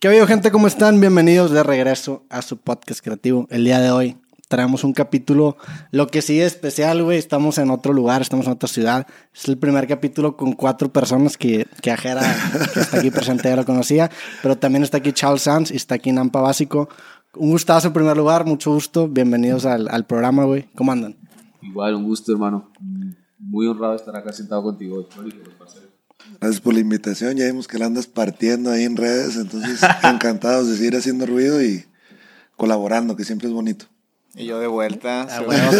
¿Qué ha habido, gente? ¿Cómo están? Bienvenidos de regreso a su podcast creativo. El día de hoy traemos un capítulo, lo que sigue especial, güey. Estamos en otro lugar, estamos en otra ciudad. Es el primer capítulo con cuatro personas que, que Ajera, que está aquí presente, ya lo conocía. Pero también está aquí Charles Sanz y está aquí Nampa Básico. Un gustazo en primer lugar, mucho gusto. Bienvenidos al, al programa, güey. ¿Cómo andan? Igual, un gusto, hermano. Muy honrado estar acá sentado contigo, Gracias por la invitación. Ya vimos que la andas partiendo ahí en redes, entonces encantados de seguir haciendo ruido y colaborando, que siempre es bonito. Y yo de vuelta. Ah, bueno, te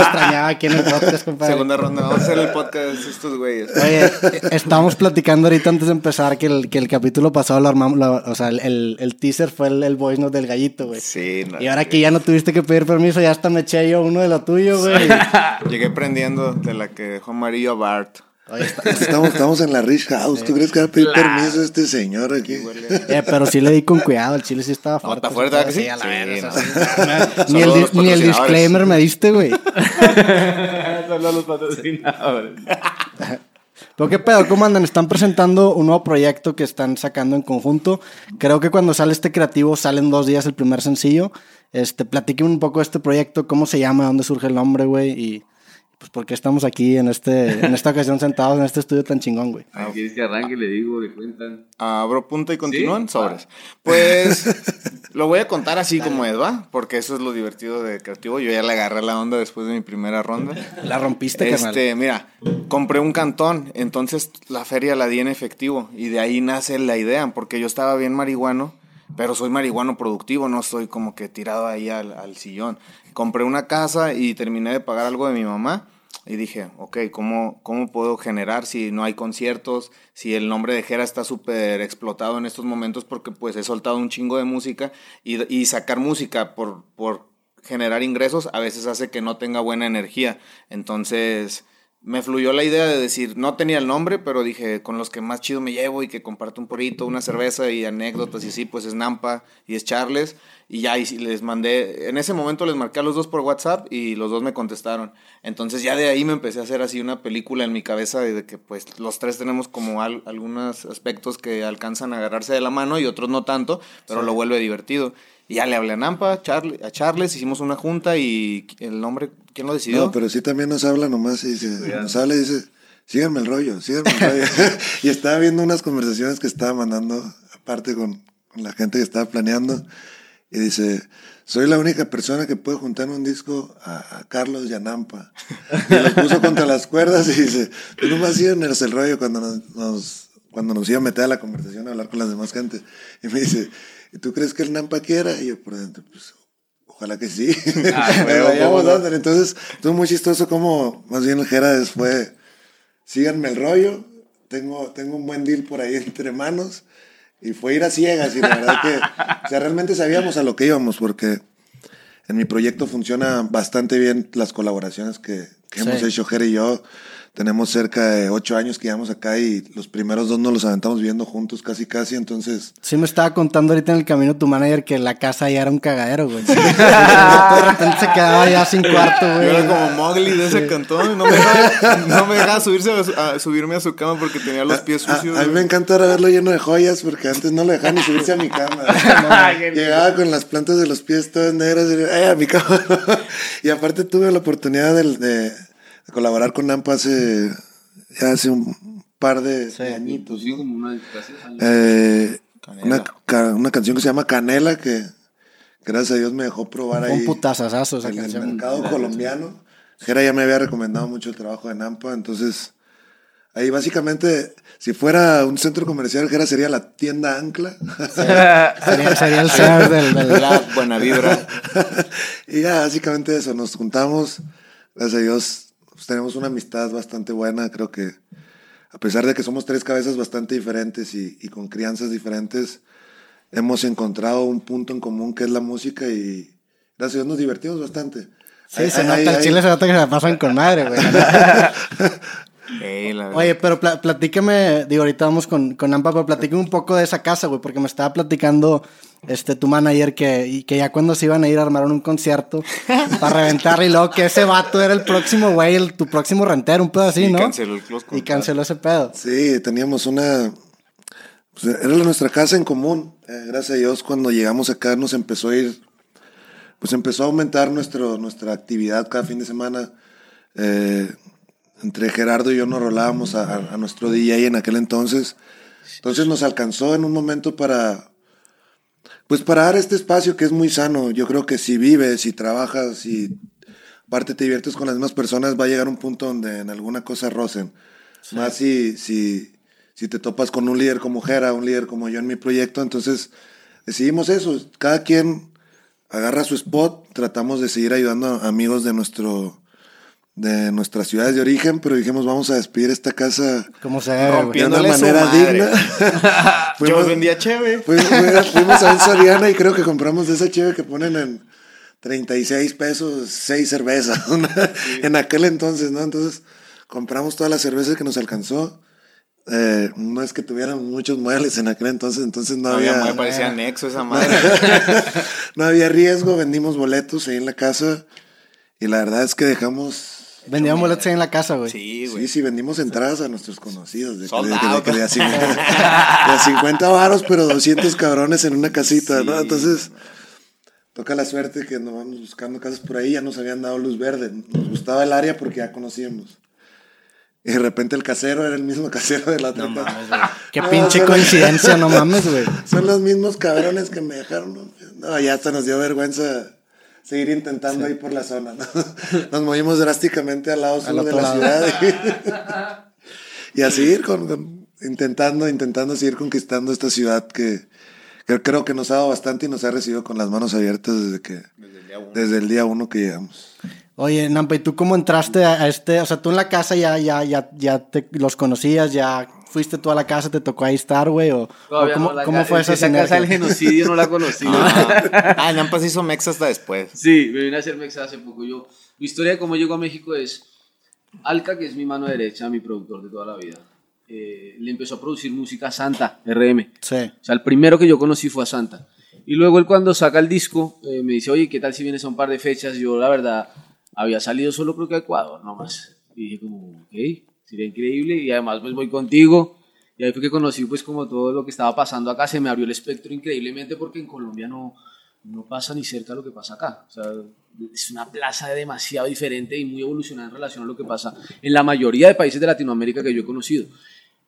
extrañaba aquí en el podcast, compadre. Segunda ronda, vamos a hacer el podcast de estos güeyes. Oye, estábamos platicando ahorita antes de empezar que el, que el capítulo pasado lo armamos, lo- o sea, el, el teaser fue el, el voice note del gallito, güey. Sí, no, Y ahora que ya no tuviste que pedir permiso, ya hasta me eché yo uno de lo tuyo, güey. Llegué prendiendo de la que dejó amarillo a Bart. Está- Estamos, estamos en la Rich House. ¿Tú crees que va a pedir permiso este señor aquí? eh, pero sí le di con cuidado, el chile sí estaba No, fuerte. está fuerte, ¿verdad que sí? Sí, a la no. Ni el, ni disclaimer me diste, güey. Solo los patrocinadores. Pero qué pedo, ¿cómo andan? Están presentando un nuevo proyecto que están sacando en conjunto. Creo que cuando sale este creativo sale en dos días el primer sencillo. Este, platiquen un poco de este proyecto, cómo se llama, dónde surge el nombre, güey, y pues por qué estamos aquí en este, en esta ocasión sentados en este estudio tan chingón, güey. Ah, ¿Quieres que arranque? Le digo, le cuentan. Abro punta y continúan Sí. sobres. Pues lo voy a contar así como es, ¿va? Porque eso es lo divertido de creativo. Yo ya le agarré la onda después de mi primera ronda. La rompiste, carnal. Este, mira, compré un cantón, entonces la feria la di en efectivo y de ahí nace la idea, porque yo estaba bien marihuano, pero soy marihuano productivo, no estoy como que tirado ahí al, al sillón. Compré una casa y terminé de pagar algo de mi mamá y dije, ok, ¿cómo, ¿cómo puedo generar si no hay conciertos, si el nombre de Jera está súper explotado en estos momentos porque pues he soltado un chingo de música y, y sacar música por, por generar ingresos a veces hace que no tenga buena energía. Entonces me fluyó la idea de decir, no tenía el nombre, pero dije, con los que más chido me llevo y que comparto un porrito, una cerveza y anécdotas y así, pues es Nampa y es Charles. Y ya y les mandé, en ese momento les marqué a los dos por WhatsApp y los dos me contestaron. Entonces ya de ahí me empecé a hacer así una película en mi cabeza de que pues los tres tenemos como al- algunos aspectos que alcanzan a agarrarse de la mano y otros no tanto, pero lo vuelve divertido. Y ya le hablé a Nampa, a Charles, hicimos una junta y el nombre, ¿quién lo decidió? No, pero sí también nos habla nomás y dice, nos habla y dice, síganme el rollo, síganme el rollo. y estaba viendo unas conversaciones que estaba mandando, aparte con, con la gente que estaba planeando, y dice, soy la única persona que puede juntar un disco a, a Carlos Yanampa. Y los puso contra las cuerdas y dice, tú nomás síganos el rollo cuando nos, nos- cuando nos iba a meter a la conversación a hablar con las demás gente. Y me dice, ¿y tú crees que el Nampa quiera? Y yo por dentro, pues Ojalá que sí. Ah, huevo. dándole. Entonces, estuvo muy chistoso como, más bien el Jera fue, síganme el rollo, tengo, tengo un buen deal por ahí entre manos. Y fue ir a ciegas y la verdad que, o sea, realmente sabíamos a lo que íbamos porque en mi proyecto funciona bastante bien las colaboraciones que, que Sí. hemos hecho Jera y yo. Tenemos cerca de ocho años que llevamos acá y los primeros dos nos los aventamos viendo juntos casi casi, entonces... Sí me estaba contando ahorita en el camino tu manager que la casa ya era un cagadero, güey. de repente se quedaba ya sin cuarto, Yo güey. era como Mowgli de ese cantón y no me dejaba, no me dejaba subirse a, su- a subirme a su cama porque tenía los pies A, sucios. a mí me encanta ahora verlo lleno de joyas porque antes no lo dejaban ni subirse a mi cama. Llegaba con las plantas de los pies todas negras y "Ay, a mi cama. y aparte tuve la oportunidad de, de- colaborar con Nampa hace, ya hace un par de, de añitos. Sí, como una años. Eh, una, ca- una canción que se llama Canela que gracias a Dios me dejó probar ahí un putazazazo esa en el canción. mercado colombiano. Jera ya me había recomendado mucho el trabajo de Nampa, entonces ahí básicamente si fuera un centro comercial Jera sería la tienda Ancla. Sería, sería el Sears del, del- La buena vibra. y ya básicamente eso, nos juntamos, gracias a Dios pues, tenemos una amistad bastante buena, creo que a pesar de que somos tres cabezas bastante diferentes y, y con crianzas diferentes, hemos encontrado un punto en común que es la música y gracias a Dios nos divertimos bastante. Sí, se nota, el ahí- chile se nota que se la pasan con madre, güey. La. Oye, pero pla- platícame, digo, ahorita vamos con, con Ampa, pero platícame un poco de esa casa, güey, porque me estaba platicando este tu manager que, y que ya cuando se iban a ir armaron un concierto para reventar y luego que ese vato era el próximo güey, el, tu próximo rentero, un pedo así, Y ¿no? canceló el close Y canceló ese pedo. Sí, teníamos una... pues, era nuestra casa en común. Eh, gracias a Dios, cuando llegamos acá nos empezó a ir, pues empezó a aumentar nuestro, nuestra actividad cada fin de semana. Eh, entre Gerardo y yo nos rolábamos a, a, nuestro DJ en aquel entonces. Entonces nos alcanzó en un momento para, pues para dar este espacio que es muy sano. Yo creo que si vives, si trabajas, si aparte te diviertes con las mismas personas, va a llegar un punto donde en alguna cosa rocen. Más si, si, si te topas con un líder como Jera, un líder como yo en mi proyecto, entonces decidimos eso. Cada quien agarra su spot, tratamos de seguir ayudando a amigos de nuestro de nuestras ciudades de origen, pero dijimos vamos a despedir esta casa como de una manera digna. fuimos, Yo vendía cheve. Fuimos, fuimos a Soriana y creo que compramos de esa cheve que ponen en 36 pesos, 6 cervezas, en aquel entonces, ¿no? Entonces compramos todas las cervezas que nos alcanzó. Eh, no es que tuvieran muchos muebles en aquel entonces, entonces no, no había. había parecía nexo esa madre. no había riesgo, vendimos boletos ahí en la casa y la verdad es que dejamos Vendíamos boletos ahí en la casa, güey. Sí, güey. Sí, sí, vendimos entradas a nuestros conocidos. De, Sold de, de, out. de, de, a 50, de a 50 varos, pero 200 cabrones en una casita, Sí. ¿no? Entonces, toca la suerte que nos vamos buscando casas por ahí, ya nos habían dado luz verde. Nos gustaba el área porque ya conocíamos. Y de repente el casero era el mismo casero de la otra No mames, güey. Qué No, pinche son- coincidencia, no mames, güey. Son los mismos cabrones que me dejaron. No, No, ya hasta nos dio vergüenza seguir intentando ahí por la zona. ¿no? Nos movimos drásticamente al lado sur de la lado. ciudad. Y, y a seguir con, con- intentando, intentando seguir conquistando esta ciudad que, que creo que nos ha dado bastante y nos ha recibido con las manos abiertas desde que Desde el día uno. desde el día uno que llegamos. Oye, Nampa, ¿y tú cómo entraste a a este? O sea, tú en la casa ya, ya, ya, ya te los conocías, ya fuiste tú a la casa, te tocó ahí estar, güey, o, o cómo, no, la cómo fue esa esa casa del sinergia? genocidio no la conocí. Ah, Nampa se hizo mex hasta después. Sí, me vine a hacer mexa hace poco. Yo, mi historia de cómo llego a México es Alca, que es mi mano derecha, mi productor de toda la vida. eh, le empezó a producir música a Santa, RM. Sí. O sea, el primero que yo conocí fue a Santa. Y luego él cuando saca el disco, eh, me dice, oye, ¿qué tal si vienes a un par de fechas? Yo, la verdad, había salido solo creo que a Ecuador, nomás. Y dije como, ok, sería increíble. Y además, pues voy contigo. Y ahí fue que conocí, pues, como todo lo que estaba pasando acá. Se me abrió el espectro increíblemente porque en Colombia no, no pasa ni cerca lo que pasa acá. O sea, es una plaza demasiado diferente y muy evolucionada en relación a lo que pasa en la mayoría de países de Latinoamérica que yo he conocido.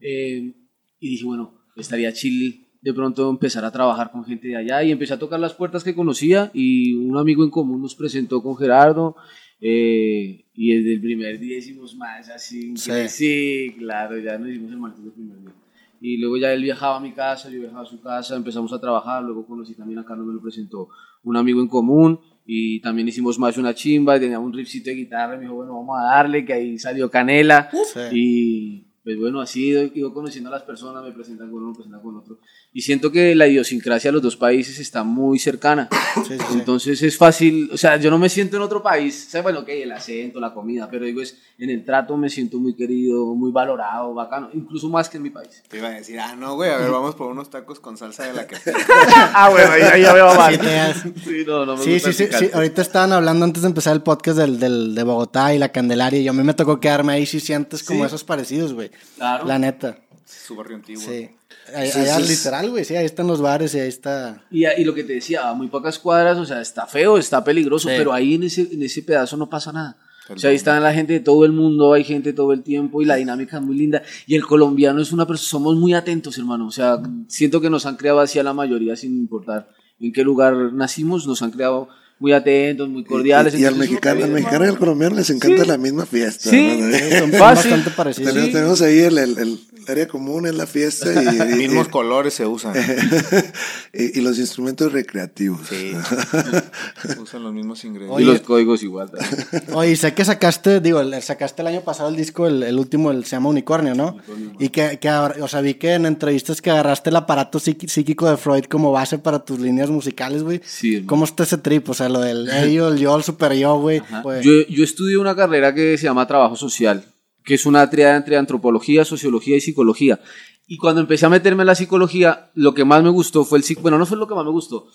Eh, y dije, bueno, estaría chill de pronto empezar a trabajar con gente de allá y empecé a tocar las puertas que conocía y un amigo en común nos presentó con Gerardo eh, y desde el primer día hicimos más así, Sí. sí. sí, claro, ya nos hicimos el martes del primer día. Y luego ya él viajaba a mi casa, yo viajaba a su casa, empezamos a trabajar, luego conocí también a Carlos, me lo presentó un amigo en común y también hicimos más una chimba, teníamos un riffcito de guitarra, y me dijo, bueno, vamos a darle, que ahí salió Canela Sí. y pues bueno, así he ido conociendo a las personas, me presentan con uno, me presentan con otro. Y siento que la idiosincrasia de los dos países está muy cercana. Sí, sí, sí. Entonces es fácil, o sea, yo no me siento en otro país, o sea, bueno, ok, el acento, la comida, pero digo, es en el trato me siento muy querido, muy valorado, bacano, incluso más que en mi país. Te iba a decir, ah, no, güey, a ver, vamos por unos tacos con salsa de la que. ah, bueno, ahí ya veo Sí, te- Sí, no, no me Sí, gusta sí. Ahorita estaban hablando antes de empezar el podcast del, del, de Bogotá y la Candelaria. Y a mí me tocó quedarme ahí. Sí, sientes como Sí. esos parecidos, güey. Claro. La neta. Su barrio antiguo. Sí. Ahí- Sí, allá sí, sí. literal, güey. Sí, ahí están los bares y ahí está. Y, y lo que te decía, a muy pocas cuadras, o sea, está feo, está peligroso, Sí. pero ahí en ese, en ese pedazo no pasa nada. O sea, ahí está la gente de todo el mundo, hay gente todo el tiempo y la dinámica es muy linda. Y el colombiano es una persona, somos muy atentos, hermano. O sea, siento que nos han creado así a la mayoría sin importar en qué lugar nacimos, nos han creado muy atentos, muy cordiales. Y, y al Entonces, mexicano, al mexicano y al colombiano les encanta la misma fiesta. Sí. ¿no? Son Fácil. bastante parecidos. Tenemos, tenemos ahí el, el- el área común en la fiesta y, y- Mismos y- colores se usan. y- y los instrumentos recreativos. Sí. Usan los mismos Y ingredientes. los códigos igual. también. Oye, sé que sacaste, digo, el- sacaste el año pasado el disco, el, el último, el, se llama Unicornio, ¿no? Y que, que, o sea, vi que en entrevistas que agarraste el aparato psíqui- psíquico de Freud como base para tus líneas musicales, güey. Sí, hermano. ¿Cómo está ese trip? O sea, lo del ello, el yo, el super yo, güey. Yo, yo estudié una carrera que se llama Trabajo Social, que es una triada entre antropología, sociología y psicología. Y cuando empecé a meterme en la psicología, lo que más me gustó fue el. Bueno, no fue lo que más me gustó.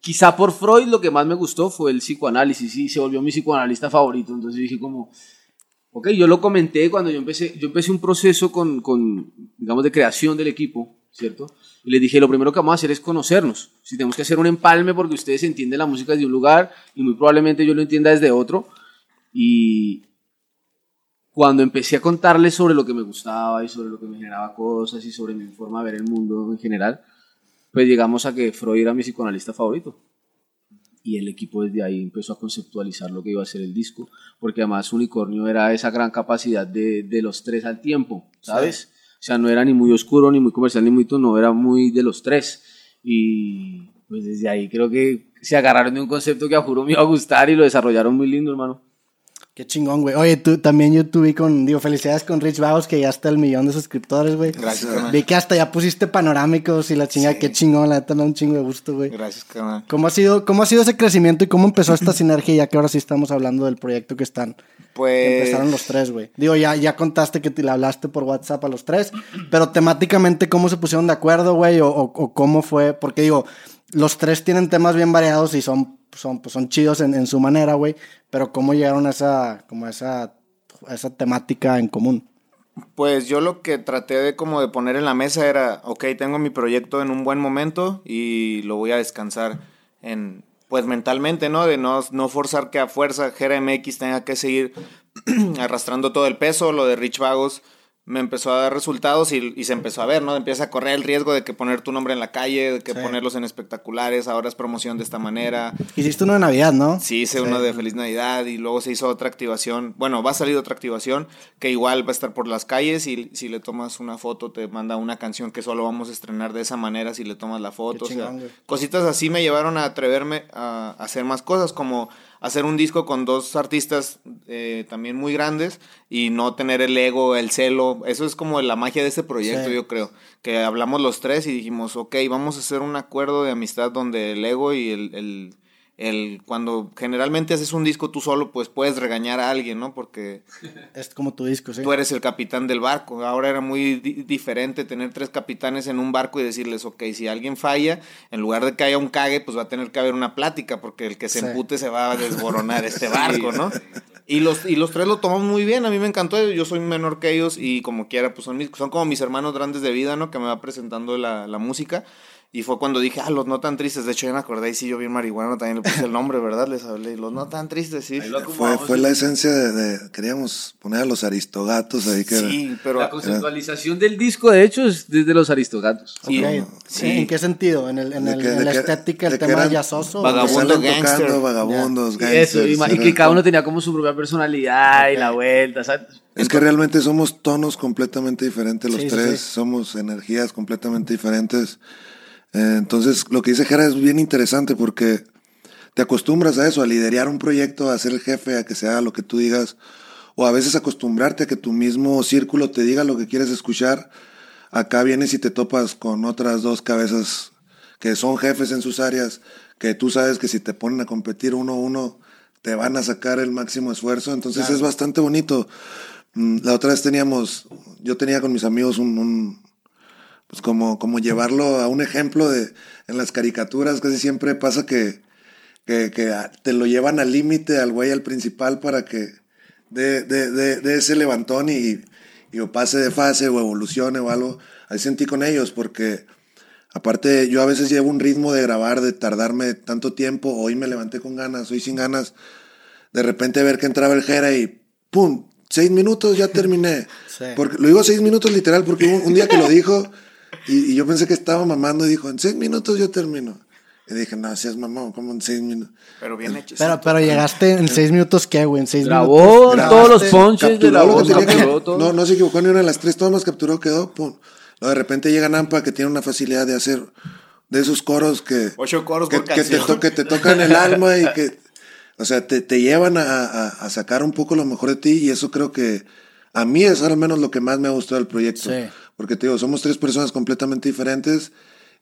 Quizá por Freud lo que más me gustó fue el psicoanálisis y se volvió mi psicoanalista favorito. Entonces dije como, ok, yo lo comenté cuando yo empecé, yo empecé un proceso con, con, digamos, de creación del equipo ¿cierto? Y les dije, lo primero que vamos a hacer es conocernos. Si tenemos que hacer un empalme porque ustedes entienden la música desde un lugar y muy probablemente yo lo entienda desde otro. Y cuando empecé a contarles sobre lo que me gustaba y sobre lo que me generaba cosas y sobre mi forma de ver el mundo en general, pues llegamos a que Freud era mi psicoanalista favorito. Y el equipo desde ahí empezó a conceptualizar lo que iba a ser el disco, porque además Unicornio era esa gran capacidad de, de los tres al tiempo, ¿sabes? O sea, no era ni muy oscuro, ni muy comercial, ni muy tono, era muy de los tres. Y pues desde ahí creo que se agarraron de un concepto que a juro me iba a gustar y lo desarrollaron muy lindo, hermano. Qué chingón, güey. Oye, tú también yo tuve con, digo, felicidades con Rich Vagos, que ya está el millón de suscriptores, güey. Gracias, carnal. Vi que hasta ya pusiste panorámicos y la chinga, qué chingón, la neta me da un chingo de gusto, güey. Gracias, carnal. ¿Cómo ha sido, cómo ha sido ese crecimiento y cómo empezó esta sinergia ya que ahora sí estamos hablando del proyecto que están? que Pues. Empezaron los tres, güey. Digo, ya, ya contaste que te le hablaste por WhatsApp a los tres, pero temáticamente, ¿cómo se pusieron de acuerdo, güey? O, o- o cómo fue, porque digo, los tres tienen temas bien variados y son, son, pues son chidos en, en su manera, güey, pero ¿cómo llegaron a esa, como a esa, esa temática en común? Pues yo lo que traté de como de poner en la mesa era, ok, tengo mi proyecto en un buen momento y lo voy a descansar en, pues mentalmente, ¿no? De no, no forzar que a fuerza Jera MX tenga que seguir arrastrando todo el peso, lo de Rich Vagos me empezó a dar resultados y, y se empezó a ver, ¿no? Empieza a correr el riesgo de que poner tu nombre en la calle, de que Sí. ponerlos en espectaculares, ahora es promoción de esta manera. Hiciste uno de Navidad, ¿no? Sí, hice uno de Feliz Navidad y luego se hizo otra activación. Bueno, va a salir otra activación que igual va a estar por las calles y si le tomas una foto te manda una canción que solo vamos a estrenar de esa manera si le tomas la foto. Qué o sea, chingón, güey. cositas así me llevaron a atreverme a hacer más cosas como hacer un disco con dos artistas eh, también muy grandes y no tener el ego, el celo. Eso es como la magia de este proyecto, Sí. yo creo. Que hablamos los tres y dijimos, ok, vamos a hacer un acuerdo de amistad donde el ego y el, el, el- cuando generalmente haces un disco tú solo, pues puedes regañar a alguien, ¿no? Porque Es como tu disco, sí. tú eres el capitán del barco. Ahora era muy di- diferente tener tres capitanes en un barco y decirles, ok, si alguien falla, en lugar de que haya un cague, pues va a tener que haber una plática, porque el que se Sí. empute se va a desboronar este barco, ¿no? Y los, y los tres lo tomamos muy bien, a mí me encantó, yo soy menor que ellos y como quiera, pues son, mis, son como mis hermanos grandes de vida, ¿no? Que me va presentando la, la música. Y fue cuando dije, ah, los no tan tristes. De hecho, ya me acordé y sí, yo vi marihuana, también le puse el nombre, ¿verdad? Les hablé, los no tan tristes, sí. Fue, fue la esencia de, de- Queríamos poner a los aristogatos ahí que... Sí, pero... La conceptualización del disco, de hecho, es desde los aristogatos. Sí, Ok. sí. ¿En qué sentido? ¿En, el, en, De el- que- en de la que- estética, el de tema eran jazzoso? vagabundo tocando vagabundos, Y eso, y, gangsters, ma- y era- que cada uno tenía como su propia personalidad y la vuelta, ¿sabes? Es que realmente somos tonos completamente diferentes los Sí, sí, tres, sí. somos energías completamente diferentes. Entonces, lo que dice Jera es bien interesante porque te acostumbras a eso, a liderar un proyecto, a ser el jefe, a que se haga lo que tú digas, o a veces acostumbrarte a que tu mismo círculo te diga lo que quieres escuchar. Acá vienes y te topas con otras dos cabezas que son jefes en sus áreas, que tú sabes que si te ponen a competir uno a uno, te van a sacar el máximo esfuerzo. Entonces es bastante bonito. Mm, La otra vez teníamos, yo tenía con mis amigos un, un- pues como, como llevarlo a un ejemplo de, en las caricaturas casi siempre pasa que, que, que a- te lo llevan al límite al güey, al principal para que de, de, de, de ese levantón y, y o pase de fase o evolucione o algo. Ahí sentí con ellos porque aparte yo a veces llevo un ritmo de grabar, de tardarme tanto tiempo, hoy me levanté con ganas, hoy sin ganas, de repente ver que entraba el Jera y ¡pum! Seis minutos, ya terminé. Sí. Porque, lo digo seis minutos literal porque un día que lo dijo y, y yo pensé que estaba mamando y dijo, en seis minutos yo termino. Y dije, no, seas mamón, como en seis minutos. Pero bien hecho. Pero, pero llegaste en seis minutos, ¿qué, güey? En seis Grabó minutos. todos los ponches de la voz, que tenía que- capturó todo. No, no se equivocó ni una de las tres tomas, capturó, quedó, pum. Luego de repente llega Nampa que tiene una facilidad de hacer de esos coros que, Ocho coros que, por que te, canción. to- que te tocan el alma y que, o sea, te, te llevan a, a- a sacar un poco lo mejor de ti y eso creo que a mí es al menos lo que más me ha gustado del proyecto. Sí. Porque te digo, somos tres personas completamente diferentes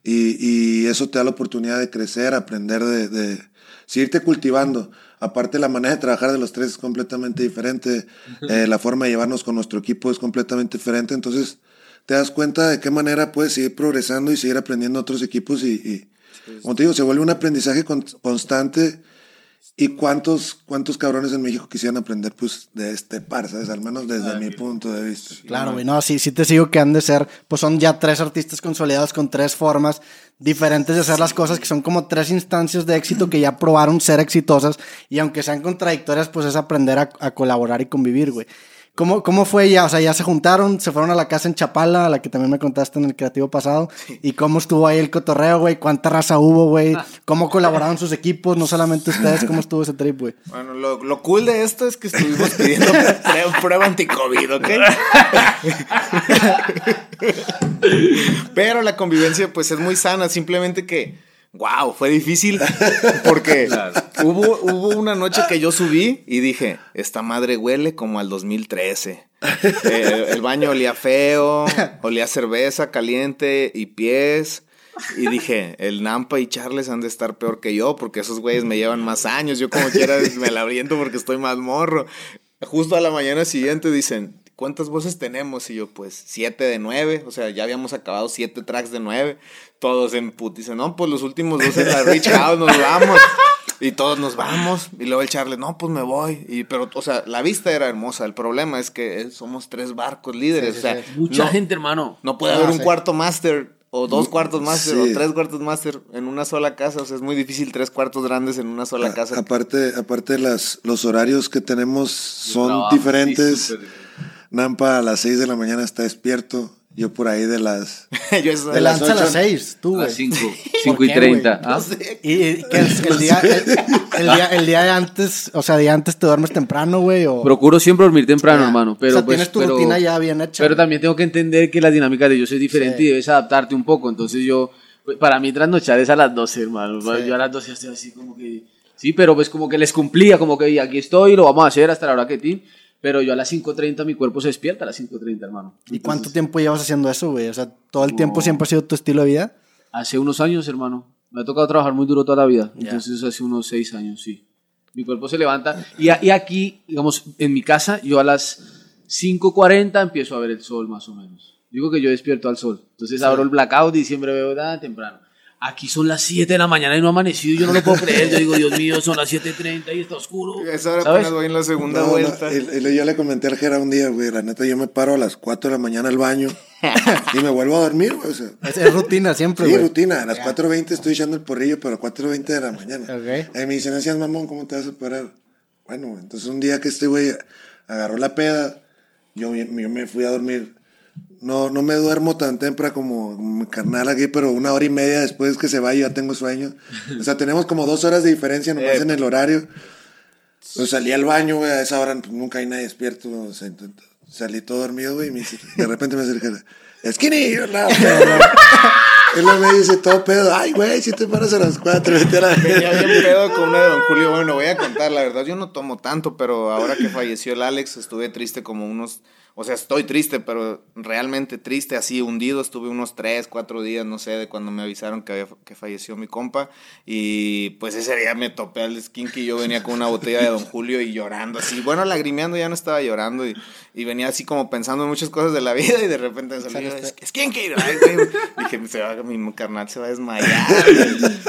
y, y eso te da la oportunidad de crecer, aprender, de, de seguirte cultivando. Aparte, la manera de trabajar de los tres es completamente diferente. Eh, la forma de llevarnos con nuestro equipo es completamente diferente. Entonces, te das cuenta de qué manera puedes seguir progresando y seguir aprendiendo otros equipos. Y, y como te digo, se vuelve un aprendizaje con- constante. ¿Y cuántos, cuántos cabrones en México quisieran aprender pues de este par, ¿sabes? Al menos desde mi punto de vista. Claro, güey, no, sí, sí te sigo que han de ser, pues son ya tres artistas consolidados con tres formas diferentes de hacer las cosas, que son como tres instancias de éxito que ya probaron ser exitosas, y aunque sean contradictorias, pues es aprender a, a colaborar y convivir, güey. ¿Cómo, ¿Cómo fue ya? O sea, ya se juntaron, se fueron a la casa en Chapala, a la que también me contaste en el creativo pasado. ¿Y cómo estuvo ahí el cotorreo, güey? ¿Cuánta raza hubo, güey? ¿Cómo colaboraron sus equipos? No solamente ustedes, ¿cómo estuvo ese trip, güey? Bueno, lo, lo cool de esto es que estuvimos pidiendo prueba anti-COVID, ¿ok? Pero la convivencia, pues, es muy sana. Simplemente que, wow, fue difícil. Porque hubo, hubo una noche que yo subí y dije, esta madre huele como al 2013. Eh, el baño olía feo, olía cerveza caliente y pies. Y dije, el Nampa y Charles han de estar peor que yo, porque esos güeyes me llevan más años. Yo como quiera me la abriento porque estoy más morro. Justo a la mañana siguiente dicen, ¿cuántas voces tenemos? Y yo, pues, siete de nueve. O sea, ya habíamos acabado siete tracks de nueve. Todos en put. Dicen, no, pues los últimos dos en la Rich House, nos vamos. Y todos nos vamos. Y luego el Charles, no, pues me voy. Y, pero, o sea, la vista era hermosa. El problema es que eh, somos tres barcos líderes. Sí, o sea, sí, Mucha no- gente, hermano. no puede Ah, haber un cuarto máster o dos cuartos máster Sí. o tres cuartos máster en una sola casa. O sea, es muy difícil tres cuartos grandes en una sola A- casa. aparte, aparte las, los horarios que tenemos son diferentes. Nampa a las 6 de la mañana está despierto. Yo por ahí de las... Yo eso- Te las lanza a las ocho- seis, tú, A güey. las 5, ¿Por 5 y qué, 30. güey? ¿ah? Y, y que el, el día, el, el día, el día de antes, o sea, día antes te duermes temprano, güey, o... Procuro siempre dormir temprano, Ya. hermano. Pero, o sea, pues, tienes tu pero- rutina ya bien hecha. Pero también tengo que entender que la dinámica de ellos es diferente Sí. y debes adaptarte un poco. Entonces yo, pues, para mí trasnochar es a las 12, hermano. Yo a las 12 estoy así como que... Sí, pero pues como que les cumplía, como que aquí estoy, lo vamos a hacer hasta la hora que ti. Pero yo a las 5.30 mi cuerpo se despierta a las 5.30, hermano. ¿Y cuánto tiempo llevas haciendo eso, güey? O sea, ¿todo el tiempo siempre ha sido tu estilo de vida? Hace unos años, hermano. Me ha tocado trabajar muy duro toda la vida. Entonces hace unos 6 años, sí. Mi cuerpo se levanta. Y, a- y aquí, digamos, en mi casa, yo a las 5.40 empiezo a ver el sol, más o menos. Digo que yo despierto al sol. Entonces abro el blackout y siempre veo nada temprano. Aquí son las 7 de la mañana y no ha amanecido. y Yo no lo puedo creer. Yo digo, Dios mío, son las 7.30 y está oscuro. Esa hora ¿Sabes? apenas voy en la segunda No, no, vuelta. y- y yo le comenté al Jera un día, güey, la neta, yo me paro a las 4 de la mañana al baño y me vuelvo a dormir, güey. O sea, Es, es rutina siempre, sí, güey. rutina. A las 4.20 estoy echando el porrillo, pero a 4.20 de la mañana. Ok. Ahí me dicen, "No seas mamón, ¿cómo te vas a parar? Bueno, entonces un día que este güey agarró la peda, yo, yo me fui a dormir. No, no me duermo tan temprano como mi carnal aquí, pero una hora y media después que se vaya ya tengo sueño. O sea, tenemos como dos horas de diferencia nomás Eh. en el horario. Pues salí al baño, güey, a esa hora pues, nunca hay nadie despierto. o sea, salí todo dormido, güey, y me de repente me acerca, Skinny, no, no, no". Él me dice todo pedo, ay, güey, si te paras a las cuatro, vete a la Venía bien pedo con una de Don Julio. Bueno, voy a contar, la verdad, yo no tomo tanto, pero ahora que falleció el Alex, estuve triste como unos. O sea, estoy triste, pero realmente triste, así hundido. Estuve unos tres, cuatro días, no sé, de cuando me avisaron que, había, que falleció mi compa. Y pues ese día me topé al Skinky. Yo venía con una botella de Don Julio y llorando así. Bueno, lagrimeando, ya no estaba llorando. Y, y venía así como pensando en muchas cosas de la vida. Y de repente me salió Skinky. Dije, se va, mi carnal se va a desmayar.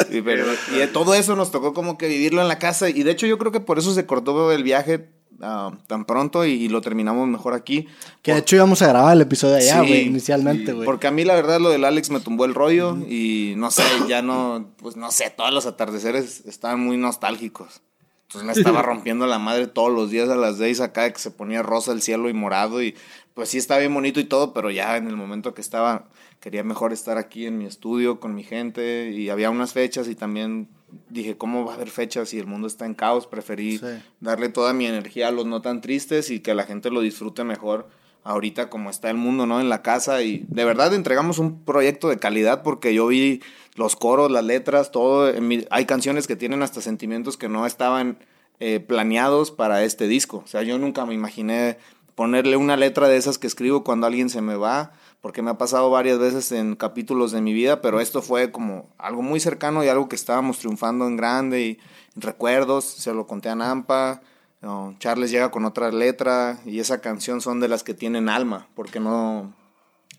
Y, pero- y todo eso nos tocó como que vivirlo en la casa. Y de hecho, yo creo que por eso se cortó el viaje ah, tan pronto y, y lo terminamos mejor aquí. Que de hecho íbamos a grabar el episodio allá, Sí, güey, inicialmente, güey. Porque a mí la verdad lo del Alex me tumbó el rollo y no sé, ya no, pues no sé, todos los atardeceres estaban muy nostálgicos. Entonces me estaba rompiendo la madre todos los días a las 6 acá que se ponía rosa el cielo y morado y pues sí estaba bien bonito y todo, pero ya en el momento que estaba quería mejor estar aquí en mi estudio con mi gente y había unas fechas y también dije, ¿cómo va a haber fechas si el mundo está en caos? Preferí Sí. darle toda mi energía a los no tan tristes y que la gente lo disfrute mejor ahorita como está el mundo, ¿no? En la casa y de verdad entregamos un proyecto de calidad porque yo vi los coros, las letras, todo. en mi- hay canciones que tienen hasta sentimientos que no estaban eh, planeados para este disco. O sea, yo nunca me imaginé ponerle una letra de esas que escribo cuando alguien se me va, porque me ha pasado varias veces en capítulos de mi vida, pero esto fue como algo muy cercano y algo que estábamos triunfando en grande y recuerdos, se lo conté a Nampa, Charles llega con otra letra y esa canción son de las que tienen alma, porque no,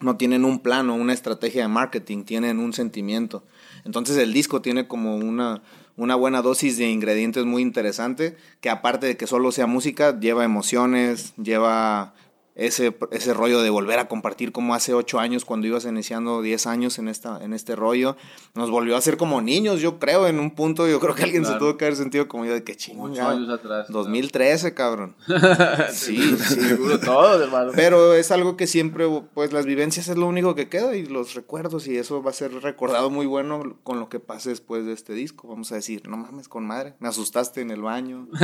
no tienen un plano, una estrategia de marketing, tienen un sentimiento. Entonces el disco tiene como una, una buena dosis de ingredientes muy interesante, que aparte de que solo sea música, lleva emociones, lleva ese, ese rollo de volver a compartir como hace ocho años cuando ibas iniciando 10 años en, esta, en este rollo. Nos volvió a hacer como niños, yo creo, en un punto. Yo creo que alguien se tuvo que haber sentido como yo de que chingón. Ocho años atrás. 2013, cabrón. sí, sí. Seguro todos, hermano. Pero es algo que siempre, pues las vivencias es lo único que queda y los recuerdos y eso va a ser recordado muy bueno con lo que pase después de este disco. Vamos a decir, no mames con madre, me asustaste en el baño.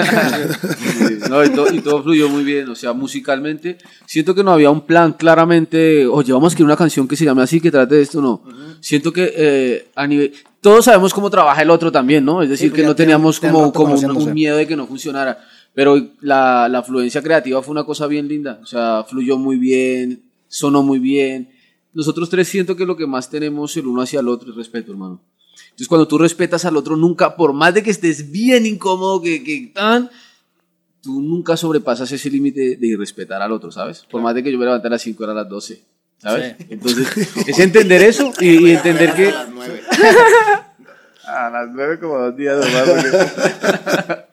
Sí, no, y, to- y todo fluyó muy bien, o sea, musicalmente. Siento que no había un plan claramente, oye, vamos a escribir una canción que se llame así, que trate de esto, no. Siento que eh, a nivel... Todos sabemos cómo trabaja el otro también, ¿no? Es decir, pues que no teníamos como, como un, un miedo de que no funcionara. Pero la, la fluencia creativa fue una cosa bien linda, o sea, fluyó muy bien, sonó muy bien. Nosotros tres siento que lo que más tenemos el uno hacia el otro es respeto, hermano. Entonces, cuando tú respetas al otro, nunca, por más de que estés bien incómodo, que, que tan, tú nunca sobrepasas ese límite de irrespetar al otro, ¿sabes? Por más de que yo me levante a las 5 era a las 12, ¿sabes? Entonces, es entender eso y, y entender que... A las 9 como dos días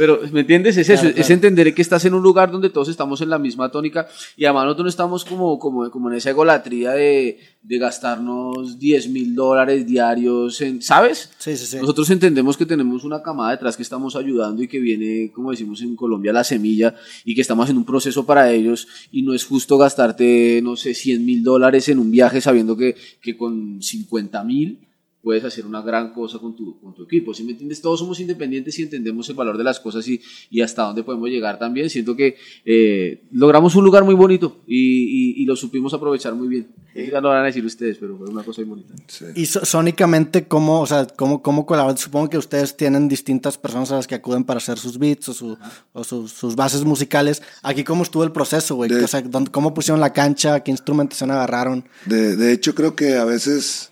Pero, ¿me entiendes? Es eso, es entender que estás en un lugar donde todos estamos en la misma tónica y además nosotros no estamos como, como, como en esa egolatría de, de gastarnos 10 mil dólares diarios, en, ¿sabes? Sí, sí, sí. Nosotros entendemos que tenemos una camada detrás que estamos ayudando y que viene, como decimos en Colombia, la semilla y que estamos en un proceso para ellos y no es justo gastarte, no sé, 100 mil dólares en un viaje sabiendo que, que con 50 mil puedes hacer una gran cosa con tu, con tu equipo. Si me entiendes, todos somos independientes y entendemos el valor de las cosas y, y hasta dónde podemos llegar también. Siento que eh, logramos un lugar muy bonito y, y- y lo supimos aprovechar muy bien. Ya lo van a decir ustedes, pero fue una cosa muy bonita. Sí. Y so- sónicamente, ¿cómo, o sea, cómo, cómo colaboran? Supongo que ustedes tienen distintas personas a las que acuden para hacer sus beats o, su- o sus- sus bases musicales. Aquí, ¿cómo estuvo el proceso, güey? De- O sea, ¿dónde- ¿cómo pusieron la cancha? ¿Qué instrumentación agarraron? De, de hecho, creo que a veces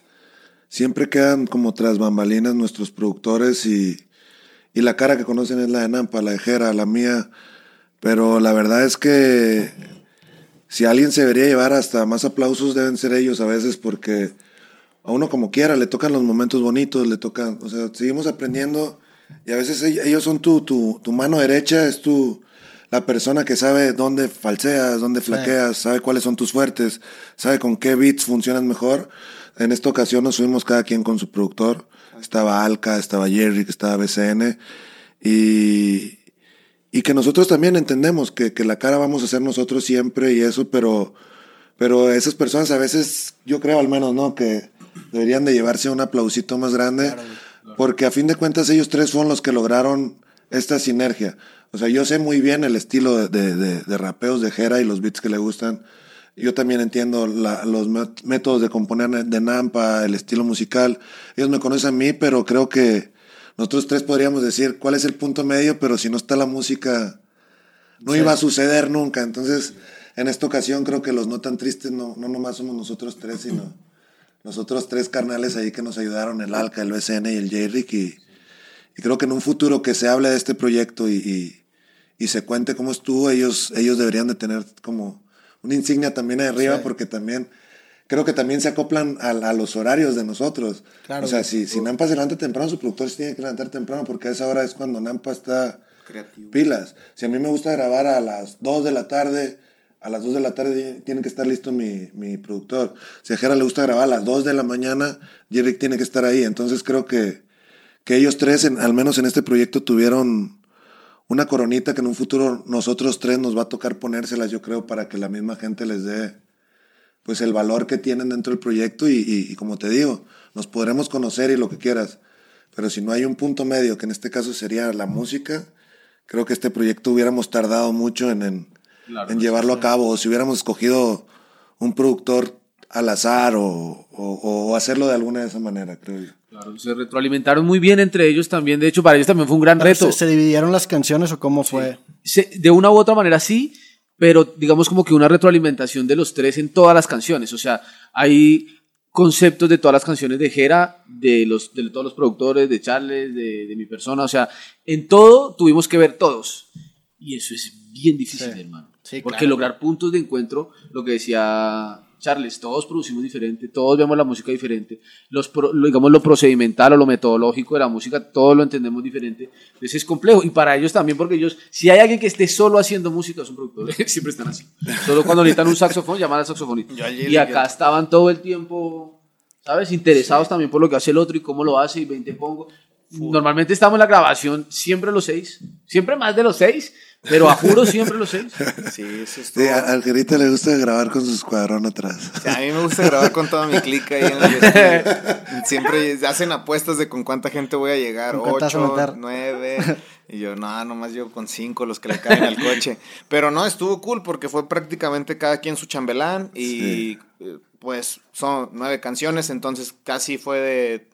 siempre quedan como tras bambalinas nuestros productores y, y la cara que conocen es la de Nampa, la de Jera, la mía. Pero la verdad es que si alguien se debería llevar hasta más aplausos deben ser ellos a veces porque a uno como quiera le tocan los momentos bonitos, le tocan, o sea, seguimos aprendiendo y a veces ell- ellos son tu, tu, tu mano derecha, es tu, la persona que sabe dónde falseas, dónde flaqueas, sabe cuáles son tus fuertes, sabe con qué beats funcionan mejor. En esta ocasión nos fuimos cada quien con su productor. Estaba Alka, estaba Jerry, estaba BCN. Y, y que nosotros también entendemos que, que la cara vamos a hacer nosotros siempre y eso, pero, pero esas personas a veces, yo creo al menos, ¿no? Que deberían de llevarse un aplausito más grande, porque a fin de cuentas ellos tres fueron los que lograron esta sinergia. O sea, yo sé muy bien el estilo de, de, de- de rapeos de Jera y los beats que le gustan. Yo también entiendo la- los métodos de componer de Nampa, el estilo musical. Ellos me conocen a mí, pero creo que nosotros tres podríamos decir cuál es el punto medio, pero si no está la música, no iba a suceder nunca. Entonces, en esta ocasión creo que los no tan tristes no, no nomás somos nosotros tres, sino los otros tres carnales ahí que nos ayudaron, el Alca, el BCN y el J-Rick. Y, y creo que en un futuro que se hable de este proyecto y, y, y se cuente cómo estuvo, ellos, ellos deberían de tener como una insignia también ahí arriba, porque también creo que también se acoplan a, a los horarios de nosotros. Claro. O sea, si, si Nampa se levanta temprano, su productor se tiene que levantar temprano, porque a esa hora es cuando Nampa está Creativo. pilas. Si a mí me gusta grabar a las 2 de la tarde, a las 2 de la tarde tiene que estar listo mi, mi productor. Si a Jera le gusta grabar a las 2 de la mañana, Jerry tiene que estar ahí. Entonces creo que, que ellos tres, en- al menos en este proyecto, tuvieron una coronita que en un futuro nosotros tres nos va a tocar ponérselas, yo creo, para que la misma gente les dé pues el valor que tienen dentro del proyecto y, y- y como te digo, nos podremos conocer y lo que quieras, pero si no hay un punto medio, que en este caso sería la música, creo que este proyecto hubiéramos tardado mucho en, en, Claro, en llevarlo a cabo, o si hubiéramos escogido un productor al azar o, o- o hacerlo de alguna de esa manera, creo yo. Claro, se retroalimentaron muy bien entre ellos también. De hecho, para ellos también fue un gran reto. ¿Se, se dividieron las canciones o cómo fue? Se- de una u otra manera sí, pero digamos como que una retroalimentación de los tres en todas las canciones. O sea, hay conceptos de todas las canciones de Jera, de, los, de todos los productores, de Charles, de, de mi persona. O sea, en todo tuvimos que ver todos. Y eso es bien difícil, Sí. hermano. Sí, Porque claro. lograr puntos de encuentro, lo que decía Charles, todos producimos diferente, todos vemos la música diferente, los pro- lo- digamos lo procedimental o lo metodológico de la música, todos lo entendemos diferente, entonces es complejo, y para ellos también, porque ellos, si hay alguien que esté solo haciendo música, es un productor, siempre están así, solo cuando necesitan un saxofón, llaman al saxofonista, y acá estaban todo el tiempo, ¿sabes? Interesados también por lo que hace el otro y cómo lo hace, y 20 pongo. Normalmente estamos en la grabación siempre los seis, siempre más de los seis, pero a juro siempre los seis. Sí, eso estuvo- Sí, a- al Gerita le gusta grabar con su escuadrón atrás. Sí, a mí me gusta grabar con toda mi clica ahí en el estudio. Siempre hacen apuestas de con cuánta gente voy a llegar. ¿Con cuántas vas a Ocho, nueve. Y yo, no, nomás yo con cinco los que le caen al coche. Pero no, estuvo cool porque fue prácticamente cada quien su chambelán. Y Sí. eh, pues son nueve canciones, entonces casi fue de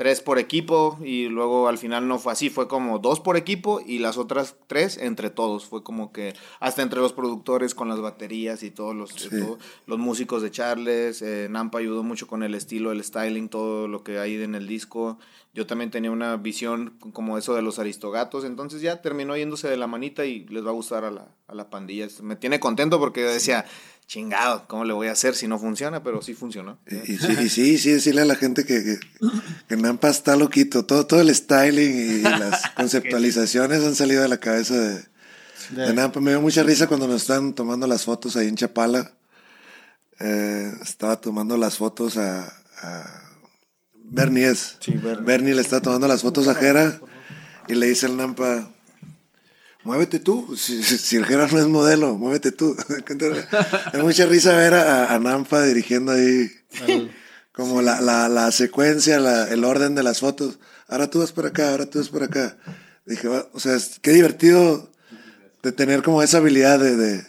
tres por equipo y luego al final no fue así, fue como dos por equipo y las otras tres entre todos, fue como que hasta entre los productores con las baterías y todos los, todo- los músicos de Charles, eh, Nampa ayudó mucho con el estilo, el styling, todo lo que hay en el disco, yo también tenía una visión como eso de los aristogatos, entonces ya terminó yéndose de la manita y les va a gustar a la, a la pandilla, me tiene contento porque decía, chingado, ¿cómo le voy a hacer si no funciona? Pero sí funcionó. Y, y sí, y sí, sí, decirle a la gente que, que, que Nampa está loquito. Todo, todo el styling y las conceptualizaciones han salido de la cabeza de, de Nampa. Me dio mucha risa cuando nos están tomando las fotos ahí en Chapala. Eh, estaba tomando las fotos a, a Bernie es. Sí, Bernie. Bernie le está tomando las fotos a Jera y le dice al Nampa, muévete tú, si, el Jera no es modelo, muévete tú. Es mucha risa ver a, a Nampa dirigiendo ahí como la, la, la secuencia, la- el orden de las fotos. Ahora tú vas por acá, ahora tú vas por acá. Dije, "Va, o sea, es- qué divertido de tener como esa habilidad de, de,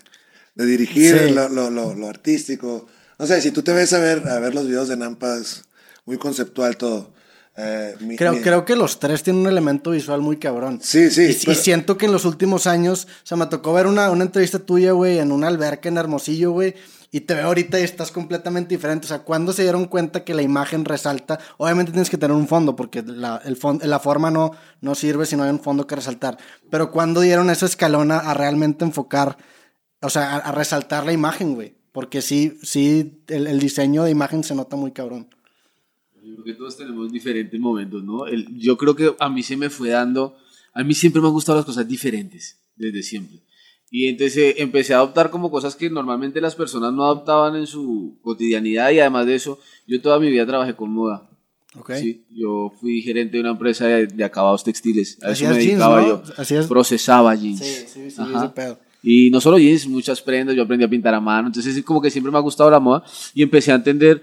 de dirigir Sí. lo, lo, lo, lo artístico. No sé, si tú te ves a ver, a ver los videos de Nampa, es muy conceptual todo. Eh, mi- Creo, mi- creo que los tres tienen un elemento visual muy cabrón. Sí, sí, Y, y pero- siento que en los últimos años, o sea, me tocó ver una, una entrevista tuya, güey, en una alberca en Hermosillo, güey, y te veo ahorita y estás completamente diferente. O sea, ¿cuándo se dieron cuenta que la imagen resalta? Obviamente tienes que tener un fondo, porque la, el fon- la forma no, no sirve si no hay un fondo que resaltar. Pero ¿cuándo dieron ese escalón a, a realmente enfocar, o sea, a, a resaltar la imagen, güey? Porque sí, sí, el, el diseño de imagen se nota muy cabrón. Yo creo que todos tenemos diferentes momentos, ¿no? El- yo creo que a mí se me fue dando, a mí siempre me han gustado las cosas diferentes, desde siempre. Y entonces eh, empecé a adoptar como cosas que normalmente las personas no adoptaban en su cotidianidad y además de eso, yo toda mi vida trabajé con moda. ¿Ok? Sí, yo fui gerente de una empresa de, de acabados textiles. A eso Hacías me jeans, dedicaba ¿no? yo. Hacías- Procesaba jeans. Sí, sí, sí, Ajá. ese pedo. Y no solo jeans, muchas prendas, yo aprendí a pintar a mano, entonces es como que siempre me ha gustado la moda y empecé a entender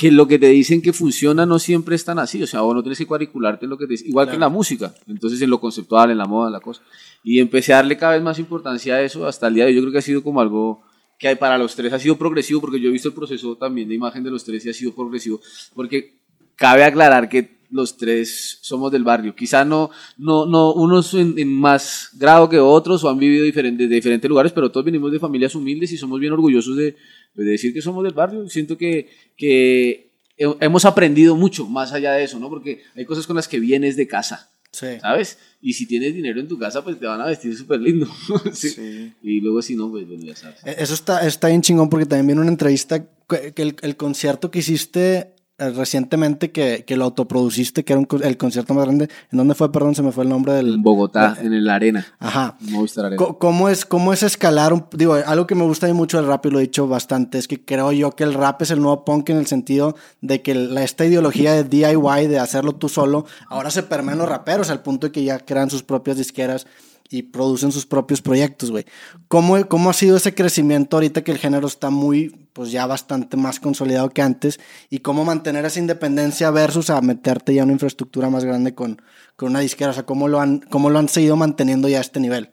que lo que te dicen que funciona no siempre es tan así, o sea, vos no tienes que cuadricularte en lo que te dicen, igual que en la música, entonces en lo conceptual, en la moda, en la cosa. Y empecé a darle cada vez más importancia a eso hasta el día de hoy, yo creo que ha sido como algo que para los tres ha sido progresivo, porque yo he visto el proceso también de imagen de los tres y ha sido progresivo, porque cabe aclarar que los tres somos del barrio. Quizá no, no, no unos en, en más grado que otros o han vivido diferentes, de diferentes lugares, pero todos venimos de familias humildes y somos bien orgullosos de, de decir que somos del barrio. Siento que, que he- hemos aprendido mucho más allá de eso, ¿no? Porque hay cosas con las que vienes de casa. Sí. ¿Sabes? Y si tienes dinero en tu casa, pues te van a vestir súper lindo. ¿sí? Sí. Y luego si no, pues bueno, ya sabes. E- Eso está, está bien chingón porque también vi en una entrevista que el, el concierto que hiciste recientemente, que, que lo autoproduciste, que era un el concierto más grande. ¿En dónde fue? Perdón, se me fue el nombre del... Bogotá, en la arena. Ajá. Movistar Arena. ¿Cómo es, ¿Cómo es escalar? un- digo, algo que me gusta a mí mucho del rap y lo he dicho bastante, es que creo yo que el rap es el nuevo punk en el sentido de que la, esta ideología de DIY, de hacerlo tú solo, ahora se permea en los raperos al punto de que ya crean sus propias disqueras y producen sus propios proyectos, güey. ¿Cómo, ¿Cómo ha sido ese crecimiento ahorita que el género está muy, pues ya bastante más consolidado que antes? ¿Y cómo mantener esa independencia versus meterte ya en una infraestructura más grande con, con una disquera? O sea, ¿cómo lo han, cómo lo han seguido manteniendo ya a este nivel?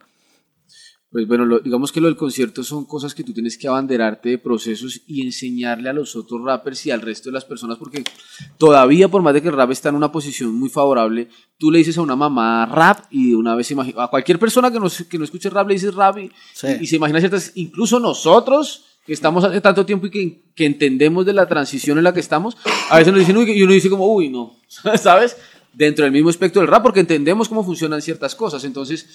Pues bueno, lo- digamos que lo del concierto son cosas que tú tienes que abanderarte de procesos y enseñarle a los otros rappers y al resto de las personas, porque todavía, por más de que el rap está en una posición muy favorable, tú le dices a una mamá rap y de una vez imagina, a cualquier persona que no, que no escuche rap le dices rap y, Sí. y- y se imagina ciertas, incluso nosotros que estamos hace tanto tiempo y que, que entendemos de la transición en la que estamos, a veces nos dicen, uy, y uno dice como, uy, no, ¿sabes? Dentro del mismo espectro del rap, porque entendemos cómo funcionan ciertas cosas. Entonces,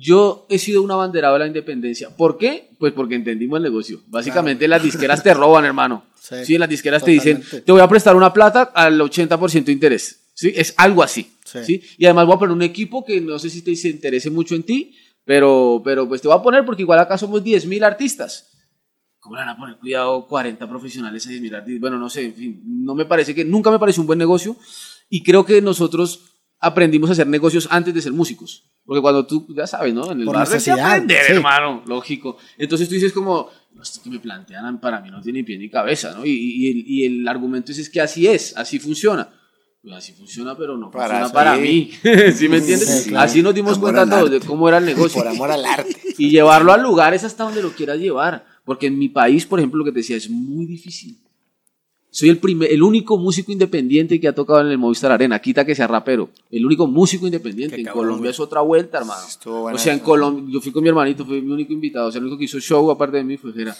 Yo he sido un abanderado de la independencia. ¿Por qué? Pues porque entendimos el negocio. Básicamente las disqueras te roban, hermano. Sí, Sí, las disqueras te dicen, totalmente. te voy a prestar una plata al 80% de interés. Sí, es algo así. Sí. Sí. Y además voy a poner un equipo que no sé si te se interese mucho en ti, pero, pero pues te voy a poner porque igual acá somos 10.000 artistas. ¿Cómo le van a poner cuidado 40 profesionales a 10.000 artistas? Bueno, no sé, en fin, no me parece que, nunca me pareció un buen negocio y creo que nosotros aprendimos a hacer negocios antes de ser músicos. Porque cuando tú, ya sabes, ¿no? En el Por barrio necesidad, aprender, sí. hermano, lógico. Entonces tú dices como, "No, esto que me plantean para mí no tiene pie ni cabeza, ¿no? Y, y el, y el argumento es, es que así es, así funciona. Pues así funciona, pero no Para funciona para mí. ¿Sí me entiendes? Sí, claro. Así nos dimos Amor cuenta todos de cómo era el negocio. Por amor al arte. Y llevarlo al lugar es hasta donde lo quieras llevar. Porque en mi país, por ejemplo, lo que te decía, es muy difícil. Soy el, primer, el único músico independiente que ha tocado en el Movistar Arena, quita que sea rapero. El único músico independiente. Qué En cabrón, Colombia güey. es otra vuelta, hermano. O sea, en. Colombia, yo fui con mi hermanito, fue mi único invitado. O sea, el único que hizo show aparte de mí fue Jera.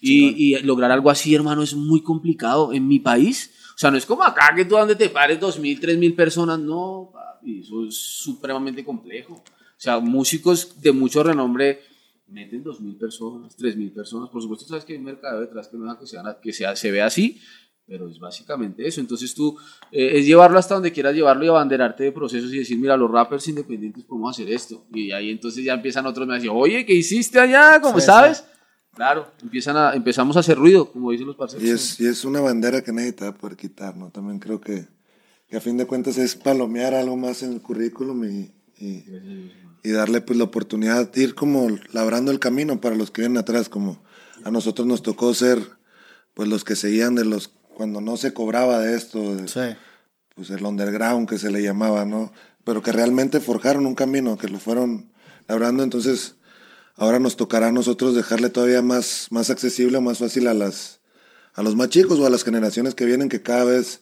Y, y lograr algo así, hermano, es muy complicado. En mi país, o sea, no es como acá que tú donde te pares dos mil, tres mil personas. No, papi, eso es supremamente complejo. O sea, músicos de mucho renombre meten dos mil personas, tres mil personas. Por supuesto, sabes que hay un mercado detrás que no deja que, sea, que sea, se vea así, pero es básicamente eso. Entonces tú eh, es llevarlo hasta donde quieras llevarlo y abanderarte de procesos y decir, mira, los rappers independientes podemos hacer esto. Y ahí entonces ya empiezan otros me decir, oye, ¿qué hiciste allá? ¿Cómo Sí, sabes? Claro, empiezan a, empezamos a hacer ruido, como dicen los parceros. Y es, y es una bandera que nadie te va a poder quitar, ¿no? También creo que, que a fin de cuentas es palomear algo más en el currículum y, y, y darle pues la oportunidad de ir como labrando el camino para los que vienen atrás, como a nosotros nos tocó ser pues los que seguían de los cuando no se cobraba de esto, de- Sí. pues el underground que se le llamaba, ¿no? Pero que realmente forjaron un camino, que lo fueron labrando, entonces ahora nos tocará a nosotros dejarle todavía más, más accesible, más fácil a las a los más chicos o a las generaciones que vienen que cada vez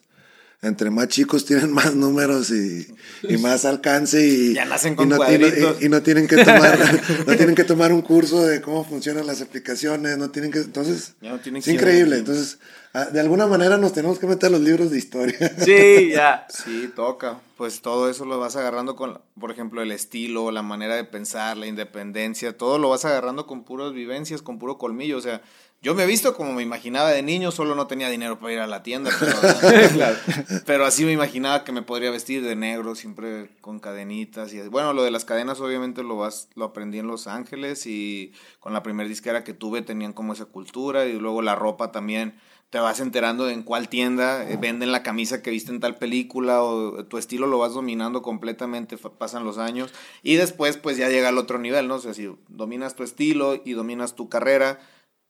entre más chicos tienen más números y, y más alcance y, Ya nacen y con no tienen, cuadritos. y, y no tienen que tomar no tienen que tomar un curso de cómo funcionan las aplicaciones no tienen que entonces Ya no tienen es que- increíble entonces ah, de alguna manera nos tenemos que meter a los libros de historia Sí, ya. Sí, toca. Pues todo eso lo vas agarrando con, por ejemplo, el estilo, la manera de pensar, la independencia, todo lo vas agarrando con puras vivencias, con puro colmillo. O sea, yo me he visto como me imaginaba de niño, solo no tenía dinero para ir a la tienda, pero, pero así me imaginaba que me podría vestir de negro, siempre con cadenitas. y Bueno, lo de las cadenas obviamente lo, vas, lo aprendí en Los Ángeles y con la primer disquera que tuve tenían como esa cultura y luego la ropa también te vas enterando de en cuál tienda eh, venden la camisa que viste en tal película o tu estilo lo vas dominando completamente, pasan los años y después pues ya llega al otro nivel, ¿no? O sea, si dominas tu estilo y dominas tu carrera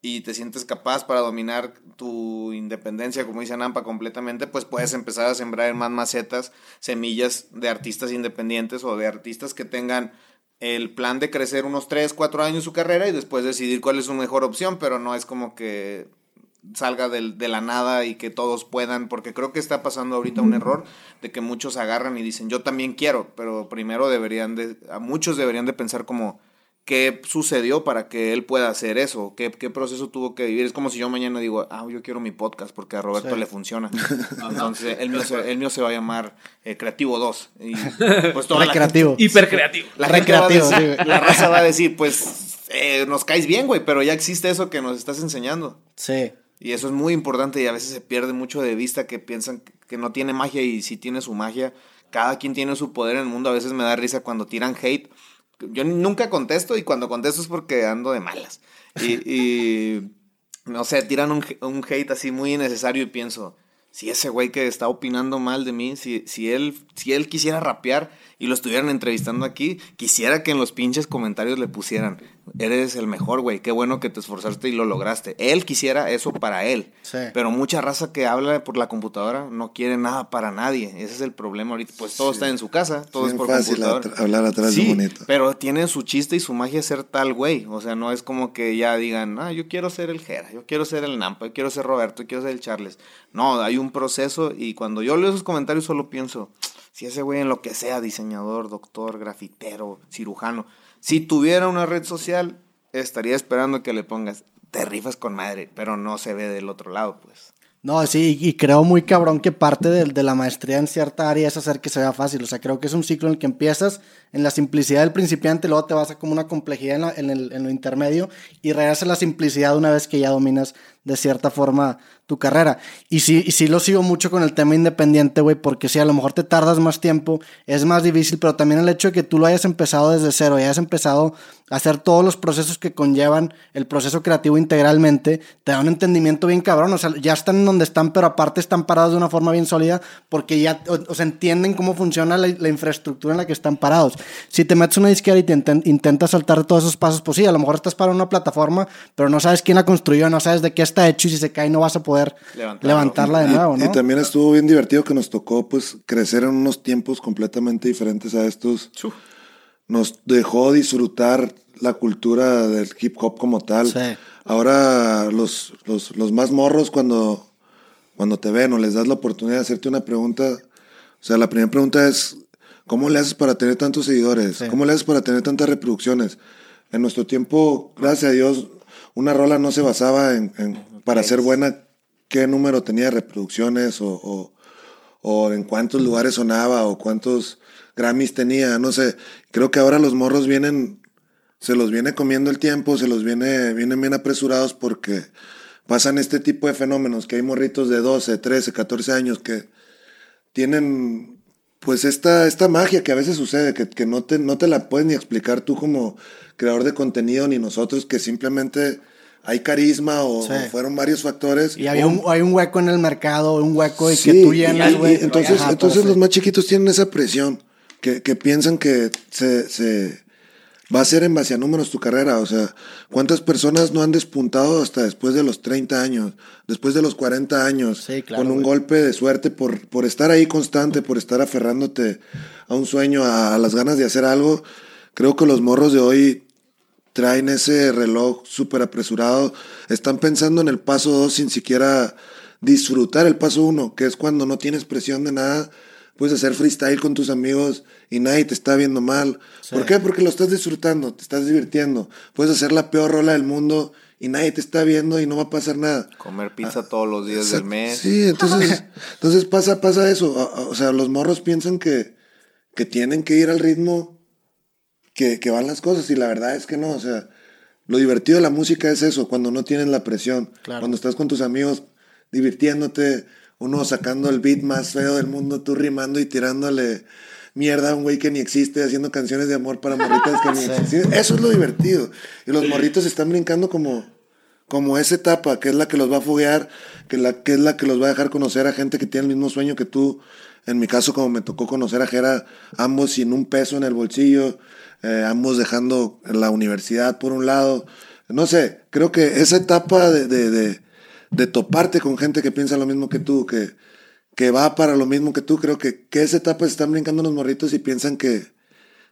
y te sientes capaz para dominar tu independencia, como dice Nampa, completamente, pues puedes empezar a sembrar en más macetas semillas de artistas independientes o de artistas que tengan el plan de crecer unos 3, 4 años su carrera y después decidir cuál es su mejor opción, pero no es como que salga del- de, la nada y que todos puedan, porque creo que está pasando ahorita un error de que muchos agarran y dicen, yo también quiero, pero primero deberían de, a muchos deberían de pensar como, ¿qué sucedió para que él pueda hacer eso? ¿Qué, qué proceso tuvo que vivir? Es como si yo mañana digo, ah, yo quiero mi podcast porque a Roberto Sí. le funciona. Entonces, el mío, se, el mío se va a llamar eh, Creativo 2. Y, pues, toda la Recreativo. Hipercreativo. la Recreativo, decir- la raza va a decir, pues eh, nos caes bien, güey, pero ya existe eso que nos estás enseñando. Sí. Y eso es muy importante y a veces se pierde mucho de vista que piensan que no tiene magia y sí tiene su magia. Cada quien tiene su poder en el mundo. A veces me da risa cuando tiran hate. Yo nunca contesto y cuando contesto es porque ando de malas. Y, y, no sé, tiran un, un hate así muy innecesario y pienso, si ese güey que está opinando mal de mí, si, si, él, si él quisiera rapear y lo estuvieran entrevistando aquí, quisiera que en los pinches comentarios le pusieran, eres el mejor, güey, qué bueno que te esforzaste y lo lograste. Él quisiera eso para él. Sí. Pero mucha raza que habla por la computadora no quiere nada para nadie. Ese es el problema ahorita. Pues todo está en su casa, todo Bien es por fácil computadora. hablar atrás de Sí, bonito. pero tiene su chiste y su magia ser tal güey. O sea, no es como que ya digan, ah, yo quiero ser el Jera, yo quiero ser el Nampa, yo quiero ser Roberto, yo quiero ser el Charles. No, hay un proceso y cuando yo leo esos comentarios solo pienso, si ese güey en lo que sea, diseñador, doctor, grafitero, cirujano, si tuviera una red social, estaría esperando que le pongas, te rifas con madre, pero no se ve del otro lado, pues. No, sí, y creo muy cabrón que parte de, la maestría en cierta área es hacer que se vea fácil. O sea, creo que es un ciclo en el que empiezas en la simplicidad del principiante, luego te vas a como una complejidad en, el, lo intermedio y regresas a la simplicidad una vez que ya dominas de cierta forma tu carrera. Y sí, sí lo sigo mucho con el tema independiente, güey, porque sí, a lo mejor te tardas más tiempo, es más difícil, pero también el hecho de que tú lo hayas empezado desde cero y hayas empezado a hacer todos los procesos que conllevan el proceso creativo integralmente, te da un entendimiento bien cabrón. O sea, ya están en donde están, pero aparte están parados de una forma bien sólida porque ya, o, sea, entienden cómo funciona la, la, infraestructura en la que están parados. Si te metes una disquera y te intentas saltar todos esos pasos, pues sí, a lo mejor estás para una plataforma, pero no sabes quién la construyó, no sabes de qué está hecho y si se cae no vas a poder Levantarlo. levantarla de nuevo, ¿no? Y, y, también estuvo bien divertido que nos tocó pues crecer en unos tiempos completamente diferentes a estos. Chuf. Nos dejó disfrutar la cultura del hip hop como tal. Sí. Ahora los, los, los, más morros cuando, cuando te ven o les das la oportunidad de hacerte una pregunta, o sea, la primera pregunta es, ¿cómo le haces para tener tantos seguidores? Sí. ¿Cómo le haces para tener tantas reproducciones? En nuestro tiempo, gracias a Dios, una rola no se basaba en, en para ser buena, qué número tenía de reproducciones o, o, o, en cuántos lugares sonaba o cuántos Grammys tenía, no sé. Creo que ahora los morros vienen, se los viene comiendo el tiempo, se los viene, vienen bien apresurados porque pasan este tipo de fenómenos, que hay morritos de 12, 13, 14 años que tienen pues esta, esta magia que a veces sucede, que, que no, te, no te la puedes ni explicar tú como creador de contenido, ni nosotros, que simplemente hay carisma o, sí. fueron varios factores. Y había un, hay un hueco en el mercado, un hueco y sí, que tú llenas, güey. Entonces, Ajá, entonces los más chiquitos tienen esa presión, que, que piensan que se, se, va a ser en base a números tu carrera. O sea, ¿cuántas personas no han despuntado hasta después de los 30 años, después de los 40 años, sí, claro, con un güey. golpe de suerte por, por estar ahí constante, por estar aferrándote a un sueño, a, a las ganas de hacer algo? Creo que los morros de hoy traen ese reloj súper apresurado, están pensando en el paso 2 sin siquiera disfrutar el paso 1, que es cuando no tienes presión de nada, puedes hacer freestyle con tus amigos y nadie te está viendo mal. Sí. ¿Por qué? Porque lo estás disfrutando, te estás divirtiendo. Puedes hacer la peor rola del mundo y nadie te está viendo y no va a pasar nada. Comer pizza ah, todos los días del mes. Sí, entonces, entonces pasa, pasa eso. O, o sea, los morros piensan que, que tienen que ir al ritmo que, que, van las cosas y la verdad es que no, o sea, lo divertido de la música es eso, cuando no tienes la presión, claro. cuando estás con tus amigos divirtiéndote, uno sacando el beat más feo del mundo, tú rimando y tirándole mierda a un güey que ni existe, haciendo canciones de amor para morritas que ni sí. existen. Eso es lo divertido. Y los morritos están brincando como, como esa etapa, que es la que los va a foguear, que, la, que es la que los va a dejar conocer a gente que tiene el mismo sueño que tú. En mi caso, como me tocó conocer a Jera, ambos sin un peso en el bolsillo, eh, ambos dejando la universidad por un lado. No sé, creo que esa etapa de, de, de, de, toparte con gente que piensa lo mismo que tú, que, que va para lo mismo que tú, creo que, que esa etapa se están brincando los morritos y piensan que,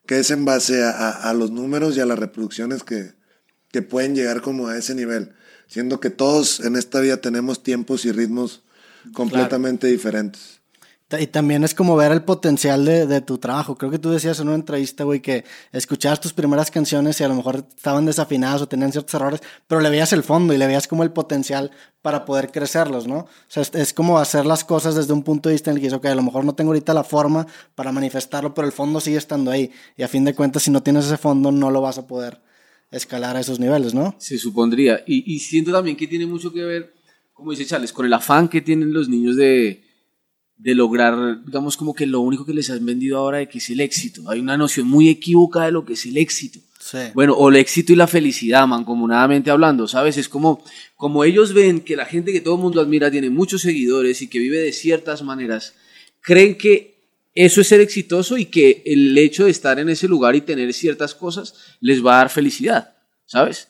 que es en base a, a, a, los números y a las reproducciones que, que pueden llegar como a ese nivel, siendo que todos en esta vida tenemos tiempos y ritmos completamente claro. diferentes. Y también es como ver el potencial de, de, tu trabajo. Creo que tú decías en una entrevista, güey, que escuchabas tus primeras canciones y a lo mejor estaban desafinadas o tenían ciertos errores, pero le veías el fondo y le veías como el potencial para poder crecerlos, ¿no? O sea, es, como hacer las cosas desde un punto de vista en el que dices, ok, a lo mejor no tengo ahorita la forma para manifestarlo, pero el fondo sigue estando ahí. Y a fin de cuentas, si no tienes ese fondo, no lo vas a poder escalar a esos niveles, ¿no? Se supondría. Y, y siento también que tiene mucho que ver, como dice Charles, con el afán que tienen los niños de de lograr, digamos, como que lo único que les has vendido ahora de que es el éxito. Hay una noción muy equívoca de lo que es el éxito. Sí. Bueno, o el éxito y la felicidad, mancomunadamente hablando, ¿sabes? Es como, como ellos ven que la gente que todo el mundo admira tiene muchos seguidores y que vive de ciertas maneras, creen que eso es ser exitoso y que el hecho de estar en ese lugar y tener ciertas cosas les va a dar felicidad, ¿sabes?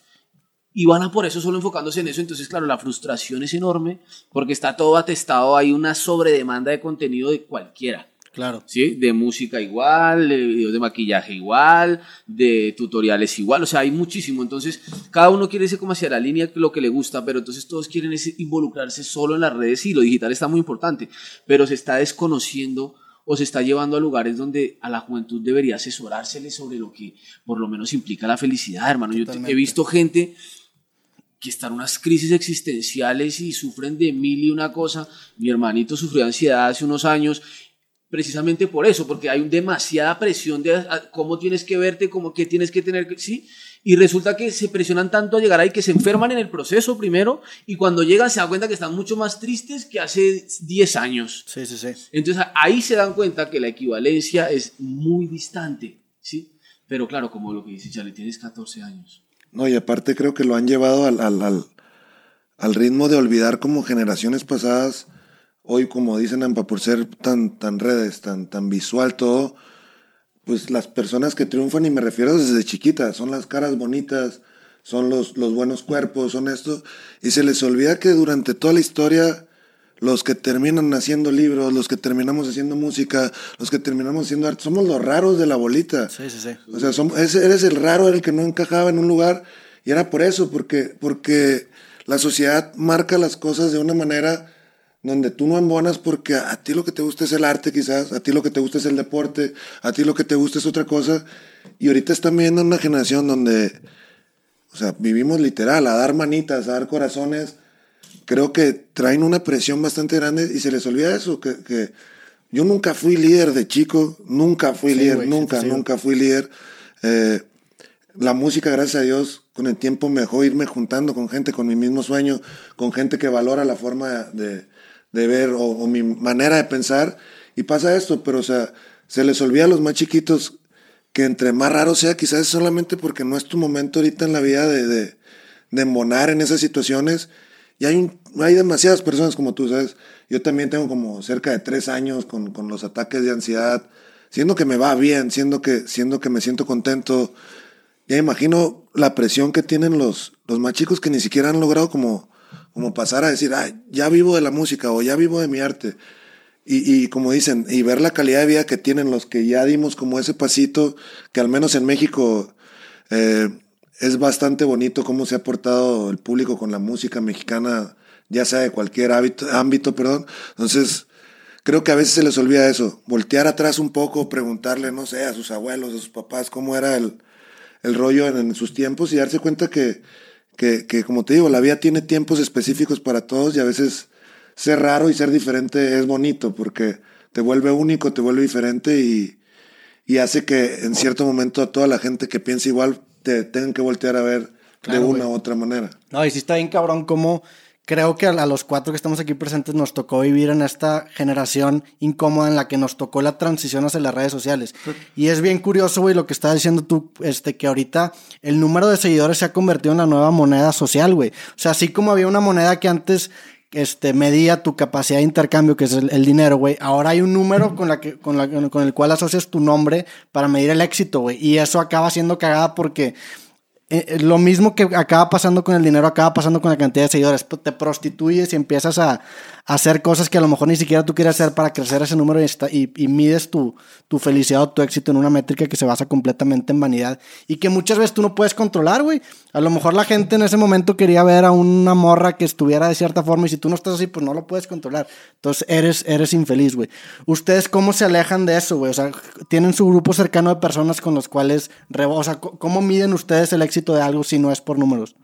Y van a por eso solo enfocándose en eso. Entonces, claro, la frustración es enorme porque está todo atestado, hay una sobredemanda de contenido de cualquiera. Claro. ¿Sí? De música igual, de videos de maquillaje igual, de tutoriales igual, o sea, hay muchísimo. Entonces, cada uno quiere irse como hacia la línea lo que le gusta, pero entonces todos quieren involucrarse solo en las redes y lo digital está muy importante, pero se está desconociendo o se está llevando a lugares donde a la juventud debería asesorársele sobre lo que por lo menos implica la felicidad, hermano. Totalmente. Yo he visto gente que están unas crisis existenciales y sufren de mil y una cosa. Mi hermanito sufrió ansiedad hace unos años precisamente por eso, porque hay demasiada presión de a, cómo tienes que verte, cómo que tienes que tener, ¿sí? Y resulta que se presionan tanto a llegar ahí que se enferman en el proceso primero y cuando llegan se dan cuenta que están mucho más tristes que hace 10 años. Sí, sí, sí. Entonces ahí se dan cuenta que la equivalencia es muy distante, ¿sí? Pero claro, como lo que dice Charlie, tienes 14 años. No, y aparte creo que lo han llevado al, al, al, al ritmo de olvidar como generaciones pasadas, hoy como dicen Ampa, por ser tan, tan redes, tan, tan visual todo, pues las personas que triunfan, y me refiero desde chiquitas, son las caras bonitas, son los, los buenos cuerpos, son esto, y se les olvida que durante toda la historia los que terminan haciendo libros, los que terminamos haciendo música, los que terminamos haciendo arte, somos los raros de la bolita. Sí, sí, sí. O sea, somos, eres el raro, el que no encajaba en un lugar, y era por eso, porque, porque la sociedad marca las cosas de una manera donde tú no embonas porque a ti lo que te gusta es el arte quizás, a ti lo que te gusta es el deporte, a ti lo que te gusta es otra cosa, y ahorita están viviendo una generación donde, o sea, vivimos literal, a dar manitas, a dar corazones, creo que traen una presión bastante grande y se les olvida eso, que, que yo nunca fui líder de chico, nunca fui Sí, líder, nunca, nunca fui líder. Eh, la música, gracias a Dios, con el tiempo me dejó irme juntando con gente con mi mismo sueño, con gente que valora la forma de, de ver o, o, mi manera de pensar. Y pasa esto, pero o sea, se les olvida a los más chiquitos que entre más raro sea, quizás es solamente porque no es tu momento ahorita en la vida de, de, de embonar en esas situaciones. Y hay, un, hay demasiadas personas como tú, ¿sabes? Yo también tengo como cerca de tres años con, con los ataques de ansiedad, siendo que me va bien, siendo que, siendo que me siento contento. Ya imagino la presión que tienen los, los más chicos que ni siquiera han logrado como, como pasar a decir, ah, ya vivo de la música o ya vivo de mi arte. Y, y, como dicen, y ver la calidad de vida que tienen los que ya dimos como ese pasito, que al menos en México eh, es bastante bonito cómo se ha portado el público con la música mexicana, ya sea de cualquier ámbito, perdón. Entonces, creo que a veces se les olvida eso, voltear atrás un poco, preguntarle, no sé, a sus abuelos, a sus papás, cómo era el, el rollo en, en sus tiempos y darse cuenta que, que, que, como te digo, la vida tiene tiempos específicos para todos y a veces ser raro y ser diferente es bonito porque te vuelve único, te vuelve diferente y, y hace que en cierto momento a toda la gente que piensa igual te tengan que voltear a ver claro, de una u otra manera. No, y sí está bien cabrón como creo que a los cuatro que estamos aquí presentes nos tocó vivir en esta generación incómoda en la que nos tocó la transición hacia las redes sociales. Y es bien curioso, güey, lo que estás diciendo tú, este, que ahorita el número de seguidores se ha convertido en la nueva moneda social, güey. O sea, así como había una moneda que antes este, medía tu capacidad de intercambio, que es el, el dinero, güey. Ahora hay un número con, la que, con, la, con el cual asocias tu nombre para medir el éxito, güey. Y eso acaba siendo cagada porque eh, lo mismo que acaba pasando con el dinero, acaba pasando con la cantidad de seguidores. Te prostituyes y empiezas a, a hacer cosas que a lo mejor ni siquiera tú quieres hacer para crecer ese número y, está, y, mides tu, tu felicidad o tu éxito en una métrica que se basa completamente en vanidad y que muchas veces tú no puedes controlar, güey. A lo mejor la gente en ese momento quería ver a una morra que estuviera de cierta forma y si tú no estás así, pues no lo puedes controlar. Entonces eres, eres infeliz, güey. ¿Ustedes cómo se alejan de eso, güey? O sea, ¿tienen su grupo cercano de personas con los cuales, o sea, ¿cómo miden ustedes el éxito de algo si no es por números?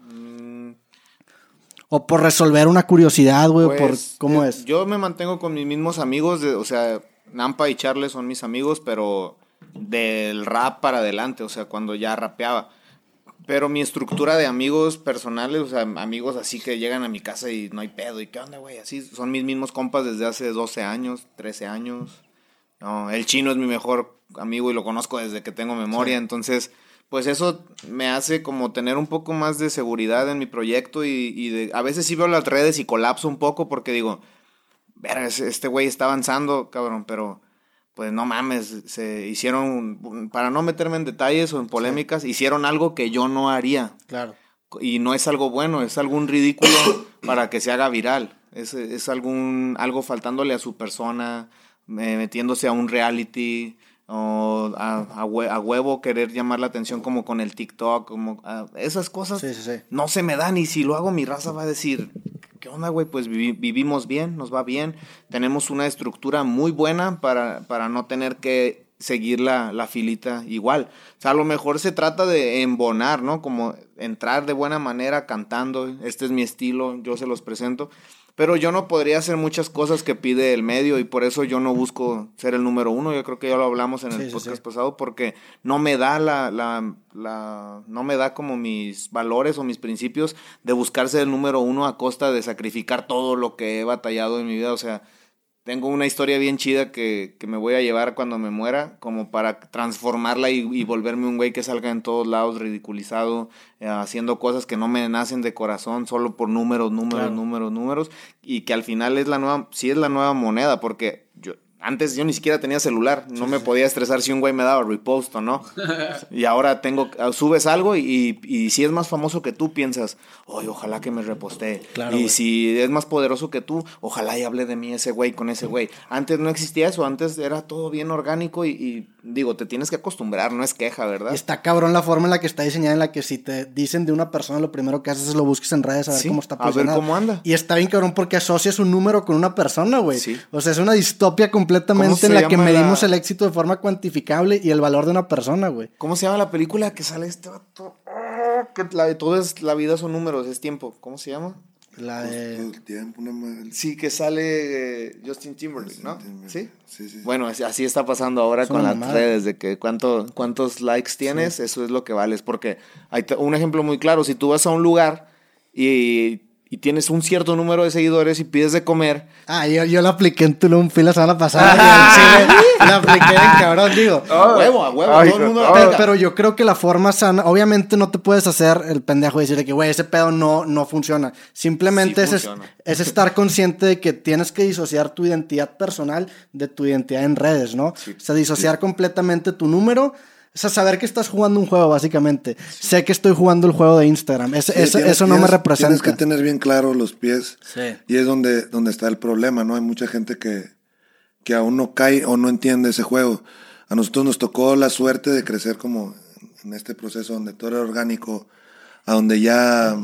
O por resolver una curiosidad, güey, pues, por cómo eh, es. Yo me mantengo con mis mismos amigos, de, o sea, Nampa y Charles son mis amigos, pero del rap para adelante, o sea, cuando ya rapeaba. Pero mi estructura de amigos personales, o sea, amigos así que llegan a mi casa y no hay pedo, y qué onda, güey, así son mis mismos compas desde hace 12 años, 13 años. No, el chino es mi mejor amigo y lo conozco desde que tengo memoria, sí. entonces pues eso me hace como tener un poco más de seguridad en mi proyecto y, y de, a veces sí veo las redes y colapso un poco porque digo, ver, este güey está avanzando, cabrón, pero pues no mames, se hicieron, para no meterme en detalles o en polémicas, sí. hicieron algo que yo no haría. Claro. Y no es algo bueno, es algún ridículo para que se haga viral. Es, es algún, algo faltándole a su persona, metiéndose a un reality, o a, a, a, huevo querer llamar la atención como con el TikTok, como a, esas cosas sí, sí, sí. no se me dan y si lo hago mi raza va a decir, ¿qué onda, güey? Pues vivi vivimos bien, nos va bien, tenemos una estructura muy buena para, para no tener que seguir la, la filita igual. O sea, a lo mejor se trata de embonar, ¿no? Como entrar de buena manera cantando, este es mi estilo, yo se los presento. Pero yo no podría hacer muchas cosas que pide el medio y por eso yo no busco ser el número uno. Yo creo que ya lo hablamos en el Sí, podcast sí. pasado porque no me da la, la, la- no me da como mis valores o mis principios de buscar ser el número uno a costa de sacrificar todo lo que he batallado en mi vida. O sea, tengo una historia bien chida que, que me voy a llevar cuando me muera, como para transformarla y, y volverme un güey que salga en todos lados ridiculizado, eh, haciendo cosas que no me nacen de corazón, solo por números, números, Claro. números, números, y que al final es la nueva, sí es la nueva moneda, porque antes yo ni siquiera tenía celular, no me podía estresar si un güey me daba repost o no. y ahora tengo, ah, subes algo y, y si es más famoso que tú, piensas, oye, ojalá que me reposte. Claro, y si es más poderoso que tú, ojalá y hable de mí ese güey con ese güey. Antes no existía eso, antes era todo bien orgánico y, y, digo, te tienes que acostumbrar, no es queja, ¿verdad? Está cabrón la forma en la que está diseñada, en la que si te dicen de una persona, lo primero que haces es lo busques en redes a ver Sí, cómo está a ver cómo anda. Y está bien cabrón porque asocias un número con una persona, güey. Sí. O sea, es una distopia ¿Cómo completamente en la que medimos la- el éxito de forma cuantificable y el valor de una persona, güey. ¿Cómo se llama la película que sale este vato? Ah, Que la todo es la vida son números, es tiempo. ¿Cómo se llama? La Todo de... el tiempo, una madre. Sí, que sale eh, Justin Timberlake, ¿no? Timberlake. Sí. Sí, sí. Bueno, así- así está pasando ahora Es con las mamada. redes, de que cuánto, cuántos likes tienes, eso es lo que vales. Porque hay un ejemplo muy claro, si tú vas a un lugar y, y tienes un cierto número de seguidores y pides de comer, Ah, yo, yo la apliqué en Tulum, fui la semana pasada. y en Chile la apliqué en cabrón, digo. a huevo, a huevo, Ay, todo el mundo Pero, yo creo que la forma sana, obviamente no te puedes hacer el pendejo y decirle que, güey, ese pedo no, no funciona. Simplemente Sí es, funciona. es estar consciente de que tienes que disociar tu identidad personal de tu identidad en redes, ¿no? O sea, disociar completamente tu número. O sea, saber que estás jugando un juego, básicamente. Sé que estoy jugando el juego de Instagram. Es- Sí, eso, tienes- eso no me representa. Tienes que tener bien claro los pies. Sí. Y es donde, donde está el problema, ¿no? Hay mucha gente que, que aún no cae o no entiende ese juego. A nosotros nos tocó la suerte de crecer como en este proceso donde todo era orgánico, a donde ya, a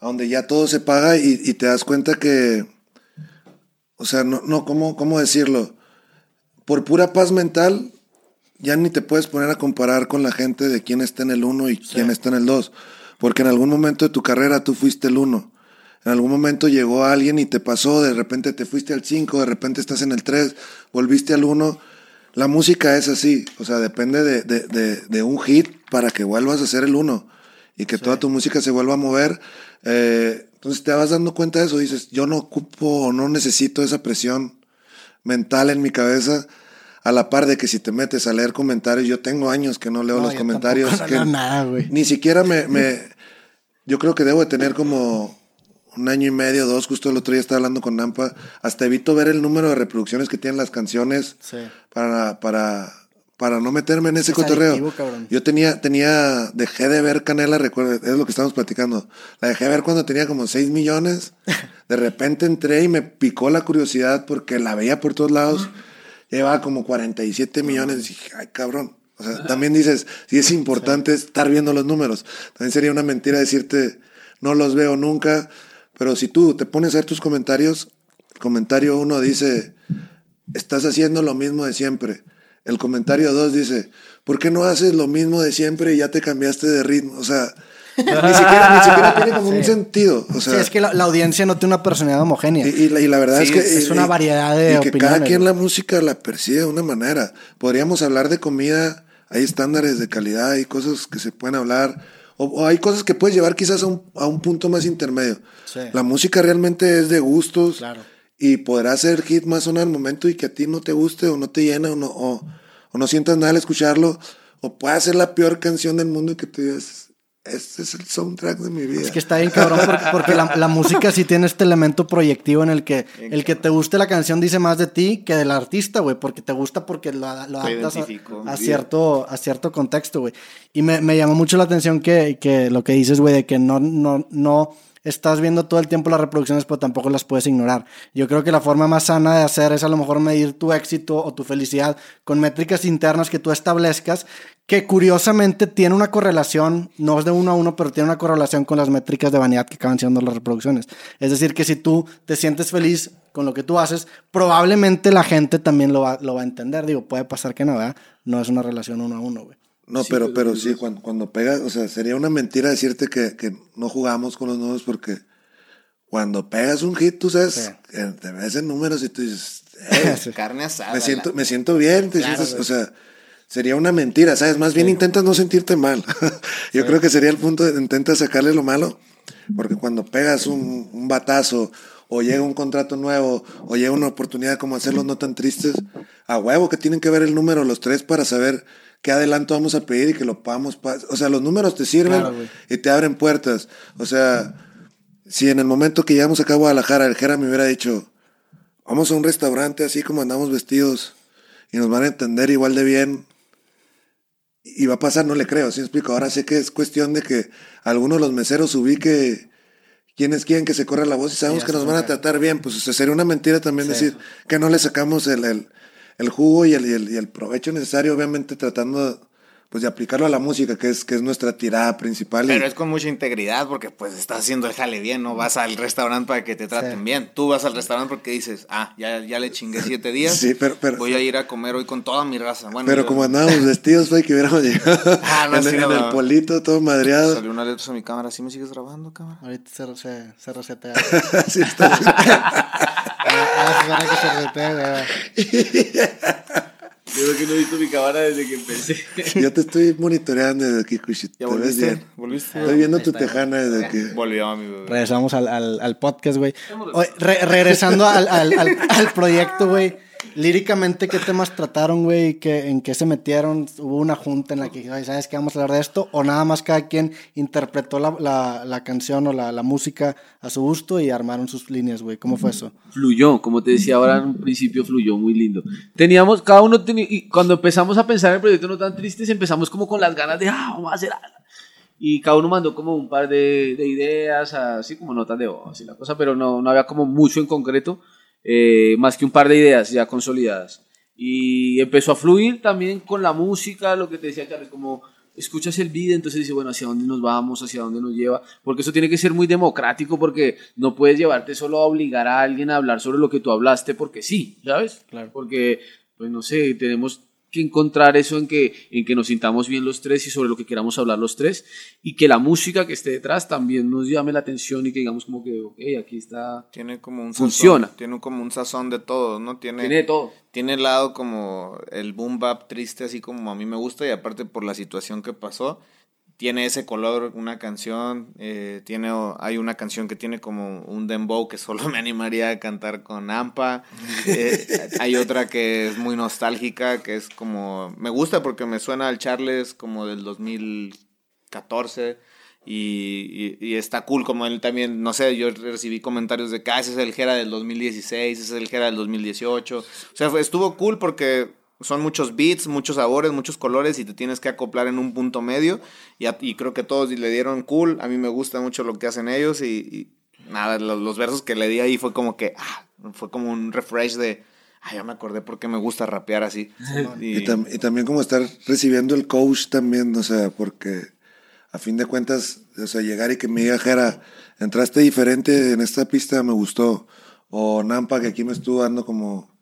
donde ya todo se paga y, y te das cuenta que, o sea, no, no, ¿cómo, ¿cómo decirlo? Por pura paz mental, ya ni te puedes poner a comparar con la gente de quién está en el 1 y quién está en el 2. Porque en algún momento de tu carrera tú fuiste el 1. En algún momento llegó alguien y te pasó, de repente te fuiste al 5, de repente estás en el 3, volviste al 1. La música es así, o sea, depende de, de, de, de un hit para que vuelvas a ser el 1 y que toda tu música se vuelva a mover. Eh, entonces te vas dando cuenta de eso, dices, yo no ocupo o no necesito esa presión mental en mi cabeza. A la par de que si te metes a leer comentarios, yo tengo años que no leo No, los yo comentarios. que leo nada, güey. Ni siquiera me, me. Yo creo que debo de tener como un año y medio, dos. Justo el otro día estaba hablando con Nampa. Hasta evito ver el número de reproducciones que tienen las canciones Sí. para, para, para no meterme en ese Es cotorreo. adictivo. Yo tenía, tenía, dejé de ver Canela, recuerda, es lo que estamos platicando. La dejé de ver cuando tenía como 6 millones. De repente entré y me picó la curiosidad porque la veía por todos lados. Llevaba como 47 millones. Y dije, ay, cabrón. O sea, también dices, si es importante estar viendo los números. También sería una mentira decirte, no los veo nunca. Pero si tú te pones a ver tus comentarios, el comentario uno dice, estás haciendo lo mismo de siempre. El comentario dos dice, ¿por qué no haces lo mismo de siempre y ya te cambiaste de ritmo? O sea, ni siquiera, ni siquiera tiene como un sentido. O sea, sí, es que la, la audiencia no tiene una personalidad homogénea. y, y la, y la verdad Sí, es que es una variedad de y que cada opiniones, quien güey. la música la percibe de una manera. Podríamos hablar de comida, hay estándares de calidad, hay cosas que se pueden hablar, o, o hay cosas que puedes llevar quizás a un, a un punto más intermedio. La música realmente es de gustos Claro. y podrá ser hit más o menos al momento y que a ti no te guste o no te llena o no, o, o no sientas nada al escucharlo, o puede ser la peor canción del mundo que te digas, este es el soundtrack de mi vida. Es que está bien cabrón porque, porque la, la música sí tiene este elemento proyectivo en el que el que te guste la canción dice más de ti que del artista, güey, porque te gusta porque lo, lo adaptas a cierto, a cierto contexto, güey. Y me, me llamó mucho la atención que, que lo que dices, güey, de que no, no, no estás viendo todo el tiempo las reproducciones, pero tampoco las puedes ignorar. Yo creo que la forma más sana de hacer es a lo mejor medir tu éxito o tu felicidad con métricas internas que tú establezcas, que curiosamente tiene una correlación, no es de uno a uno, pero tiene una correlación con las métricas de vanidad que acaban siendo las reproducciones. Es decir, que si tú te sientes feliz con lo que tú haces, probablemente la gente también lo va, lo va a entender. Digo, puede pasar que no, ¿verdad? No es una relación uno a uno, güey. No, pero, pero sí, cuando, cuando pegas, o sea, sería una mentira decirte que, que no jugamos con los nuevos porque cuando pegas un hit, tú sabes, Sí. que te ves en números y tú dices, "Eh, Sí. Carne asada. me, siento, me siento bien, te Claro, sientes- o sea, sería una mentira, ¿sabes? Más bien intentas no sentirte mal. Yo creo que sería el punto de intentas sacarle lo malo, porque cuando pegas un, un batazo o llega un contrato nuevo o llega una oportunidad como hacerlos no tan tristes, a huevo que tienen que ver el número los tres para saber qué adelanto vamos a pedir y que lo podamos... pa- O sea, los números te sirven Claro, y te abren puertas. O sea, si en el momento que llegamos acá a Guadalajara, el Jera me hubiera dicho, vamos a un restaurante así como andamos vestidos y nos van a entender igual de bien. Y va a pasar, no le creo, ¿sí explico? Ahora sé que es cuestión de que algunos de los meseros ubique quiénes quieren que se corra la voz y sabemos que nos van a tratar bien. Pues o sea, sería una mentira también decir que no le sacamos el, el, el jugo y el, y, el, y el provecho necesario, obviamente tratando pues de aplicarlo a la música, que es, que es nuestra tirada principal. y- Pero es con mucha integridad porque pues estás haciendo el jale bien, no vas al restaurante para que te traten bien. Tú vas al restaurante porque dices, ah, ya, ya le chingué siete días. Sí, pero- pero- voy a ir a comer hoy con toda mi raza. Bueno, Pero yo- como andábamos vestidos, fue que hubiéramos llegado Ah, no, en, sí, en no, el no. polito todo madreado. Salió una letra a mi cámara. ¿Sí me sigues grabando, cámara? Ahorita se, se, se resetea. Así está. Que. Yo creo que no he visto mi cámara desde que empecé. Yo te estoy monitoreando desde aquí, Cushi. ¿Ya Te ves volviste? bien. ¿Volviste? Estoy viendo tu tejana desde que... Volvió a mi bebé. Regresamos al, al, al podcast, güey. Re- regresando al, al, al, al proyecto, güey. Líricamente, ¿qué temas trataron, güey? ¿Qué- ¿En qué se metieron? ¿Hubo una junta en la que, "Ay, ¿sabes qué? Vamos a hablar de esto? ¿O nada más cada quien interpretó la, la, la canción o la, la música a su gusto y armaron sus líneas, güey? ¿Cómo fue eso? fluyó, como te decía ahora en un principio, fluyó muy lindo. Teníamos, cada uno tenía, y cuando empezamos a pensar en el proyecto no tan tristes, empezamos como con las ganas de, ah, vamos a hacer algo. Y cada uno mandó como un par de, de ideas, así como notas de voz y la cosa, pero no, no había como mucho en concreto, eh, más que un par de ideas ya consolidadas. Y empezó a fluir también con la música, lo que te decía Charles, como escuchas el video, entonces dices, bueno, ¿hacia dónde nos vamos? ¿Hacia dónde nos lleva? Porque eso tiene que ser muy democrático, porque no puedes llevarte solo a obligar a alguien a hablar sobre lo que tú hablaste, porque sí, ¿sabes? Claro. Porque, pues no sé, tenemos que encontrar eso en que, en que nos sintamos bien los tres y sobre lo que queramos hablar los tres, y que la música que esté detrás también nos llame la atención y que digamos como que, ok, aquí está... Tiene como un Funciona. Sazón, tiene como un sazón de todo, ¿no? Tiene, Tiene de todo. tiene el lado como el boom bap triste, así como a mí me gusta, y aparte por la situación que pasó, tiene ese color, una canción, eh, tiene, hay una canción que tiene como un dembow que solo me animaría a cantar con Ampa, Eh, hay otra que es muy nostálgica, que es como, me gusta porque me suena al Charles como del 2014. Y, y, y está cool, como él también, no sé, yo recibí comentarios de que ah, ese es el Jera del 2016, ese es el Jera del 2018. O sea, fue- estuvo cool porque son muchos beats, muchos sabores, muchos colores y te tienes que acoplar en un punto medio. Y, a- y creo que todos le dieron cool. A mí me gusta mucho lo que hacen ellos y, y nada, lo- los, versos que le di ahí fue como que, ah, fue como un refresh de, ah, ya me acordé por qué me gusta rapear así. Y, tam- y también como estar recibiendo el coach también, o sea, porque a fin de cuentas, o sea, llegar y que me diga, Jera, entraste diferente en esta pista, me gustó. O Nampa, que aquí me estuvo dando como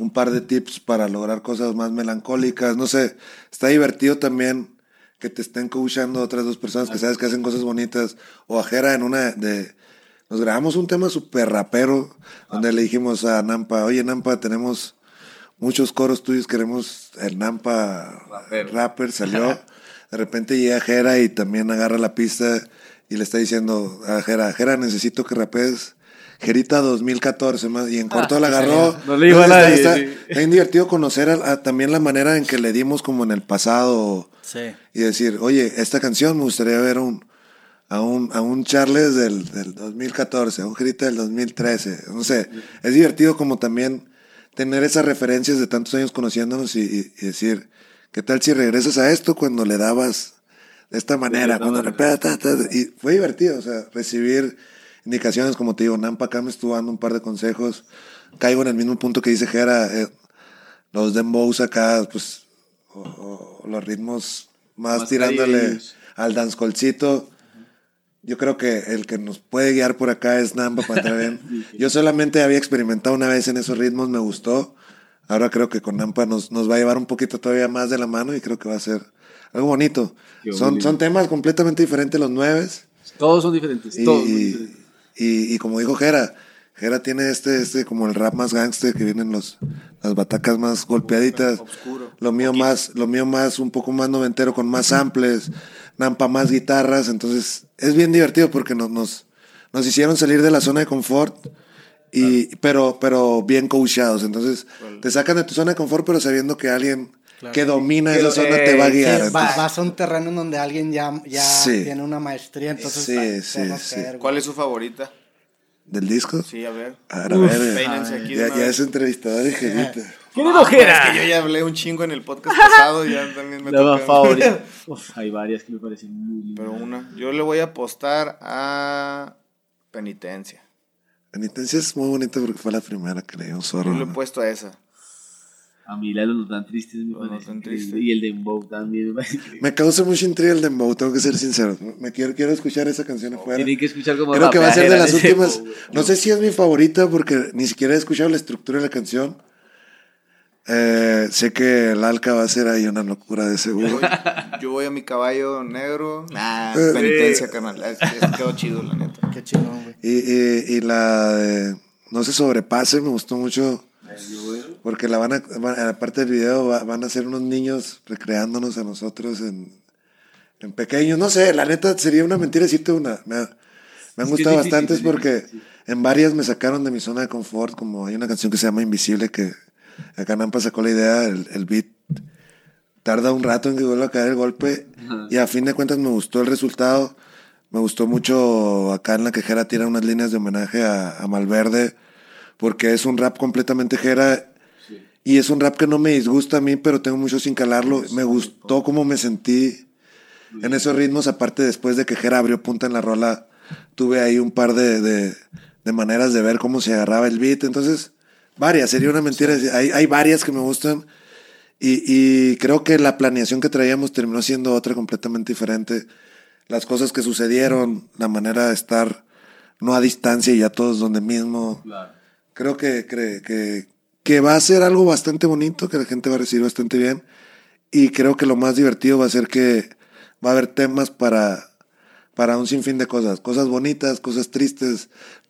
un par de tips para lograr cosas más melancólicas, no sé, está divertido también que te estén coachando otras dos personas que sabes que hacen cosas bonitas. O a Jera en una de... Nos grabamos un tema súper rapero, donde le dijimos a Nampa, oye Nampa, tenemos muchos coros tuyos, queremos el Nampa rapper, salió. De repente llega Jera y también agarra la pista y le está diciendo a Jera, Jera, necesito que rapees Jerita 2014 más. Y en corto la agarró. No le dijo a nadie, Está, sí. está bien divertido conocer a- a también la manera en que le dimos como en el pasado Sí. y decir, oye, esta canción me gustaría ver un, a, un, a un Charles del, del 2014, a un Jerita del 2013. No sé, es divertido como también tener esas referencias de tantos años conociéndonos y, y- y decir, ¿qué tal si regresas a esto cuando le dabas de esta manera? cuando ta, y fue divertido, o sea, recibir indicaciones, como te digo, Nampa acá me estuvo dando un par de consejos. Caigo en el mismo punto que dice Jera, eh, los dembows acá, pues, o, o los ritmos más, Más tirándole al dancehallcito. yo creo que el que nos puede guiar por acá es Nampa para entrar bien. Yo solamente había experimentado una vez en esos ritmos, me gustó. Ahora creo que con Nampa nos, nos va a llevar un poquito todavía más de la mano y creo que va a ser algo bonito. Qué Son, bonito. son temas completamente diferentes los nueves. Todos son diferentes. Y, todos son diferentes. Y- y como dijo Jera, Jera tiene este, este como el rap más gangster que vienen los, las batacas más golpeaditas. Obscuro. Lo mío más, lo mío más, un poco más noventero con más samples, Nampa más guitarras, entonces es bien divertido porque nos, nos, nos hicieron salir de la zona de confort. Y, pero, pero bien coachados. Entonces, te sacan de tu zona de confort, pero sabiendo que alguien que domina esa zona te va a Sí, guiar. va- Entonces, vas a un terreno en donde alguien ya, ya Sí. tiene una maestría, entonces Sí, va- sí, sí. güey. ¿Cuál es su favorita? ¿Del disco? Sí, a ver. A ver, a ver. Aquí Ya, ya es entrevistador y gerita. ¿Tiene Es ojera? que yo ya hablé un chingo en el podcast pasado, ya también me La más favorita. Uf, hay varias que me parecen muy lindas. Pero una. Yo le voy a apostar a Penitencia. Penitencia es muy bonita porque fue la primera que leí un zorro. Yo le he puesto a esa. A mí la de los no tan tristes me parece tan tristes. Y el de Dembow también me parece increíble. Me causa mucha intriga el dembow, tengo que ser sincero. Me quiero, quiero escuchar esa canción afuera. Tienen que escuchar como Creo que va a ser de las últimas. Dembow. No sé si es mi favorita porque ni siquiera he escuchado la estructura de la canción. Eh, sé que el Alca va a ser ahí una locura de seguro. Yo voy a mi caballo negro. Nah, Eh, penitencia, carnal. Es- es- quedó chido, la neta. Qué chingón, güey. Y, y, y la de No se sobrepase me gustó mucho. Porque la van a, van- aparte del video, va- van a ser unos niños recreándonos a nosotros en, en pequeños. No sé, la neta sería una mentira decirte una. Me, ha- me han Es gustado difícil, bastantes es porque difícil, en varias me sacaron de mi zona de confort. Como hay una canción que se llama Invisible que acá Nampa sacó la idea, el, el beat tarda un rato en que vuelva a caer el golpe y a fin de cuentas me gustó el resultado. Me gustó mucho acá en la que Jera tira unas líneas de homenaje a, a Malverde porque es un rap completamente Jera y es un rap que no me disgusta a mí, pero tengo mucho sin calarlo. Me gustó cómo me sentí en esos ritmos, aparte después de que Jera abrió punta en la rola, tuve ahí un par de, de, de maneras de ver cómo se agarraba el beat. Entonces, varias, sería una mentira. Hay, hay varias que me gustan. Y, y creo que la planeación que traíamos terminó siendo otra completamente diferente. Las cosas que sucedieron, la manera de estar no a distancia y ya todos donde mismo. Claro. Creo que, que, que, que va a ser algo bastante bonito, que la gente va a recibir bastante bien. Y creo que lo más divertido va a ser que va a haber temas para, para un sinfín de cosas. Cosas bonitas, cosas tristes,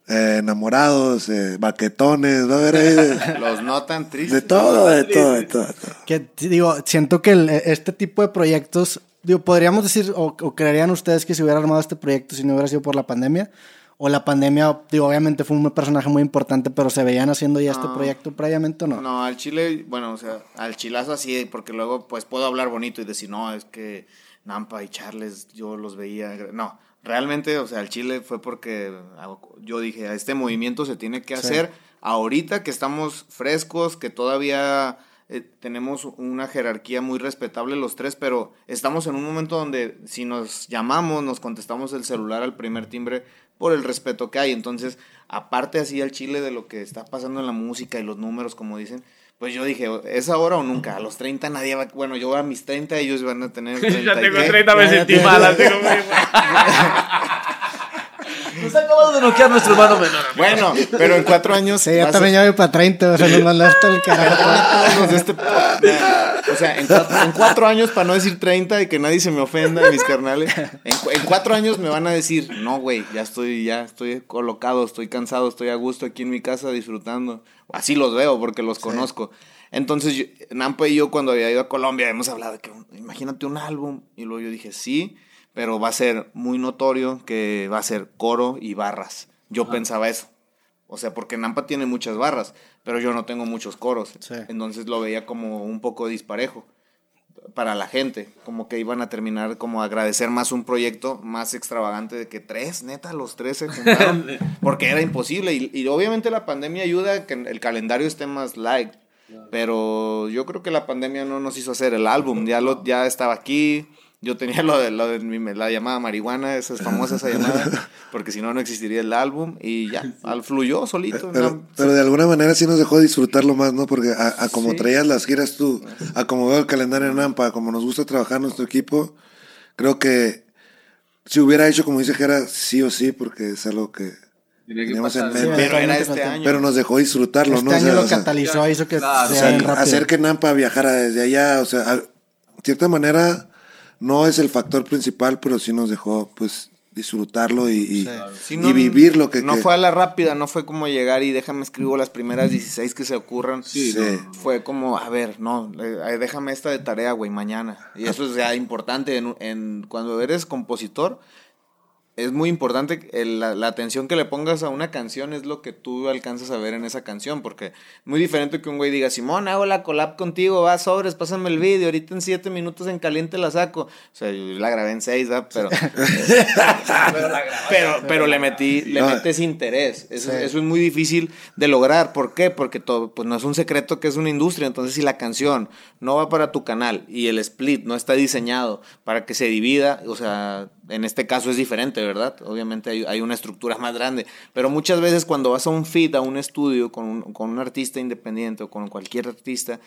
eh, enamorados, eh, baquetones, va a haber ahí de, Los no tan tristes. de todo, de todo, de todo. de todo. Que digo, siento que el- este tipo de proyectos, digo, podríamos decir, o, o creerían ustedes que se hubiera armado este proyecto si no hubiera sido por la pandemia, o la pandemia, digo, obviamente fue un personaje muy importante, pero se veían haciendo ya este proyecto previamente o no. No, al chile, bueno, o sea, al chilazo así, porque luego pues puedo hablar bonito y decir, no, es que Nampa y Charles yo los veía. No, realmente, o sea, al chile fue porque yo dije, este movimiento se tiene que hacer ahorita que estamos frescos, que todavía eh, tenemos una jerarquía muy respetable los tres, pero estamos en un momento donde si nos llamamos, nos contestamos el celular al primer timbre por el respeto que hay. Entonces, aparte así al chile de lo que está pasando en la música y los números, como dicen, pues yo dije, ¿es ahora o nunca? A los 30 nadie va... Bueno, yo a mis 30, ellos van a tener 30. Ya tengo qué. 30, me sentí tengo- mal. Nos acabamos de noquear nuestro hermano menor. Bueno, pero en cuatro años... Sí, yo vas a- también ya voy para 30, o sea, nos mandaste el carajo. de este. O sea, en cuatro, en cuatro años, para no decir 30 y que nadie se me ofenda, mis carnales, en, cu- en cuatro años me van a decir, no, güey, ya estoy, ya estoy colocado, estoy cansado, estoy a gusto aquí en mi casa disfrutando. Así los veo porque los conozco. Entonces, yo- Nampa y yo cuando había ido a Colombia hemos hablado de que, imagínate un álbum. Y luego yo dije, sí, pero va a ser muy notorio que va a ser coro y barras. Yo pensaba eso. O sea, porque Nampa tiene muchas barras, pero yo no tengo muchos coros. Sí. Entonces lo veía como un poco disparejo para la gente. Como que iban a terminar como agradecer más un proyecto más extravagante de que tres, neta, los tres se juntaron. porque era imposible. Y, y obviamente la pandemia ayuda a que el calendario esté más light. Pero yo creo que la pandemia no nos hizo hacer el álbum. Ya, lo, ya estaba aquí. Yo tenía lo de, lo de mi- la llamada marihuana, esa es famosa esa llamada, porque si no, no existiría el álbum y ya, al fluyó solito. Pero, ¿no? pero de alguna manera sí nos dejó disfrutarlo más, ¿no? Porque a, a como Sí. traías las giras tú, a como veo el calendario en Nampa, a como nos gusta trabajar nuestro equipo, creo que si hubiera hecho como dice Jera, sí o sí, porque es algo que Tenía que teníamos en mente. Pero era este año. Pero nos dejó disfrutarlo, Este ¿no? O año sea, lo o sea, catalizó, hizo que Claro, o sea sea, rápido. hacer que Nampa viajara desde allá, o sea, a- de cierta manera no es el factor principal, pero sí nos dejó, pues, disfrutarlo y, y, Sí, y no- vivir lo que... No que- fue a la rápida, no fue como llegar y déjame escribo las primeras 16 que se ocurran. Sí, Sí. no. Fue como, a ver, no, eh, déjame esta de tarea, güey, mañana. Y eso es ya importante en, en- cuando eres compositor. Es muy importante el- la, la atención que le pongas a una canción es lo que tú alcanzas a ver en esa canción, porque muy diferente que un güey diga, Simón, hago la collab contigo, va, sobres, pásame el vídeo, ahorita en siete minutos en caliente la saco. O sea, yo la grabé en seis, ¿verdad? Pero, pero, pero le metí, le No. metes interés. Eso, Sí. eso es muy difícil de lograr. ¿Por qué? Porque todo, pues no es un secreto que es una industria. Entonces, si la canción no va para tu canal y el split no está diseñado para que se divida, o sea, en este caso es diferente, ¿verdad? Obviamente hay, una estructura más grande. Pero muchas veces cuando vas a un feed, a un estudio con un, con un artista independiente o con cualquier artista,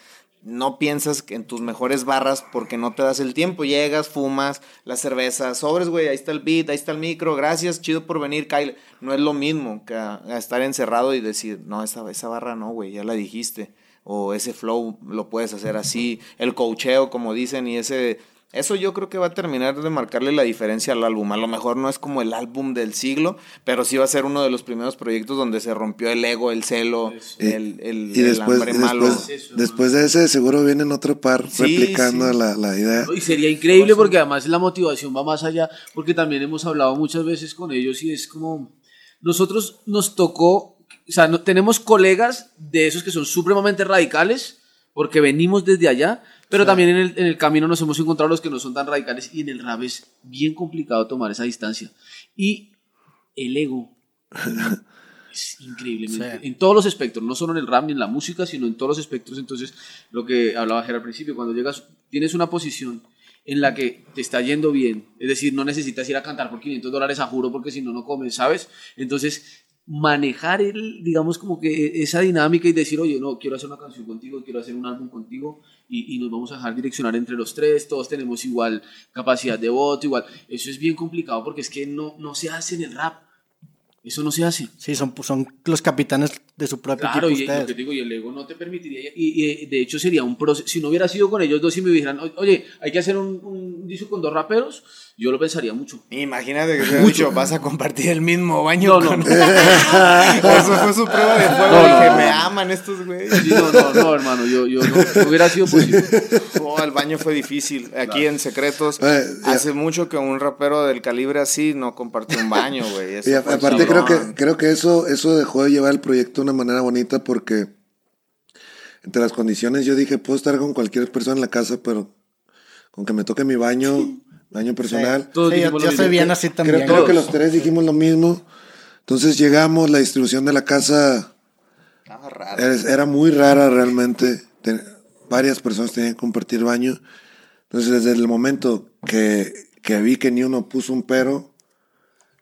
no piensas en tus mejores barras porque no te das el tiempo. Llegas, fumas la cerveza, sobres, güey, ahí está el beat, ahí está el micro, gracias, chido por venir, Kyle. No es lo mismo que estar encerrado y decir, no, esa, esa barra no, güey, ya la dijiste. O ese flow lo puedes hacer así. El coacheo, como dicen, y ese... Eso yo creo que va a terminar de marcarle la diferencia al álbum. A lo mejor no es como el álbum del siglo, pero sí va a ser uno de los primeros proyectos donde se rompió el ego, el celo, y, el, el, y el después, hambre y malo. después, después de ese seguro vienen otro par Sí, replicando sí. La, la idea. Y sería increíble porque además la motivación va más allá, porque también hemos hablado muchas veces con ellos y es como, nosotros nos tocó, o sea, no, tenemos colegas de esos que son supremamente radicales, porque venimos desde allá, pero también en el, en el camino nos hemos encontrado los que no son tan radicales y en el rap es bien complicado tomar esa distancia. Y el ego es increíblemente, Sí. en todos los espectros, no solo en el rap ni en la música, sino en todos los espectros. Entonces, lo que hablaba Ger al principio, cuando llegas, tienes una posición en la que te está yendo bien, es decir, no necesitas ir a cantar por 500 dólares a juro porque si no, no comes, ¿sabes? Entonces, manejar el, digamos, como que esa dinámica y decir, oye, no, quiero hacer una canción contigo, quiero hacer un álbum contigo y, y nos vamos a dejar direccionar entre los tres, todos tenemos igual capacidad de voto, igual. Eso es bien complicado porque es que no, no se hace en el rap. Eso no se hace. Sí, son, son los capitanes de su propio Claro, equipo y lo que te digo, y el ego no te permitiría. Y, y, de hecho sería un proceso. Si no hubiera sido con ellos dos y me dijeran, "O- oye, hay que hacer un, un disco con dos raperos, yo lo pensaría mucho. Imagínate que hubiera dicho, vas a compartir el mismo baño. No, no, con-". no. Eso fue su prueba de fuego. No, no, me aman estos güeyes. Sí, no, no, no, hermano, yo, yo no, no hubiera sido posible. Oh, el baño fue difícil. Aquí en Secretos, Eh, ya. hace mucho que un rapero del calibre así no compartió un baño, güey. Y aparte creo que, creo que eso, eso dejó de llevar el proyecto una manera bonita porque entre las condiciones yo dije, puedo estar con cualquier persona en la casa, pero con que me toque mi baño, baño personal. Todos Sí, yo, yo soy bien así también. Creo, creo que los tres dijimos lo mismo. Entonces llegamos, la distribución de la casa Estaba raro. era, era muy rara realmente. Ten- varias personas tenían que compartir baño. Entonces desde el momento que, que vi que ni uno puso un pero,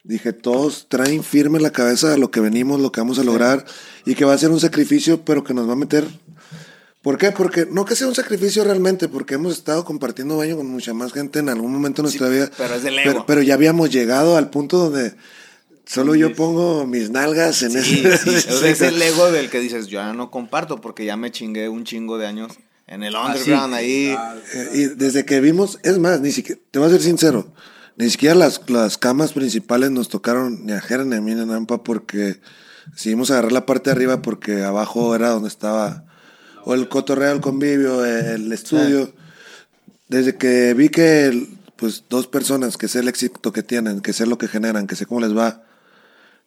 dije, todos traen firme la cabeza a lo que venimos, lo que vamos a lograr y que va a ser un sacrificio, pero que nos va a meter... ¿Por qué? Porque no que sea un sacrificio realmente, porque hemos estado compartiendo baño con mucha más gente en algún momento de nuestra vida. pero es del Pero, ego. pero ya habíamos llegado al punto donde solo yo pongo mis nalgas en Sí, ese... sí, es el ego del que dices, yo ya no comparto porque ya me chingué un chingo de años en el underground ahí. Eh, y desde que vimos, es más, ni siquiera, te voy a ser sincero, ni siquiera las, las camas principales nos tocaron ni a Jera ni a mí ni a Nampa porque decidimos agarrar la parte de arriba porque abajo era donde estaba o el cotorreo, el convivio, el estudio. Desde que vi que el- pues dos personas, que sé el éxito que tienen, que sé lo que generan, que sé cómo les va,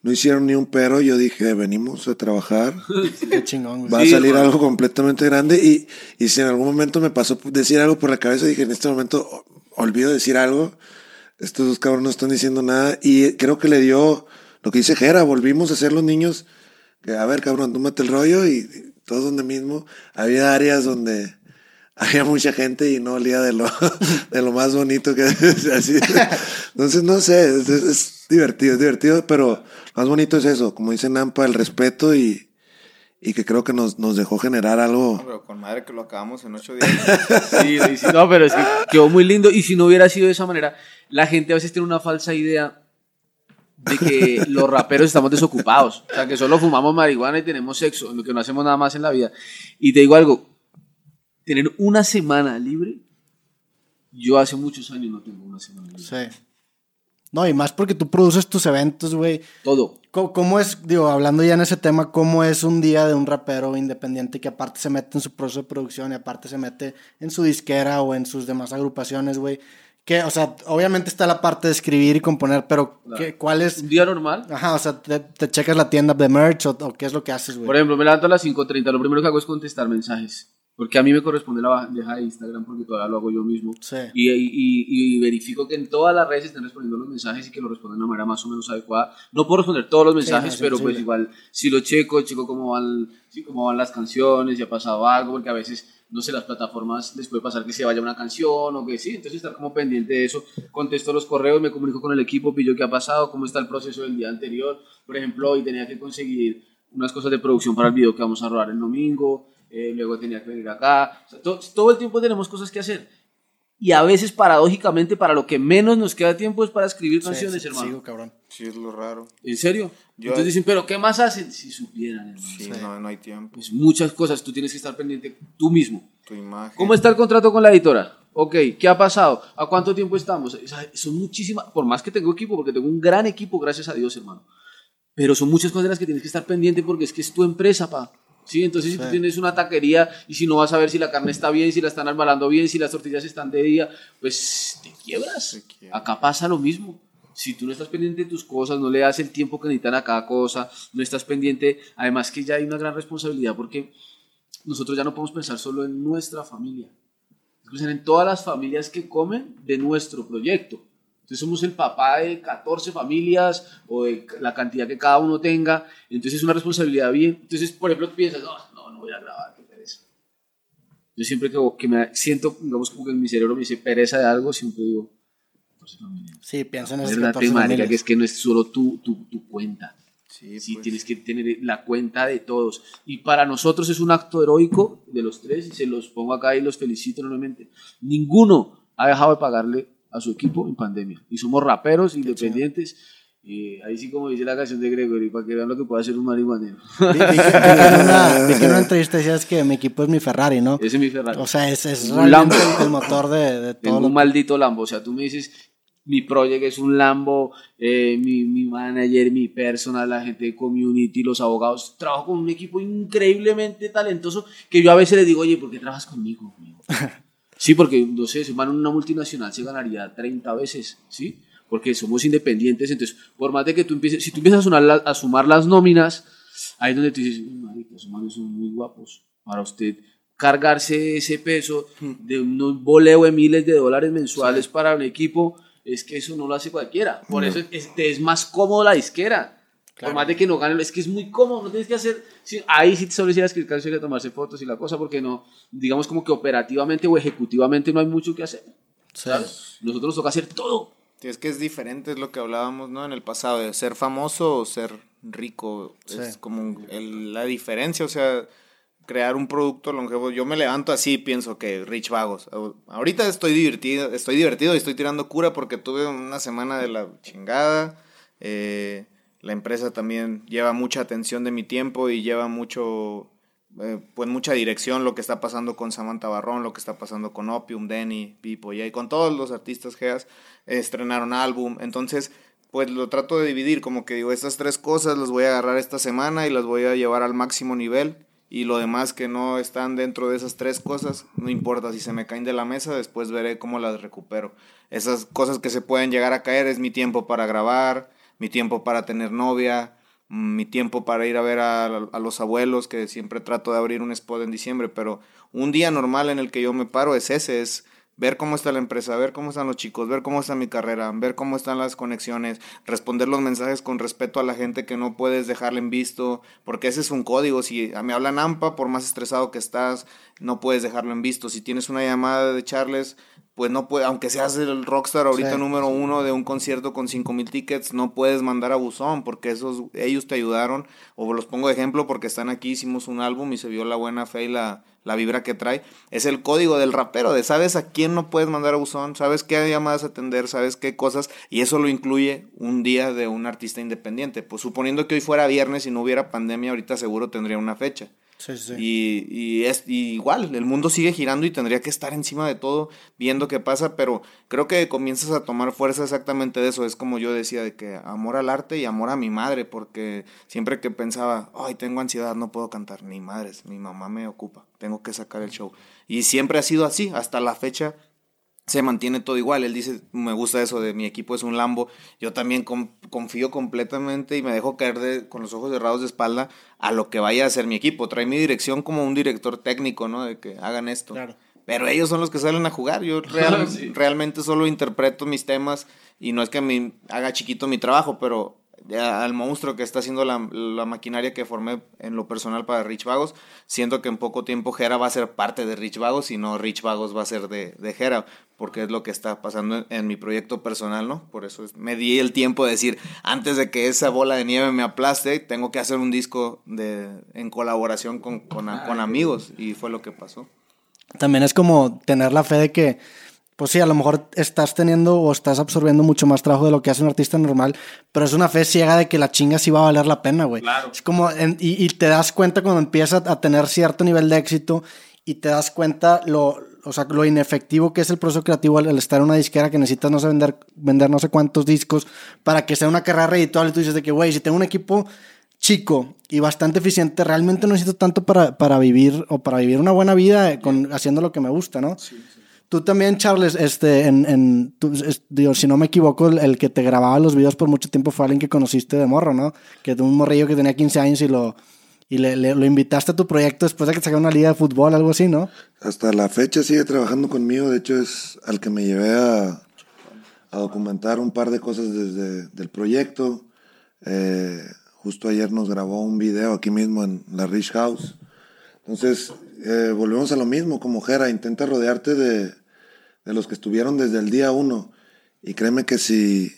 no hicieron ni un pero, yo dije, venimos a trabajar. Qué chingón, güey. Va Sí, a salir hermano. algo completamente grande y, y si en algún momento me pasó decir algo por la cabeza, dije, en este momento olvido decir algo, estos dos cabrones no están diciendo nada y creo que le dio lo que dice Jera, volvimos a ser los niños, que a ver cabrón, tú mate el rollo y, y todos donde mismo, había áreas donde había mucha gente y no olía de lo, de lo más bonito que así. Entonces, no sé, es, es- es divertido, es divertido, pero lo más bonito es eso, como dice Nampa, el respeto y, y que creo que nos, nos dejó generar algo. No, pero con madre que lo acabamos en ocho días. Sí, sí, sí, no, pero es que quedó muy lindo. Y si no hubiera sido de esa manera, la gente a veces tiene una falsa idea de que los raperos estamos desocupados. O sea, que solo fumamos marihuana y tenemos sexo, en lo que no hacemos nada más en la vida. Y te digo algo, tener una semana libre, yo hace muchos años no tengo una semana libre. Sí. No, y más porque tú produces tus eventos, güey. Todo. ¿Cómo, cómo es, digo, hablando ya en ese tema, cómo es un día de un rapero independiente que aparte se mete en su proceso de producción y aparte se mete en su disquera o en sus demás agrupaciones, güey? Que, o sea, obviamente está la parte de escribir y componer, pero ¿qué, ¿cuál es? Un día normal. Ajá, o sea, te, te checas la tienda de merch o, o qué es lo que haces, güey. Por ejemplo, me levanto a las 5.30, lo primero que hago es contestar mensajes. Porque a mí me corresponde la bandeja de Instagram porque todavía lo hago yo mismo. Sí. Y, y- y verifico que en todas las redes estén respondiendo los mensajes y que lo responden de una manera más o menos adecuada. No puedo responder todos los mensajes, es pero pues igual si lo checo, checo cómo van, sí, cómo van las canciones, si ha pasado algo, porque a veces, no sé, las plataformas les puede pasar que se vaya una canción o que sí, entonces estar como pendiente de eso. Contesto los correos, me comunico con el equipo, pillo qué ha pasado, cómo está el proceso del día anterior. Por ejemplo, hoy tenía que conseguir unas cosas de producción para el video que vamos a rodar el domingo, eh, luego tenía que venir acá. O sea, to- todo el tiempo tenemos cosas que hacer. Y a veces, paradójicamente, para lo que menos nos queda tiempo es para escribir Sí, canciones, sí, hermano. sigo, cabrón. Sí, es lo raro. ¿En serio? Yo- Entonces dicen, ¿pero qué más hacen? Si supieran, hermano. Sí, No, no hay tiempo. Pues muchas cosas, tú tienes que estar pendiente tú mismo. Tu imagen. ¿Cómo está el contrato con la editora? Ok, ¿qué ha pasado? ¿A cuánto tiempo estamos? O sea, son muchísimas, por más que tengo equipo, porque tengo un gran equipo, gracias a Dios, hermano. Pero son muchas cosas de las que tienes que estar pendiente porque es que es tu empresa, pa. Sí, entonces si tú tienes una taquería y si no vas a ver si la carne está bien, si la están embalando bien, si las tortillas están de día, pues te quiebras. Acá pasa lo mismo. Si tú no estás pendiente de tus cosas, no le das el tiempo que necesitan a cada cosa, no estás pendiente, además que ya hay una gran responsabilidad porque nosotros ya no podemos pensar solo en nuestra familia, en todas las familias que comen de nuestro proyecto. Entonces somos el papá de 14 familias o de la cantidad que cada uno tenga. Entonces es una responsabilidad bien. Entonces, por ejemplo, piensas, no, no, no voy a grabar, qué pereza. Yo siempre que, que me siento, digamos, como que en mi cerebro me dice pereza de algo, siempre digo, 14 familias. Sí, piensa en esas Verdad, 14 marica, familias. que es que no es solo tu, tu, tu cuenta. Sí, Sí, pues. tienes que tener la cuenta de todos. Y para nosotros es un acto heroico de los tres, y se los pongo acá y los felicito enormemente. Ninguno ha dejado de pagarle a su equipo en pandemia. Y somos raperos, independientes. Y ahí sí, como dice la canción de Gregory, para que vean lo que puede hacer un marihuanero. Vi, que, que que en una entrevista decías que mi equipo es mi Ferrari, ¿no? Ese es mi Ferrari. O sea, es, es Un Lambo. el, motor de, de Tengo todo lo un maldito Lambo. O sea, tú me dices, mi project es un Lambo, eh, mi, mi manager, mi personal, la gente de community, los abogados. Trabajo con un equipo increíblemente talentoso que yo a veces les digo, oye, ¿por qué trabajas conmigo? amigo?" sí, porque, no sé, si van una multinacional se ganaría 30 veces, ¿sí? Porque somos independientes. Entonces, por más de que tú empieces, si tú empiezas a, sumar la- a sumar las nóminas, ahí es donde tú dices, "Uy, marica, esos manes son muy guapos. Para usted cargarse ese peso de un boleo de miles de dólares mensuales para un equipo, es que eso no lo hace cualquiera. Por eso es, te es más cómodo la disquera. Por más de que no gane, es que es muy cómodo, no tienes que hacer. sí, ahí sí te solo hicieras escribir canciones, tomarse fotos y la cosa, porque no, digamos como que operativamente o ejecutivamente no hay mucho que hacer. ¿sabes? Nosotros nos toca hacer todo. Sí, es que es diferente, es lo que hablábamos, ¿no? En el pasado, de ser famoso o ser rico. Es como el- la diferencia, o sea, crear un producto longevo. Yo me levanto así y pienso que Rich Vagos. Ahorita estoy divertido, estoy divertido y estoy tirando cura porque tuve una semana de la chingada. Eh, la empresa también lleva mucha atención de mi tiempo y lleva mucho, eh, pues mucha dirección lo que está pasando con Samantha Barrón, lo que está pasando con Opium, Denny, Pipo y con todos los artistas geas estrenaron álbum. Entonces, pues lo trato de dividir, como que digo, estas tres cosas las voy a agarrar esta semana y las voy a llevar al máximo nivel. Y lo demás que no están dentro de esas tres cosas, no importa si se me caen de la mesa, después veré cómo las recupero. Esas cosas que se pueden llegar a caer es mi tiempo para grabar, mi tiempo para tener novia, mi tiempo para ir a ver a, a los abuelos, que siempre trato de abrir un spot en diciembre, pero un día normal en el que yo me paro es ese, es ver cómo está la empresa, ver cómo están los chicos, ver cómo está mi carrera, ver cómo están las conexiones, responder los mensajes con respeto a la gente que no puedes dejarle en visto, porque ese es un código, si me hablan AMPA, por más estresado que estás, no puedes dejarlo en visto, si tienes una llamada de Charles, pues no puede, aunque seas el rockstar ahorita Sí. número uno de un concierto con cinco mil tickets, no puedes mandar a buzón porque esos, ellos te ayudaron, o los pongo de ejemplo porque están aquí, hicimos un álbum y se vio la buena fe y la, la vibra que trae. Es el código del rapero, de sabes a quién no puedes mandar a buzón, sabes qué llamadas atender, sabes qué cosas, y eso lo incluye un día de un artista independiente. Pues suponiendo que hoy fuera viernes y no hubiera pandemia, ahorita seguro tendría una fecha. Y, y es y igual, el mundo sigue girando y tendría que estar encima de todo, viendo qué pasa, pero creo que comienzas a tomar fuerza exactamente de eso. Es como yo decía, de que amor al arte y amor a mi madre, porque siempre que pensaba, ay, tengo ansiedad, no puedo cantar, ni madres, mi mamá me ocupa, tengo que sacar el show. Y siempre ha sido así, hasta la fecha se mantiene todo igual. Él dice, me gusta eso de mi equipo es un Lambo. Yo también con- confío completamente y me dejo caer de, con los ojos cerrados de espalda a lo que vaya a ser mi equipo. Trae mi dirección como un director técnico, ¿no? De que hagan esto. Claro. Pero ellos son los que salen a jugar. Yo real- Sí. realmente solo interpreto mis temas y no es que me haga chiquito mi trabajo, pero al monstruo que está haciendo la, la maquinaria que formé en lo personal para Rich Vagos, siento que en poco tiempo Jera va a ser parte de Rich Vagos y no Rich Vagos va a ser de, de Jera, porque es lo que está pasando en, en mi proyecto personal, ¿no? Por eso es- me di el tiempo de decir, antes de que esa bola de nieve me aplaste, tengo que hacer un disco de, en colaboración con, con, con amigos y fue lo que pasó. También es como tener la fe de que, pues sí, a lo mejor estás teniendo o estás absorbiendo mucho más trabajo de lo que hace un artista normal, pero es una fe ciega de que la chinga sí va a valer la pena, güey. Claro. Es como, en- y, y te das cuenta cuando empiezas a tener cierto nivel de éxito y te das cuenta lo, o sea, lo inefectivo que es el proceso creativo al, al estar en una disquera que necesitas no sé vender, vender no sé cuántos discos para que sea una carrera redituable. Y tú dices de que, güey, si tengo un equipo chico y bastante eficiente, realmente no necesito tanto para, para vivir o para vivir una buena vida con, haciendo lo que me gusta, ¿no? Tú también, Charles, este, en, en tú, es- si no me equivoco, el, el que te grababa los videos por mucho tiempo fue alguien que conociste de morro, ¿no? Que de un morrillo que tenía 15 años y lo, y le, lo invitaste a tu proyecto después de que sacara una liga de fútbol, algo así, ¿no? Hasta la fecha sigue trabajando conmigo. De hecho, es al que me llevé a, a documentar un par de cosas desde del proyecto. Eh, justo ayer nos grabó un video aquí mismo en la Rich House. Entonces, eh, volvemos a lo mismo, como Jera, intenta rodearte de, de los que estuvieron desde el día uno. Y créeme que si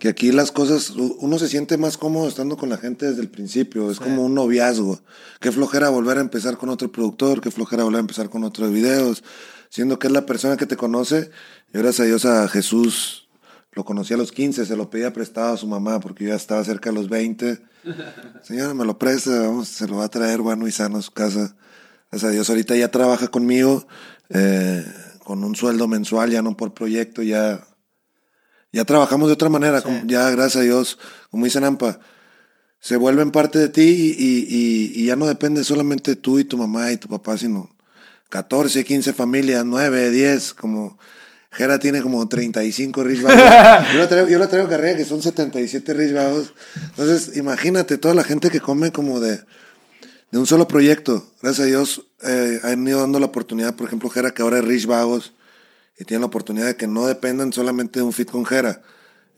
que aquí las cosas, uno se siente más cómodo estando con la gente desde el principio, es como un noviazgo. Qué flojera volver a empezar con otro productor, qué flojera volver a empezar con otros videos, siendo que es la persona que te conoce. Y gracias a Dios a Jesús lo conocí a los 15, se lo pedía prestado a su mamá porque yo ya estaba cerca de los 20. Señora, me lo presta, vamos, se lo va a traer bueno y sano a su casa. Gracias a Dios, ahorita ya trabaja conmigo eh, con un sueldo mensual, ya no por proyecto, ya ya trabajamos de otra manera, como- ya gracias a Dios, como dice Nampa, se vuelven parte de ti y, y- y- y ya no depende solamente tú y tu mamá y tu papá, sino 14, 15 familias, 9, 10, como Jera tiene como 35 Rich Vagos. Yo la traigo, yo la traigo carrera que son 77 Rich Vagos. Entonces, imagínate toda la gente que come como de, de un solo proyecto. Gracias a Dios eh, han ido dando la oportunidad, por ejemplo, Jera que ahora es Rich Vagos y tienen la oportunidad de que no dependan solamente de un fit con Jera.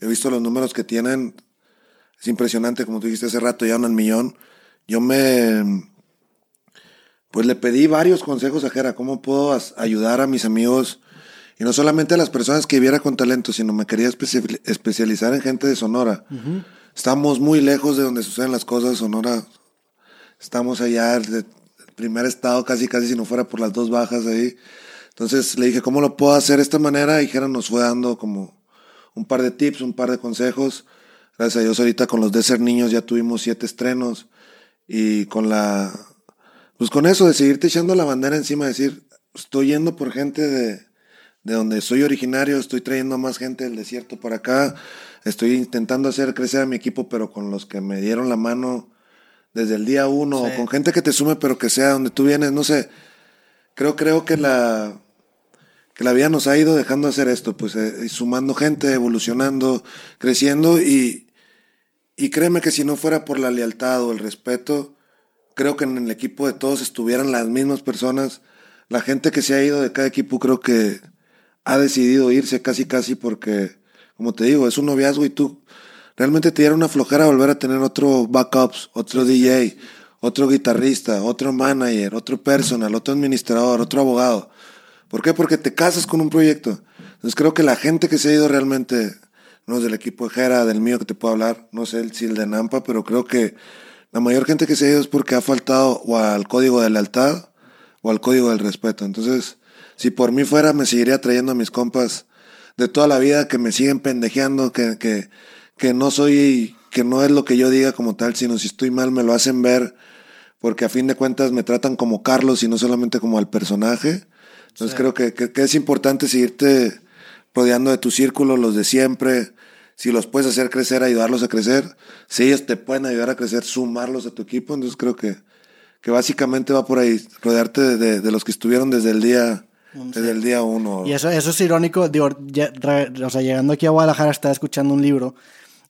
He visto los números que tienen, es impresionante, como tú dijiste hace rato, ya al millón. Yo me, pues le pedí varios consejos a Jera, cómo puedo ayudar a mis amigos, y no solamente a las personas que viviera con talento, sino me quería especi- especializar en gente de Sonora. Estamos muy lejos de donde suceden las cosas, Sonora, estamos allá, el primer estado casi, casi si no fuera por las dos bajas ahí. Entonces le dije, ¿cómo lo puedo hacer de esta manera? Y Jera nos fue dando como un par de tips, un par de consejos. Gracias a Dios ahorita con los Desert Niños ya tuvimos siete estrenos. Y con la... Pues con eso de seguirte echando la bandera encima, decir, estoy yendo por gente de, de donde soy originario, estoy trayendo más gente del desierto para acá, estoy intentando hacer crecer a mi equipo, pero con los que me dieron la mano desde el día uno, con gente que te sume, pero que sea donde tú vienes, no sé. Creo, creo que la, que la vida nos ha ido dejando hacer esto, pues eh, sumando gente, evolucionando, creciendo y, y créeme que si no fuera por la lealtad o el respeto, creo que en el equipo de todos estuvieran las mismas personas. La gente que se ha ido de cada equipo creo que ha decidido irse casi casi porque, como te digo, es un noviazgo y tú realmente te diera una flojera volver a tener otro backups, otro DJ, otro guitarrista, otro manager, otro personal, otro administrador, otro abogado. ¿Por qué? Porque te casas con un proyecto. Entonces creo que la gente que se ha ido realmente, no es del equipo de Jera, del mío que te puedo hablar, no sé si el de Nampa, pero creo que la mayor gente que se ha ido es porque ha faltado o al código de lealtad o al código del respeto. Entonces, si por mí fuera, me seguiría trayendo a mis compas de toda la vida que me siguen pendejeando, que, que, que no soy, que no es lo que yo diga como tal, sino si estoy mal me lo hacen ver, porque a fin de cuentas me tratan como Carlos y no solamente como al personaje. Entonces creo que, que, que es importante seguirte rodeando de tu círculo, los de siempre. Si los puedes hacer crecer, ayudarlos a crecer. Si ellos te pueden ayudar a crecer, sumarlos a tu equipo. Entonces creo que, que básicamente va por ahí, rodearte de, de- de los que estuvieron desde el día, desde el día uno. Y eso, eso es irónico, digo, ya- o sea, llegando aquí a Guadalajara estaba escuchando un libro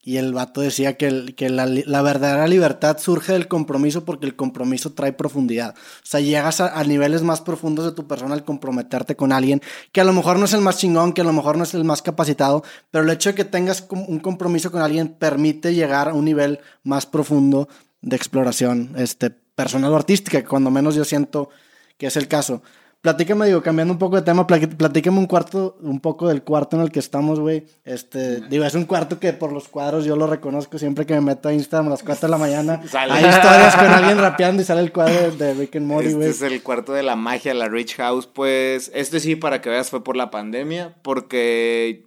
y el vato decía que, el- que la, la verdadera libertad surge del compromiso porque el compromiso trae profundidad. O sea, llegas a, niveles más profundos de tu persona al comprometerte con alguien que a lo mejor no es el más chingón, que a lo mejor no es el más capacitado, pero el hecho de que tengas un compromiso con alguien permite llegar a un nivel más profundo de exploración este, personal o artística, que cuando menos yo siento que es el caso. Platícame, digo, cambiando un poco de tema, platícame un cuarto, un poco del cuarto en el que estamos, güey. Este, digo, es un cuarto que por los cuadros yo lo reconozco siempre que me meto a Instagram a las 4 de la mañana. Sale. Hay historias con alguien rapeando y sale el cuadro de Rick and Morty, Este güey. es el cuarto de la magia, la Rich House. Pues este sí, para que veas, fue por la pandemia, porque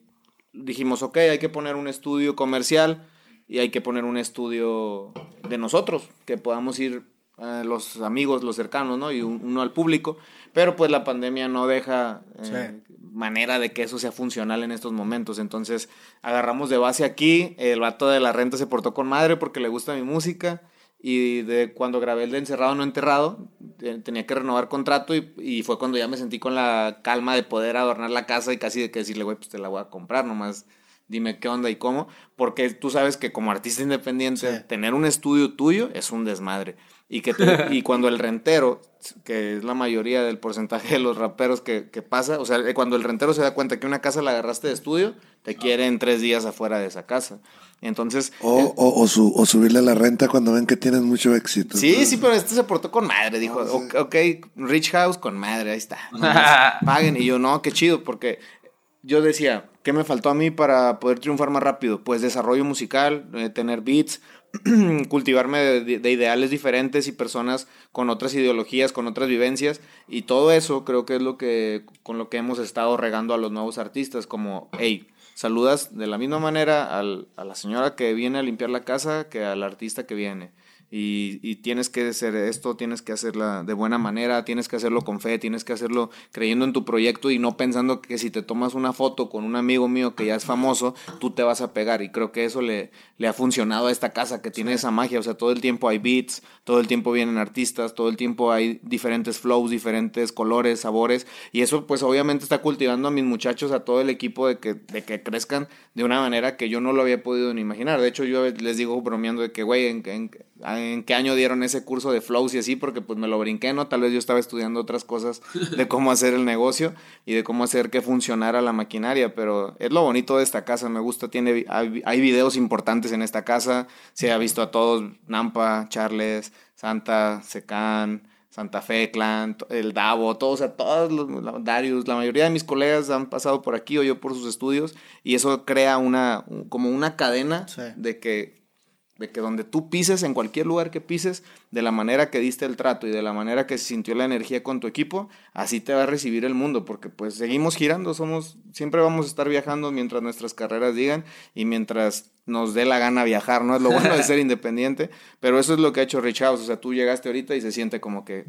dijimos, ok, hay que poner un estudio comercial y hay que poner un estudio de nosotros, que podamos ir a los amigos, los cercanos, ¿no? Y un- uno al público. Pero pues la pandemia no deja eh, manera de que eso sea funcional en estos momentos. Entonces agarramos de base aquí, el vato de la renta se portó con madre porque le gusta mi música. Y de cuando grabé el de Encerrado No Enterrado, eh, tenía que renovar contrato y, y fue cuando ya me sentí con la calma de poder adornar la casa y casi de que decirle, güey, pues te la voy a comprar, nomás dime qué onda y cómo. Porque tú sabes que como artista independiente, Sí. tener un estudio tuyo es un desmadre. Y, que te- y cuando el rentero, que es la mayoría del porcentaje de los raperos que, que pasa, o sea, eh, cuando el rentero se da cuenta que una casa la agarraste de estudio, te quiere en tres días afuera de esa casa. Entonces, O, o, o, su- o subirle la renta cuando ven que tienes mucho éxito. Sí, sí, pero este se portó con madre. Dijo, "Ok, ok, Rich House con madre, ahí está. Paguen. Y yo, no, qué chido, porque yo decía, ¿qué me faltó a mí para poder triunfar más rápido? Pues desarrollo musical, eh, tener beats, cultivarme de, de ideales diferentes y personas con otras ideologías, con otras vivencias. Y todo eso creo que es lo que, con lo que hemos estado regando a los nuevos artistas, como, hey, saludas de la misma manera al- a la señora que viene a limpiar la casa que al artista que viene. Y, y tienes que hacer esto, tienes que hacerla de buena manera, tienes que hacerlo con fe, tienes que hacerlo creyendo en tu proyecto y no pensando que si te tomas una foto con un amigo mío que ya es famoso, tú te vas a pegar. Y creo que eso le, le ha funcionado a esta casa, que tiene esa magia. O sea, todo el tiempo hay beats, todo el tiempo vienen artistas, todo el tiempo hay diferentes flows, diferentes colores, sabores. Y eso pues obviamente está cultivando a mis muchachos, a todo el equipo de que, de que crezcan de una manera que yo no lo había podido ni imaginar. De hecho, yo les digo bromeando de que, güey, en, en- en qué año dieron ese curso de flows y así, porque pues me lo brinqué, ¿no? Tal vez yo estaba estudiando otras cosas de cómo hacer el negocio y de cómo hacer que funcionara la maquinaria, pero es lo bonito de esta casa, me gusta, tiene, hay, hay videos importantes en esta casa, se ha visto a todos, Nampa, Charles, Santa, Secan, Santa Fe, Clan, el Davo, todos, o sea, todos los, Darius, la mayoría de mis colegas han pasado por aquí o yo por sus estudios y eso crea una, un- como una cadena Sí. de que de que donde tú pises, en cualquier lugar que pises, de la manera que diste el trato y de la manera que se sintió la energía con tu equipo, así te va a recibir el mundo, porque pues seguimos girando, somos, siempre vamos a estar viajando mientras nuestras carreras digan y mientras nos dé la gana viajar, ¿no? Es lo bueno de ser independiente, pero eso es lo que ha hecho Rich House, o sea, tú llegaste ahorita y se siente como que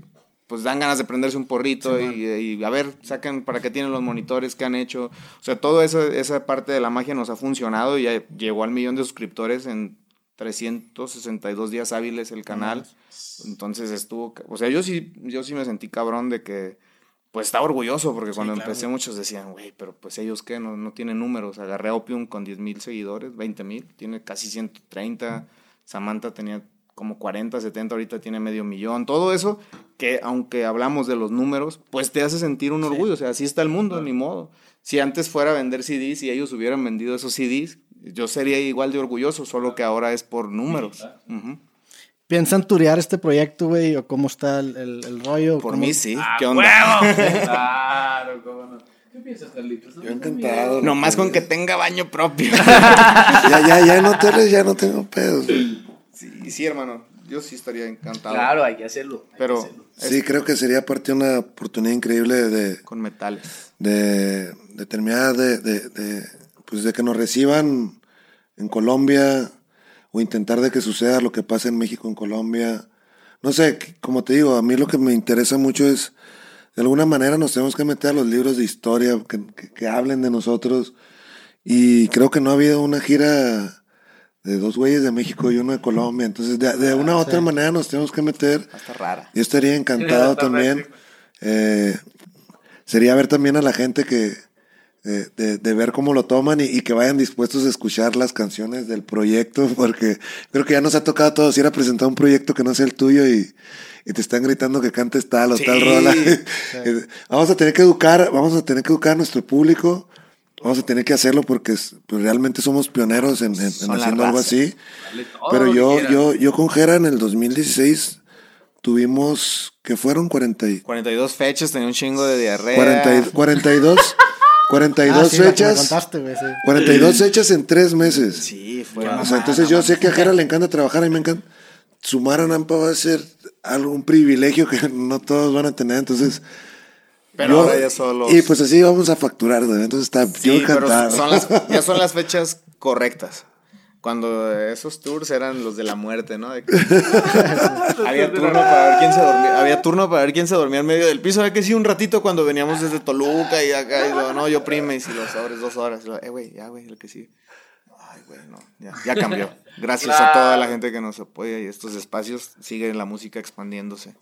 pues dan ganas de prenderse un porrito y, y a ver, saquen para qué tienen los monitores que han hecho. O sea, toda esa, esa parte de la magia nos ha funcionado y ya llegó al millón de suscriptores en 362 días hábiles el canal. Entonces estuvo, o sea, yo sí, yo sí me sentí cabrón de que, pues estaba orgulloso porque cuando claro. empecé muchos decían, güey, pero pues ellos qué, no, no tienen números. Agarré a Opium con 10 mil seguidores, 20 mil, tiene casi 130. Samantha tenía como 40, 70, ahorita tiene medio millón. Todo eso que aunque hablamos de los números, pues te hace sentir un orgullo. O sea, así está el mundo, ni modo. Si antes fuera a vender CDs y ellos hubieran vendido esos CDs, yo sería igual de orgulloso, solo que ahora es por números. Ujú. ¿Piensan turear este proyecto, güey? ¿O cómo está el, el- el rollo? Por ¿Cómo- mí sí. ¡Ah, ¿Qué onda? huevo! claro, cómo no. ¿Qué piensas, Carlitos? Yo encantado. Nomás con que tenga baño propio. Ya, ya, ya en hoteles ya no tengo pedos. sí, sí, hermano. Yo sí estaría encantado. Claro, hay que hacerlo. hay que Pero hacerlo. Sí, creo que sería aparte una oportunidad increíble de, con metales. de, de terminar de, de, de, pues de que nos reciban en Colombia o intentar de que suceda lo que pasa en México en Colombia. No sé, como te digo, a mí lo que me interesa mucho es, de alguna manera nos tenemos que meter a los libros de historia que, que- que hablen de nosotros. Y creo que no ha habido una gira de dos güeyes de México y uno de Colombia. Entonces, de, de una u otra manera nos tenemos que meter. Rara. Yo estaría encantado también. Eh, sería ver también a la gente que de, de- de ver cómo lo toman y, y que vayan dispuestos a escuchar las canciones del proyecto, porque creo que ya nos ha tocado a todos ir a presentar un proyecto que no sea el tuyo y, y te están gritando que cantes tal o Sí. tal rola. vamos a tener que educar, vamos a tener que educar a nuestro público. Vamos a tener que hacerlo porque es- pues, realmente somos pioneros en, en- en haciendo algo así. Dale Pero yo, yo, yo con Jera en el 2016 tuvimos, que fueron 40 y- 42 fechas, tenía un chingo de diarrea. 40 y- 42, 42 Ah, sí, fechas. contaste, güey, sí. 42 fechas en tres meses. Sí, fue. O sea, entonces yo sé que a Jera le encanta trabajar, a mí me encanta. Sumar a Nampa va a ser algo, un privilegio que no todos van a tener, entonces... Pero yo- ahora ya solo. Y pues así vamos a facturar, güey, entonces está yo Sí, pero encantado. son las, ya son las fechas correctas. Cuando esos tours eran los de la muerte, ¿no? De que- había turno para ver quién se dormía, había turno para ver quién se dormía en medio del piso. Había que sí un ratito cuando veníamos desde Toluca y acá y lo, no, yo prime y si los sobres dos horas. Y lo, eh, güey, ya, güey, el que sí. Ay, güey, no, ya, ya cambió. Gracias a toda la gente que nos apoya y estos espacios sigue la música expandiéndose.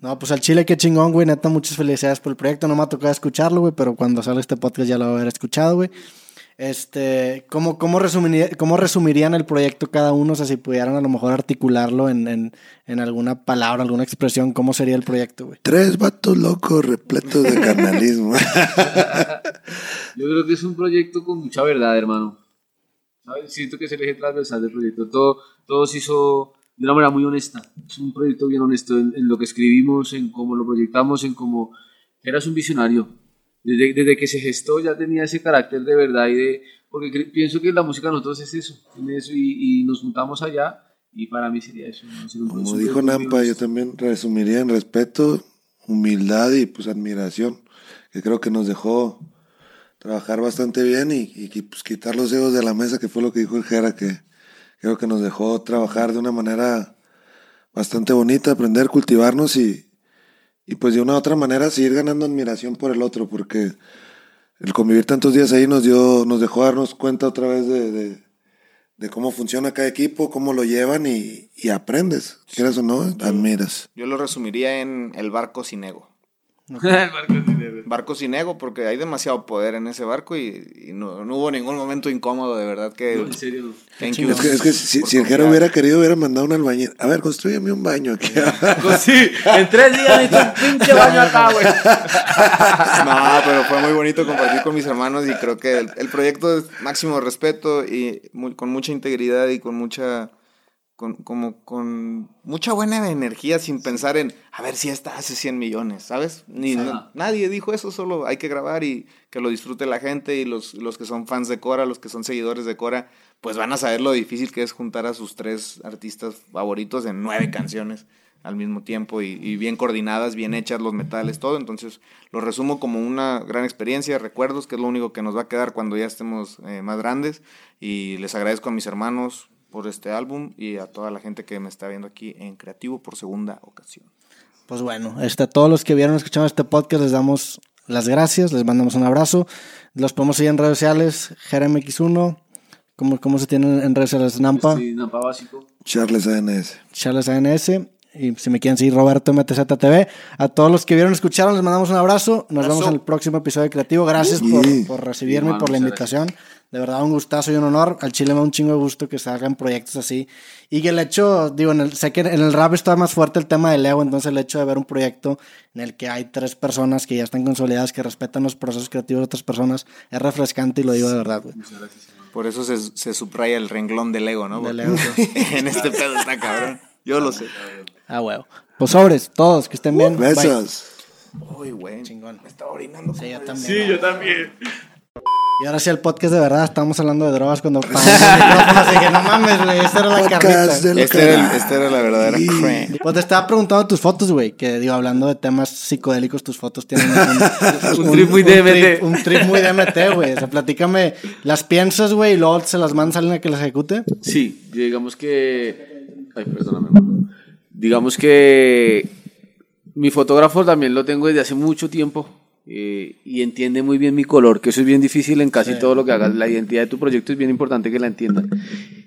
No, pues al chile, qué chingón, güey. Neta, muchas felicidades por el proyecto. No me ha tocado escucharlo, güey, pero cuando salga este podcast ya lo haber escuchado, güey. Este, ¿cómo, cómo, resumiría- ¿cómo resumirían el proyecto cada uno? O sea, si pudieran a lo mejor articularlo en, en, en alguna palabra, alguna expresión, ¿cómo sería el proyecto, güey? Tres vatos locos repletos de carnalismo. Yo creo que es un proyecto con mucha verdad, hermano. ¿Sabes? Siento que es el eje transversal del proyecto. Todo, todo se hizo de una manera muy honesta. Es un proyecto bien honesto en, en lo que escribimos, en cómo lo proyectamos, en cómo eras un visionario. Desde, desde que se gestó ya tenía ese carácter de verdad y de... Porque pienso que la música de nosotros es eso, tiene eso y, y nos juntamos allá y para mí sería eso. ¿no? Como dijo Nampa, yo también resumiría en respeto, humildad y pues admiración, que creo que nos dejó trabajar bastante bien y, y, pues quitar los dedos de la mesa, que fue lo que dijo el Jera, que creo que nos dejó trabajar de una manera bastante bonita, aprender, cultivarnos y, y pues de una u otra manera seguir ganando admiración por el otro, porque el convivir tantos días ahí nos dio, nos dejó darnos cuenta otra vez de, de, de cómo funciona cada equipo, cómo lo llevan y, y aprendes, quieras o no, admiras. Yo lo resumiría en el barco sin ego. El barco de dinero. Barco sin ego, porque hay demasiado poder en ese barco y, y no, no hubo ningún momento incómodo, de verdad que... No, en serio. Thank you Es que, es que si, el confiar. hubiera querido, hubiera mandado un albañil. A ver, construyeme un baño aquí. Pues sí, en tres días necesito un pinche baño acá, güey. No, pero fue muy bonito compartir con mis hermanos y creo que el, el proyecto es máximo respeto y muy- con mucha integridad y con mucha con, como con mucha buena energía sin pensar en a ver si esta hace 100 millones, ¿sabes? Ni nadie dijo eso, solo hay que grabar y que lo disfrute la gente y los, los que son fans de Cora, los que son seguidores de Cora, pues van a saber lo difícil que es juntar a sus tres artistas favoritos en nueve canciones al mismo tiempo y, y bien coordinadas, bien hechas los metales, todo. Entonces lo resumo como una gran experiencia, recuerdos, que es lo único que nos va a quedar cuando ya estemos eh, más grandes. Y les agradezco a mis hermanos por este álbum y a toda la gente que me está viendo aquí en Creativo por segunda ocasión. Pues bueno, este, a todos los que vieron escuchando este podcast les damos las gracias, les mandamos un abrazo. Los podemos seguir en redes sociales, JeremX1, ¿cómo, cómo se tienen en redes sociales? Nampa, Sí, Nampa básico. Charles ANS. Charles ANS. Y si me quieren seguir, Roberto MTZTV. A todos los que vieron escucharon, les mandamos un abrazo. Nos vemos en el próximo episodio de Creativo. Gracias por, Sí. por recibirme y Hermano, por la invitación. De verdad, un gustazo y un honor. Al Chile me da un chingo de gusto que se hagan proyectos así. Y que el hecho, digo, en el, sé que en el rap está más fuerte el tema del ego, entonces el hecho de ver un proyecto en el que hay tres personas que ya están consolidadas, que respetan los procesos creativos de otras personas, es refrescante y lo digo de verdad, güey. Por eso se, se subraya el renglón del ego, ¿no? Del ego. en este pedo está cabrón. Yo lo sé. Ah, huevo. Pues sobres, todos, que estén bien. Besos. Uy, güey. Chingón. Me estaba orinando. Sí, yo también. yo también. Y ahora sí, el podcast de verdad, estábamos hablando de drogas cuando micrófonos. Dije, no mames, güey, esta era la carnita. Esta era, esta era la verdadera creme. Pues te estaba preguntando tus fotos, güey. Que digo, hablando de temas psicodélicos, tus fotos tienen un, Un trip muy DMT. trip- un trip muy DMT, güey. O sea, platícame, las piensas, güey, y luego se las mandas a alguien a que las ejecute. Sí, digamos que. Ay, perdóname. hermano. Digamos que mi fotógrafo también lo tengo desde hace mucho tiempo eh, y entiende muy bien mi color, que eso es bien difícil en casi todo lo que hagas. La identidad de tu proyecto es bien importante que la entiendan.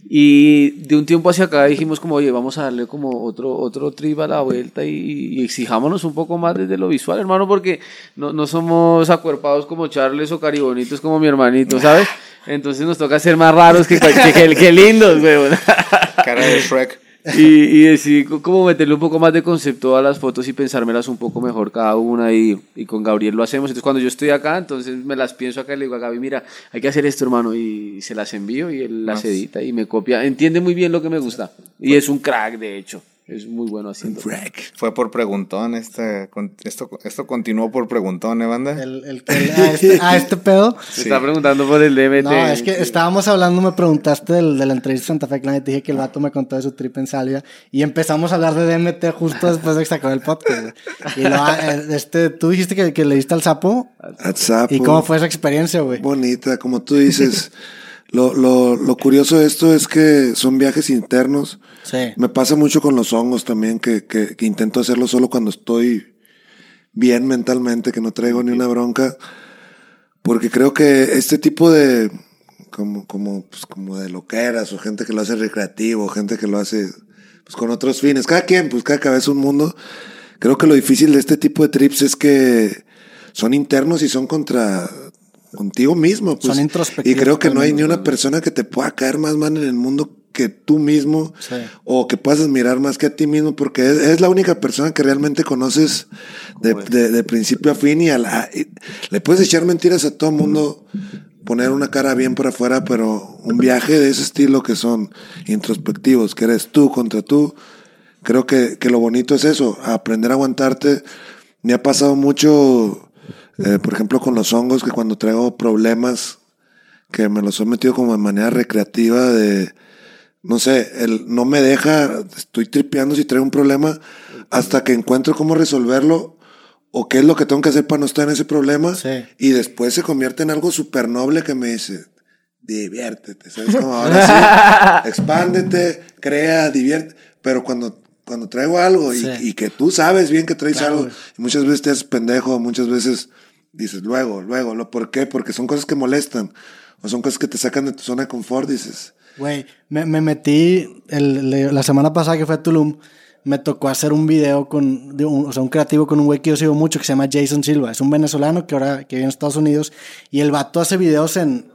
Y de un tiempo hacia acá dijimos como, oye, vamos a darle como otro, otro trip a la vuelta y, y exijámonos un poco más desde lo visual, hermano, porque no, no somos acuerpados como Charles o caribonitos como mi hermanito, ¿sabes? Entonces nos toca ser más raros que, que, que, que lindos, güey. Cara de Shrek. Y, y decidí co- como meterle un poco más de concepto a las fotos y pensármelas un poco mejor cada una y, y con Gabriel lo hacemos. Entonces cuando yo estoy acá, entonces me las pienso acá y le digo a Gaby, mira, hay que hacer esto hermano y se las envío y él las edita y me copia. Entiende muy bien lo que me gusta. Y es un crack de hecho, es muy bueno haciendo. Crack. Fue por preguntón. Este, esto, esto continuó por preguntón, ¿eh, banda? El, el que, a, este, a este pedo. Se está preguntando por el DMT. No, es que estábamos hablando, me preguntaste del, de la entrevista de Santa Fe Clan y te dije que el vato me contó de su trip en Salvia y empezamos a hablar de DMT justo después de que se acabó el podcast. Y lo, eh, este, tú dijiste que, que le diste al sapo. WhatsApp. ¿Y cómo fue esa experiencia, güey? Bonita, como tú dices. Lo, lo, lo curioso de esto es que son viajes internos. Sí. Me pasa mucho con los hongos también, que, que, que intento hacerlo solo cuando estoy bien mentalmente, que no traigo ni una bronca. Porque creo que este tipo de, como, como, pues, como de loqueras, o gente que lo hace recreativo, gente que lo hace pues, con otros fines, cada quien, pues cada cabeza un mundo. Creo que lo difícil de este tipo de trips es que son internos y son contra contigo mismo. Pues. Son introspectivos Y creo que no hay ni una persona que te pueda caer más mal en el mundo que tú mismo Sí. o que puedas admirar más que a ti mismo porque es, es la única persona que realmente conoces de, de- de principio a fin y, a la- y le puedes echar mentiras a todo mundo poner una cara bien por afuera pero un viaje de ese estilo que son introspectivos que eres tú contra tú creo que, que lo bonito es eso aprender a aguantarte me ha pasado mucho eh, por ejemplo con los hongos que cuando traigo problemas que me los he metido como de manera recreativa de no sé, el no me deja, estoy tripeando si traigo un problema hasta que encuentro cómo resolverlo o qué es lo que tengo que hacer para no estar en ese problema Sí. y después se convierte en algo súper noble que me dice, diviértete, ¿sabes? Como ahora sí, expándete, crea, divierte, pero cuando, cuando traigo algo y, Sí. y que tú sabes bien que traes Claro, algo, y muchas veces te haces pendejo, muchas veces dices luego, luego, lo, ¿por qué? Porque son cosas que molestan o son cosas que te sacan de tu zona de confort, dices, Güey, me, me metí la semana pasada que fue a Tulum, me tocó hacer un video con, de un- o sea, un creativo con un güey que yo sigo mucho que se llama Jason Silva. Es un venezolano que ahora que vive en Estados Unidos y el vato hace videos en,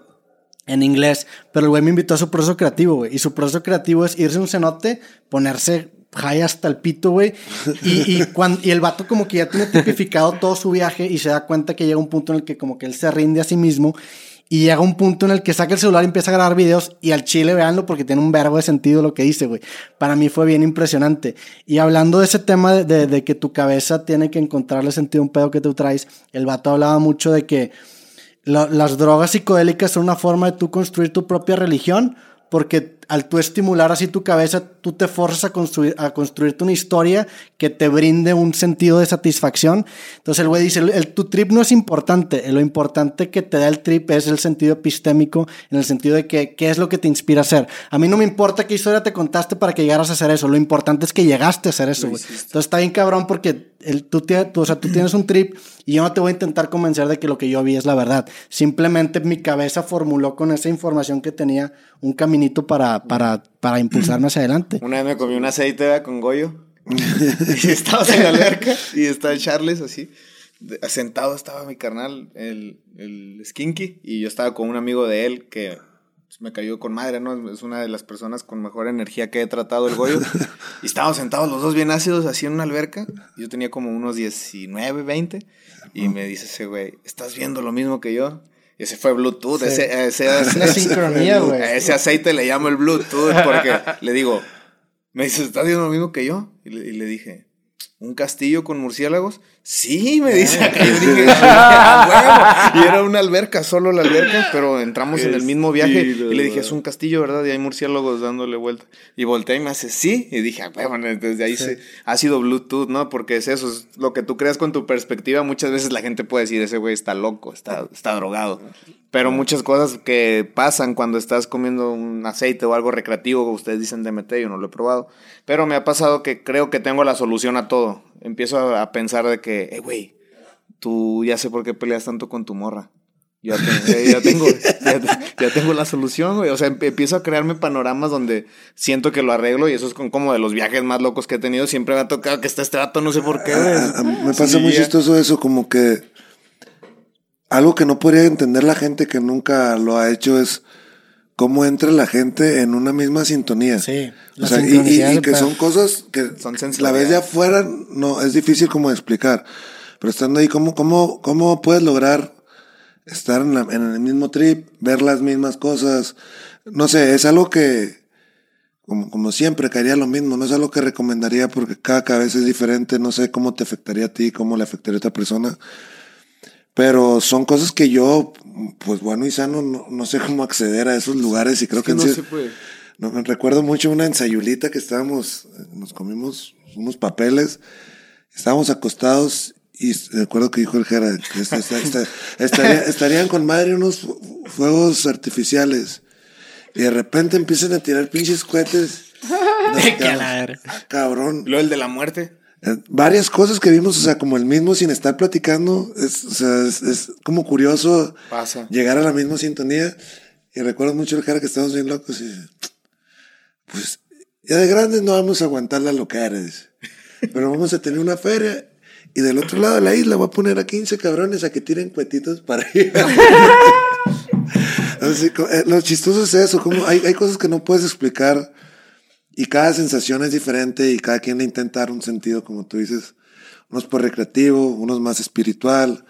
en inglés, pero el güey me invitó a su proceso creativo, güey. Y su proceso creativo es irse a un cenote, ponerse high hasta el pito, güey. Y, y, cuan- y el vato como que ya tiene tipificado todo su viaje y se da cuenta que llega un punto en el que como que él se rinde a sí mismo y llega un punto en el que saca el celular y empieza a grabar videos y al chile véanlo porque tiene un verbo de sentido lo que dice, güey. Para mí fue bien impresionante. Y hablando de ese tema de, de- que tu cabeza tiene que encontrarle sentido a un pedo que tú traes, el vato hablaba mucho de que la- las drogas psicodélicas son una forma de tú construir tu propia religión, porque al tú estimular así tu cabeza, tú te forzas a, construir, a construirte una historia que te brinde un sentido de satisfacción. Entonces el güey dice, el, el- tu trip no es importante, lo importante que te da el trip es el sentido epistémico, en el sentido de que qué es lo que te inspira a hacer. A mí no me importa qué historia te contaste para que llegaras a hacer eso, lo importante es que llegaste a hacer eso, güey. Entonces está bien cabrón porque el, tú, tie- tú- o sea, tú tienes un trip y yo no te voy a intentar convencer de que lo que yo vi es la verdad. Simplemente mi cabeza formuló con esa información que tenía un caminito para, para, para impulsarme hacia adelante. Una vez me comí un aceite ¿verdad? con Goyo. y estabas en la alberca y estaba Charles así. sentado estaba mi carnal, el, el Skinky, y yo estaba con un amigo de él que me cayó con madre, ¿no? Es una de las personas con mejor energía que he tratado el Goyo. y estábamos sentados los dos bien ácidos así en una alberca. Yo tenía como unos 19, 20. Y me dice ese güey, ¿estás viendo lo mismo que yo? Ese fue Bluetooth. Sí. Ese, ese, Es una sincronía, güey. ese aceite le llamo el Bluetooth porque le digo, Me dice, ¿estás haciendo lo mismo que yo? Y le, y le dije, ¿un castillo con murciélagos? Sí, me dice. Y yo dije, "Ah, huevo". Y era una alberca, solo la alberca, pero entramos en el mismo viaje. Y le dije, es un castillo, ¿verdad? Y hay murciélagos dándole vuelta. Y volteé y me hace, sí. Y dije, "Ah, huevo, desde ahí se, ha sido Bluetooth, ¿no? Porque es eso, es lo que tú creas con tu perspectiva. Muchas veces la gente puede decir, ese güey está loco, está, está drogado. Pero muchas cosas que pasan cuando estás comiendo un aceite o algo recreativo, ustedes dicen DMT, yo no lo he probado. Pero me ha pasado que creo que tengo la solución a todo. Empiezo a, pensar de que, eh, güey, tú ya sé por qué peleas tanto con tu morra. Ya, te- eh, ya tengo, ya, te- ya tengo la solución, güey. O sea, emp- empiezo a crearme panoramas donde siento que lo arreglo y eso es con, como de los viajes más locos que he tenido. Siempre me ha tocado que está este vato, no sé por qué. A- a- me pasa Sí, muy ya. chistoso eso, como que algo que no podría entender la gente que nunca lo ha hecho es cómo entra la gente en una misma sintonía. Sí, O sea, y- y, y que son cosas que Son la ves de afuera no es difícil como explicar. Pero estando ahí, ¿cómo, cómo, cómo puedes lograr estar en, la- en el mismo trip, ver las mismas cosas? No sé, es algo que, como, como siempre, caería lo mismo. No es algo que recomendaría porque cada cabeza es diferente. No sé cómo te afectaría a ti, cómo le afectaría a otra persona. Pero son cosas que yo, pues bueno y sano, no, no sé cómo acceder a esos lugares y creo Es que que, no han sido- se puede. no, me recuerdo mucho una ensayulita que estábamos, nos comimos unos papeles, estábamos acostados y recuerdo que dijo el Jera que esta- esta- esta- estaría- estarían con madre unos fu- fuegos artificiales y de repente empiezan a tirar pinches cohetes. Nos. "Ah, cabrón. Lo del de la muerte. Eh, Varias cosas que vimos, o sea, como el mismo sin estar platicando, es, o sea, es, es como curioso Pasa. llegar a la misma sintonía. Y recuerdo mucho el cara que estábamos bien locos y pues ya de grandes no vamos a aguantar las locares, pero vamos a tener una feria y del otro lado de la isla voy a poner a 15 cabrones a que tiren cuetitos para ir. Así, eh, lo chistoso es eso, como hay, hay cosas que no puedes explicar y cada sensación es diferente y cada quien le intenta dar un sentido, como tú dices, unos por recreativo, unos más espiritual.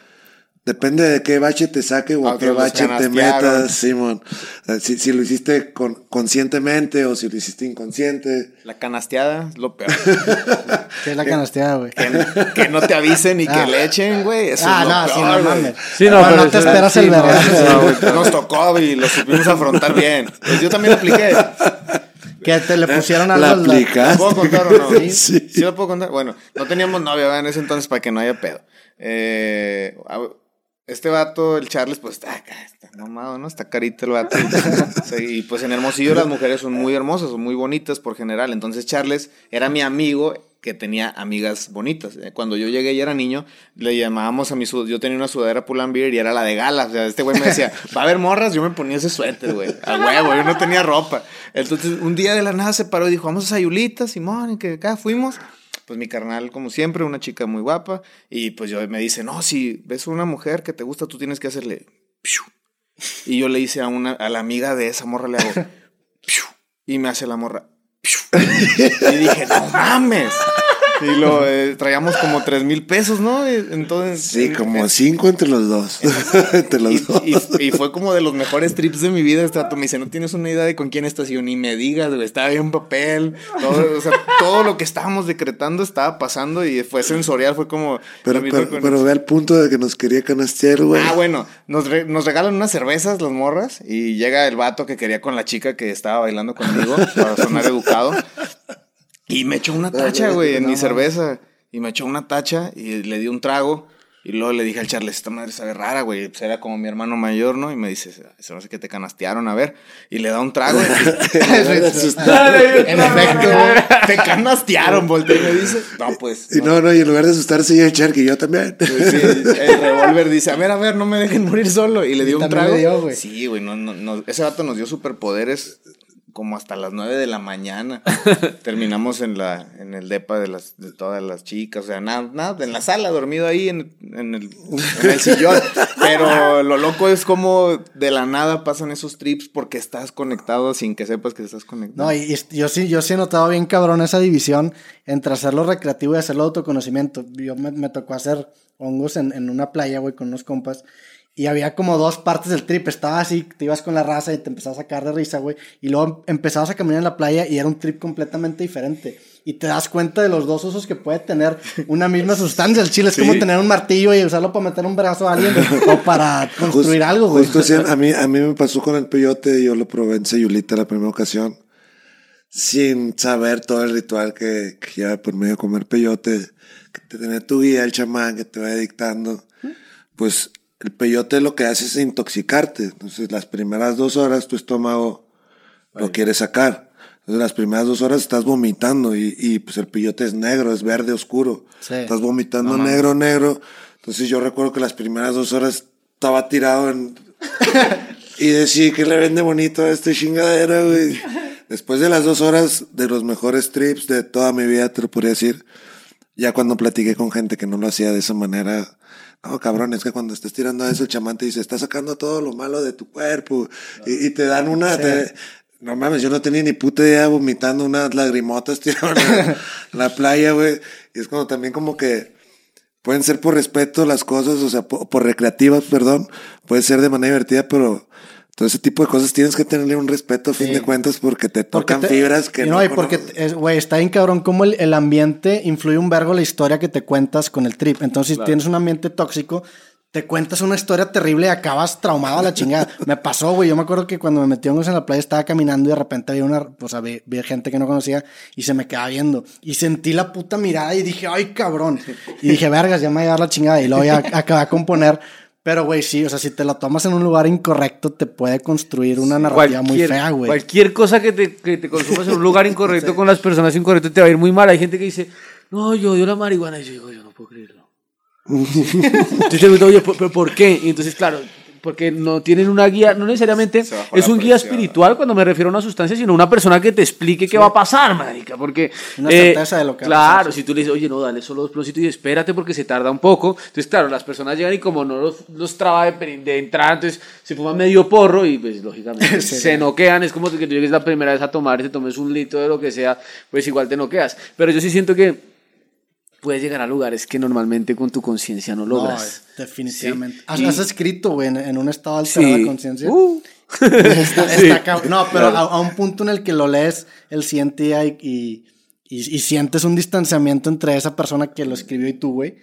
Depende de qué bache te saque o A qué bache te metas, Simón. Eh, Si, si lo hiciste con- conscientemente o si lo hiciste inconsciente. La canasteada es lo peor. ¿Qué es la canasteada, güey? que, que no te avisen y que Ah. le echen, güey. Eso Ah, es lo no, sí, peor, no güey. mames. Sí, no, Pero no te esperas sí, el no, eso- güey. Nos tocó y lo supimos afrontar bien. Pues yo también lo apliqué. Que te le pusieron a La los... la- aplicaste. ¿Lo puedo contar o no? Sí. ¿Sí lo puedo contar? Bueno, no teníamos novia ¿verdad? en ese entonces para que no haya pedo. Eh, este vato, el Charles, pues está acá, está mamado, ¿no? Está carita el vato. Sí, y pues en Hermosillo las mujeres son muy hermosas, son muy bonitas por general. Entonces Charles era mi amigo que tenía amigas bonitas. Eh, Cuando yo llegué y era niño, le llamábamos a mi sud yo tenía una sudadera Pull&Bear y era la de gala. O este güey me decía, va a haber morras, yo me ponía ese suéter, güey. A huevo, yo no tenía ropa. Entonces, un día de la nada se paró y dijo, vamos a Sayulita, Simón, y que acá fuimos. Pues mi carnal, como siempre, una chica muy guapa. Y pues yo me dice, no, si ves una mujer que te gusta, tú tienes que hacerle... piu". Y yo le hice a una, a la amiga de esa morra, le hago... Y me hace la morra... Y dije, no mames. Y lo eh, traíamos como tres mil pesos, ¿no? Y Entonces. Sí, eh, como eh, cinco entre los dos. entre los y, dos. y- y fue como de los mejores trips de mi vida. Este vato me dice, no tienes una idea de con quién estás. Y yo, ni me digas, güey, estaba bien papel. Todo, o sea, todo lo que estábamos decretando estaba pasando y fue sensorial. Fue como. Pero, pero, pero ve al punto de que nos quería canastear, güey. Ah, bueno, nos, re- nos regalan unas cervezas las morras y llega el vato que quería con la chica que estaba bailando conmigo para sonar educado y me echó una tacha, güey, en mi cerveza y me echó una tacha y le di un trago y luego le dije al Charles, esta madre sabe rara, güey, pues era como mi hermano mayor, ¿no? Y me dice, se me hace que te canastearon, a ver, y le da un trago. en efecto, te canastearon, voltea y me dice, no, pues. Y no, no, y en lugar de asustarse, yo echar que yo también. Pues sí, el revólver dice, a ver, a ver, no me dejen morir solo. Y le dio un trago. dio, güey. sí, güey, no, no, no, ese vato nos dio superpoderes como hasta las 9 de la mañana. Terminamos en la en el depa de las de todas las chicas, o sea, nada, nada, en la sala, dormido ahí en, en el, en el sillón. Pero lo loco es como de la nada pasan esos trips porque estás conectado sin que sepas que estás conectado. No, y, y yo sí, yo sí he notado bien cabrón esa división entre hacerlo recreativo y hacerlo autoconocimiento. Yo me, me tocó hacer hongos en, en una playa, güey, con unos compas. Y había como dos partes del trip. Estaba así, te ibas con la raza y te empezabas a sacar de risa, güey. Y luego empezabas a caminar en la playa y era un trip completamente diferente. Y te das cuenta de los dos usos que puede tener una misma sustancia. El chile es como tener un martillo y usarlo para meter un brazo a alguien o para construir Just- algo, güey. justo sí, a, mí, a mí me pasó con el peyote, yo lo probé en Sayulita la primera ocasión, sin saber todo el ritual que, que lleva por medio de comer peyote, que te tiene tu guía, el chamán, que te va dictando. Pues el peyote lo que hace es intoxicarte. Entonces las primeras dos horas tu estómago lo quiere sacar. Entonces las primeras dos horas estás vomitando y, y pues el peyote es negro, es verde oscuro. Sí. Estás vomitando negro, negro. Entonces yo recuerdo que las primeras dos horas estaba tirado en... y decía que le vende bonito a este chingadera, güey. Después de las dos horas de los mejores trips de toda mi vida, te lo podría decir. Ya cuando platiqué con gente que no lo hacía de esa manera, no, cabrón, es que cuando estés tirando eso, el chamán te dice, estás sacando todo lo malo de tu cuerpo. Y, y te dan una, te- no mames, yo no tenía ni puta idea vomitando unas lagrimotas la, en la playa, güey. Y es como también como que pueden ser por respeto las cosas, o sea, por, por recreativas, perdón, puede ser de manera divertida, pero todo ese tipo de cosas tienes que tenerle un respeto a fin de cuentas porque te Porque tocan te- fibras que y no, y porque, güey, está bien cabrón cómo el, el ambiente influye un vergo la historia que te cuentas con el trip. Entonces, si tienes un ambiente tóxico, te cuentas una historia terrible y acabas traumado a la chingada. me pasó, güey. Yo me acuerdo que cuando me metí hongos en la playa estaba caminando y de repente había una, o sea, vi, vi gente que no conocía y se me quedaba viendo. Y sentí la puta mirada y dije, ay, cabrón. Y dije, vergas, ya me va a llevar la chingada. Y luego ya acabé a componer. Pero, güey, sí, o sea, si te lo tomas en un lugar incorrecto, te puede construir una narrativa muy fea, güey. Cualquier cosa que te, que te consumas en un lugar incorrecto con las personas incorrectas te va a ir muy mal. Hay gente que dice, no, yo odio la marihuana. Y yo digo, yo no puedo creerlo. Entonces oye, ¿por, pero por qué? Y entonces, claro, porque no tienen una guía, no necesariamente es un guía espiritual cuando me refiero a una sustancia, sino una persona que te explique qué va a pasar, marica. Porque. Una certeza de lo que va a Claro, pasar, si tú le dices, oye, no, dale solo dos plositos y espérate porque se tarda un poco. Entonces, claro, las personas llegan y como no los, los traba de, de entrada, entonces se fuman medio porro y pues lógicamente Sí. se noquean. Es como que tú llegues la primera vez a tomar y te tomes un litro de lo que sea, pues igual te noqueas. Pero yo sí siento que puedes llegar a lugares que normalmente con tu conciencia no logras. eh, definitivamente. Sí. ¿Has, Y- has escrito, güey, en, en un estado alterado Sí. de conciencia? Uh. Está- está No, pero Claro. a, a un punto en el que lo lees el siguiente día y, y- y sientes un distanciamiento entre esa persona que lo escribió y tú, güey.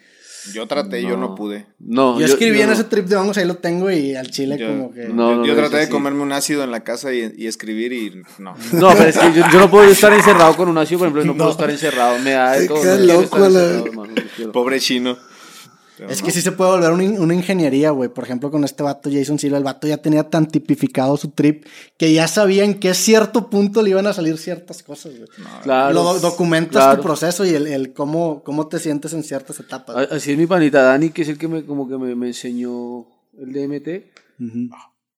Yo traté, yo no pude. No, yo, escribí en no. ese trip de hongos, ahí lo tengo y al chile Yo, como que... No, yo- no, yo no, traté de así. comerme un ácido en la casa y, y escribir y no. No, pero es que yo, yo no puedo estar encerrado con un ácido, por ejemplo, no, puedo estar encerrado, me da de Ay, todo. qué no loco, estar la- encerrado, hermano, no quiero. Pobre chino. Es que sí se puede volver una, in- una ingeniería, güey. Por ejemplo, con este vato Jason Silva, el vato ya tenía tan tipificado su trip que ya sabía en qué cierto punto le iban a salir ciertas cosas, güey. Claro, Lo do- documentas claro. tu proceso y el, el cómo, cómo te sientes en ciertas etapas. Así es mi panita Dani, que es el que me, como que me, me enseñó el DMT.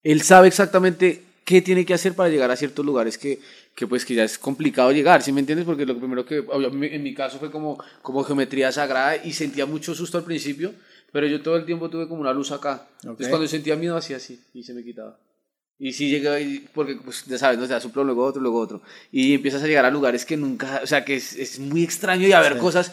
Él sabe exactamente qué tiene que hacer para llegar a ciertos lugares que, que pues que ya es complicado llegar, ¿sí me entiendes? Porque lo primero que, en mi caso fue como, como geometría sagrada y sentía mucho susto al principio, pero yo todo el tiempo tuve como una luz acá. Entonces cuando sentía miedo hacía así y se me quitaba. Y sí llega, porque pues, ya sabes, ¿no? O sea, soplo, luego otro, luego otro. Y empiezas a llegar a lugares que nunca, o sea, que es, es muy extraño y a ver cosas,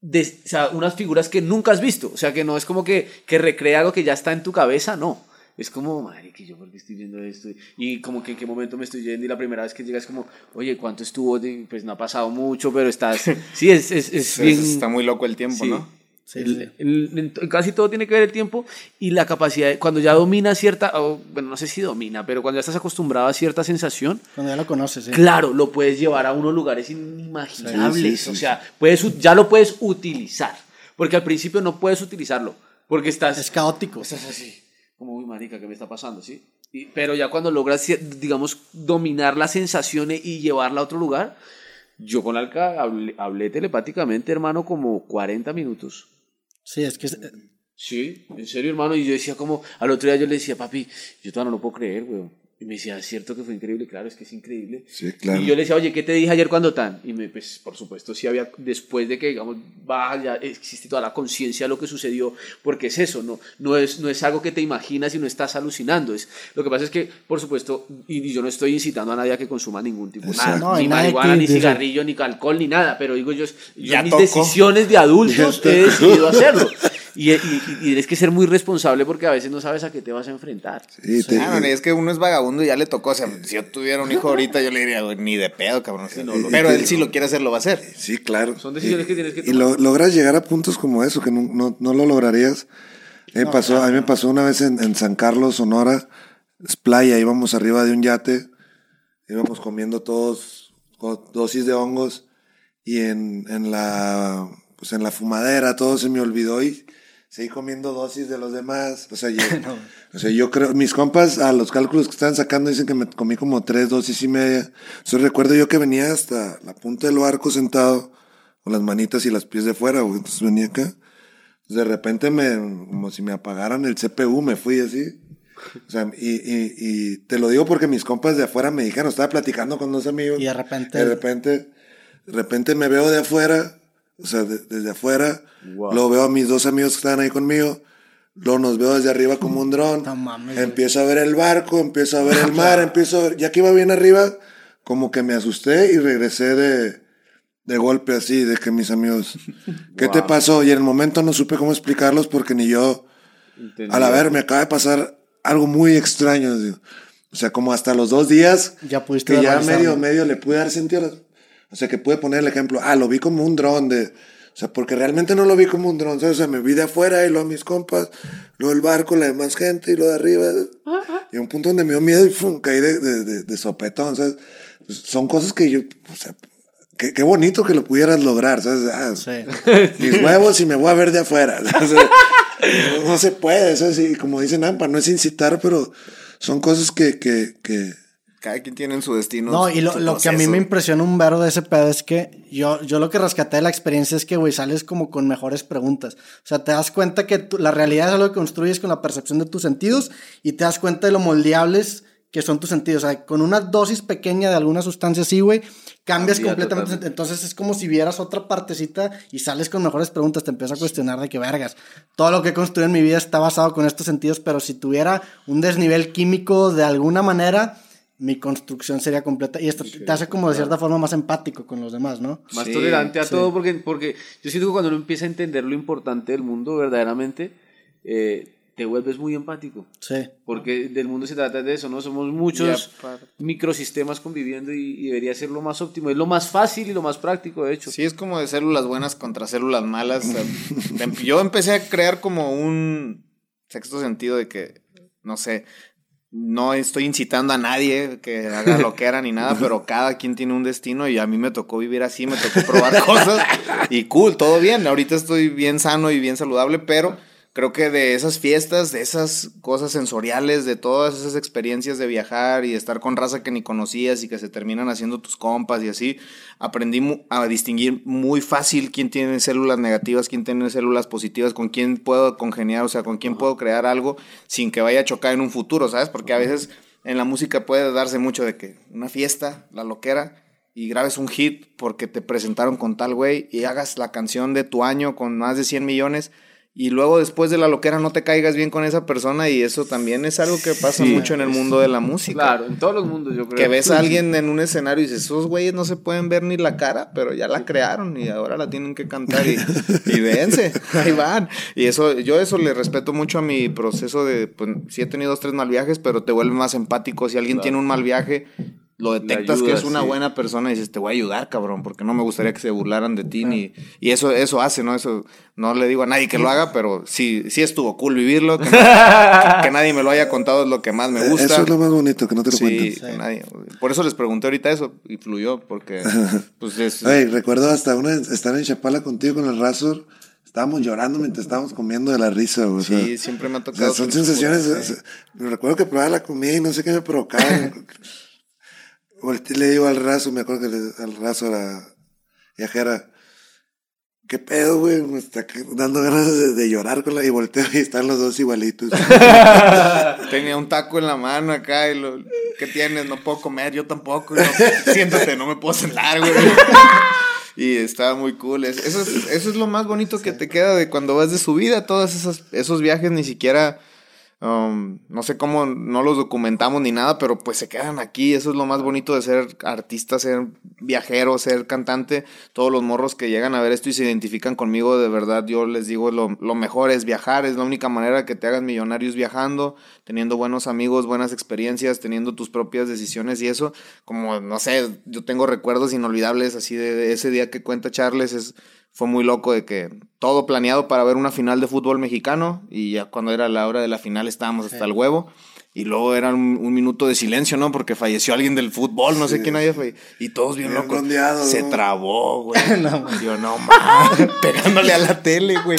de, o sea, unas figuras que nunca has visto. O sea, que no es como que, que recrea algo que ya está en tu cabeza, no. Es como, madre, que yo porque estoy viendo esto. Y como que en qué momento me estoy yendo. Y la primera vez que llegas, como, oye, ¿cuánto estuvo? Pues no ha pasado mucho, pero estás. Sí, es, es, es bien. Está muy loco el tiempo, Sí. ¿no? Sí, El- el- to- casi todo tiene que ver el tiempo y la capacidad, de- cuando ya domina cierta, o, bueno, no sé si domina, pero cuando ya estás acostumbrado a cierta sensación, Cuando ya lo conoces, sí. claro, lo puedes llevar a unos lugares inimaginables, Sí, sí, o sea, puedes, ya lo puedes utilizar, porque al principio no puedes utilizarlo, porque estás, Es caótico. estás así, como, uy, marica, ¿qué me está pasando? ¿Sí? Y- pero ya cuando logras, digamos, dominar las sensaciones y llevarla a otro lugar, yo con Alca hablé, hablé telepáticamente, hermano, como 40 minutos. Sí, es que es- Sí, en serio, hermano. Y yo decía como, al otro día yo le decía, papi, yo todavía no lo puedo creer, weón. Y me decía, ¿es cierto que fue increíble? Claro, es que es increíble. Sí, claro. Y yo le decía, oye, ¿qué te dije ayer cuando tan? Y me, pues, por supuesto, sí había, después de que, digamos, baja, ya existe toda la conciencia de lo que sucedió, porque es eso, no, no, es, no es algo que te imaginas y no estás alucinando. Es, lo que pasa es que, por supuesto, y, y yo no estoy incitando a nadie a que consuma ningún tipo, nada, Exacto. No, y ni marihuana, ni cigarrillo, ni alcohol, ni nada, pero digo yo, yo Ya mis tocó. decisiones de adultos he decidido hacerlo. Y, y- y tienes que ser muy responsable porque a veces no sabes a qué te vas a enfrentar. Sí, te- no, es que uno es vagabundo y ya le tocó. O sea, si yo tuviera un hijo ahorita, yo le diría, ni de pedo, cabrón. no, Pero él sí lo quiere hacer, lo va a hacer. sí, claro. Son decisiones que tienes que Y lo- logras llegar a puntos como eso, que no, no, no lo lograrías. A mí, me pasó, a mí me pasó una vez en, en San Carlos, Sonora, es playa, íbamos arriba de un yate, íbamos comiendo todos dosis de hongos y en, en la pues en la fumadera todo se me olvidó y seguí comiendo dosis de los demás. O sea, yo, o sea, yo creo, mis compas a los cálculos que estaban sacando dicen que me comí como tres dosis y media. Entonces recuerdo yo que venía hasta la punta del barco sentado con las manitas y las pies de fuera, güey. Entonces venía acá. De repente me, como si me apagaran el CPU, me fui así. O sea, y, y, y te lo digo porque mis compas de afuera me dijeron, estaba platicando con dos amigos. Y de repente- De repente, de repente me veo de afuera, o sea, de- desde afuera. Luego veo a mis dos amigos que estaban ahí conmigo. Luego nos veo desde arriba como un dron. No mames, güey. empiezo a ver el barco, empiezo a ver el mar, empiezo a ver, ya que iba bien arriba, como que me asusté y regresé de, de golpe así, de que mis amigos, ¿qué te pasó? Y en el momento no supe cómo explicarlos porque ni yo, a la ver, me acaba de pasar algo muy extraño. digo. O sea, como hasta los dos días Ya pudiste que ya medio, medio le pude dar sentido. O sea, que pude poner el ejemplo, ah, lo vi como un dron de... O sea, porque realmente no lo vi como un dron, ¿sabes? O sea, me vi de afuera y luego a mis compas, luego el barco, la demás gente y lo de arriba. Y a un punto donde me dio miedo y ¡fum! caí de, de, de, de sopetón, ¿sabes? Pues son cosas que yo, o sea, qué, qué bonito que lo pudieras lograr, ¿sabes? Ah, Sí. mis huevos y me voy a ver de afuera. Sea, no, no se puede, eso sí, como dicen Ampa, no es incitar, pero son cosas que, que, que Cada quien tiene en su destino. No, y lo, lo que a mí me impresiona un verbo de ese pedo es que yo, yo lo que rescaté de la experiencia es que, güey, sales como con mejores preguntas. O sea, te das cuenta que tú- la realidad es algo que construyes con la percepción de tus sentidos y te das cuenta de lo moldeables que son tus sentidos. O sea, con una dosis pequeña de alguna sustancia así, güey, cambias Cambia completamente. totalmente. Entonces es como si vieras otra partecita y sales con mejores preguntas. Te empiezas a cuestionar de que vergas. Todo lo que he construido en mi vida está basado con estos sentidos, pero si tuviera un desnivel químico de alguna manera, mi construcción sería completa. Y esto te hace como de cierta forma más empático con los demás, ¿no? más Sí, tolerante a sí. todo, porque, porque yo siento que cuando uno empieza a entender lo importante del mundo verdaderamente, eh, te vuelves muy empático. Sí. Porque del mundo se trata de eso, ¿no? Somos muchos microsistemas conviviendo y, y debería ser lo más óptimo. Es lo más fácil y lo más práctico, de hecho. Sí, es como de células buenas contra células malas. Em- yo empecé a crear como un sexto sentido de que, no sé, no estoy incitando a nadie que haga lo que era ni nada, pero cada quien tiene un destino y a mí me tocó vivir así, me tocó probar cosas y cool, todo bien. Ahorita estoy bien sano y bien saludable, pero creo que de esas fiestas, de esas cosas sensoriales, de todas esas experiencias de viajar y de estar con raza que ni conocías y que se terminan haciendo tus compas y así, aprendí a distinguir muy fácil quién tiene células negativas, quién tiene células positivas, con quién puedo congeniar, o sea, con quién puedo crear algo sin que vaya a chocar en un futuro, ¿sabes? Porque a veces en la música puede darse mucho de que una fiesta, la loquera, y grabes un hit porque te presentaron con tal güey y hagas la canción de tu año con más de 100 millones y luego después de la loquera no te caigas bien con esa persona y eso también es algo que pasa Sí, mucho en el mundo de la música. Claro, en todos los mundos yo creo. Que ves a alguien en un escenario y dices, esos güeyes no se pueden ver ni la cara, pero ya la crearon y ahora la tienen que cantar y, y dense, ahí van. Y eso, yo eso le respeto mucho a mi proceso de, pues sí he tenido dos, tres mal viajes, pero te vuelve más empático. Si alguien tiene un mal viaje, lo detectas que es una sí. buena persona y dices, te voy a ayudar, cabrón, porque no me gustaría que se burlaran de ti. Ni, y eso, eso hace, ¿no? Eso no le digo a nadie que lo haga, pero sí, sí estuvo cool vivirlo. Que, no- que nadie me lo haya contado es lo que más me gusta. Eso es lo más bonito, que no te lo Sí, cuenten. nadie- por eso les pregunté ahorita eso y fluyó, porque pues es, Oye, recuerdo hasta una estar en Chapala contigo con el Razor. Estábamos llorando mientras estábamos comiendo de la risa, güey, o sea, sí, siempre me ha o sea, tocado. son sensaciones. recuerdo que probaba la comida y no sé qué me provocaba. Le digo al raso, me acuerdo que le- al raso a la viajera, ¿qué pedo, güey? Me está dando ganas de, de llorar con la. Y volteo y están los dos igualitos. Tenía un taco en la mano acá y lo ¿qué tienes? No puedo comer, yo tampoco. no- siéntate, no me puedo sentar, güey. Y estaba muy cool. Es- Eso es, eso es lo más bonito que te queda de cuando vas de subida. Todos esos, esos viajes ni siquiera Um, no sé cómo no los documentamos ni nada, pero pues se quedan aquí. Eso es lo más bonito de ser artista, ser viajero, ser cantante. Todos los morros que llegan a ver esto y se identifican conmigo, de verdad, yo les digo, lo, lo mejor es viajar. Es la única manera que te hagas millonarios viajando, teniendo buenos amigos, buenas experiencias, teniendo tus propias decisiones y eso. Como, no sé, yo tengo recuerdos inolvidables así de, de ese día que cuenta Charles. Es fue muy loco de que todo planeado para ver una final de fútbol mexicano y ya cuando era la hora de la final estábamos hasta el huevo y luego era un, un minuto de silencio, ¿no? Porque falleció alguien del fútbol, no sé quién había fallecido. Y todos bien Bien locos. rondeado, Se ¿no? trabó, güey. Yo no mames, pegándole a la tele, güey.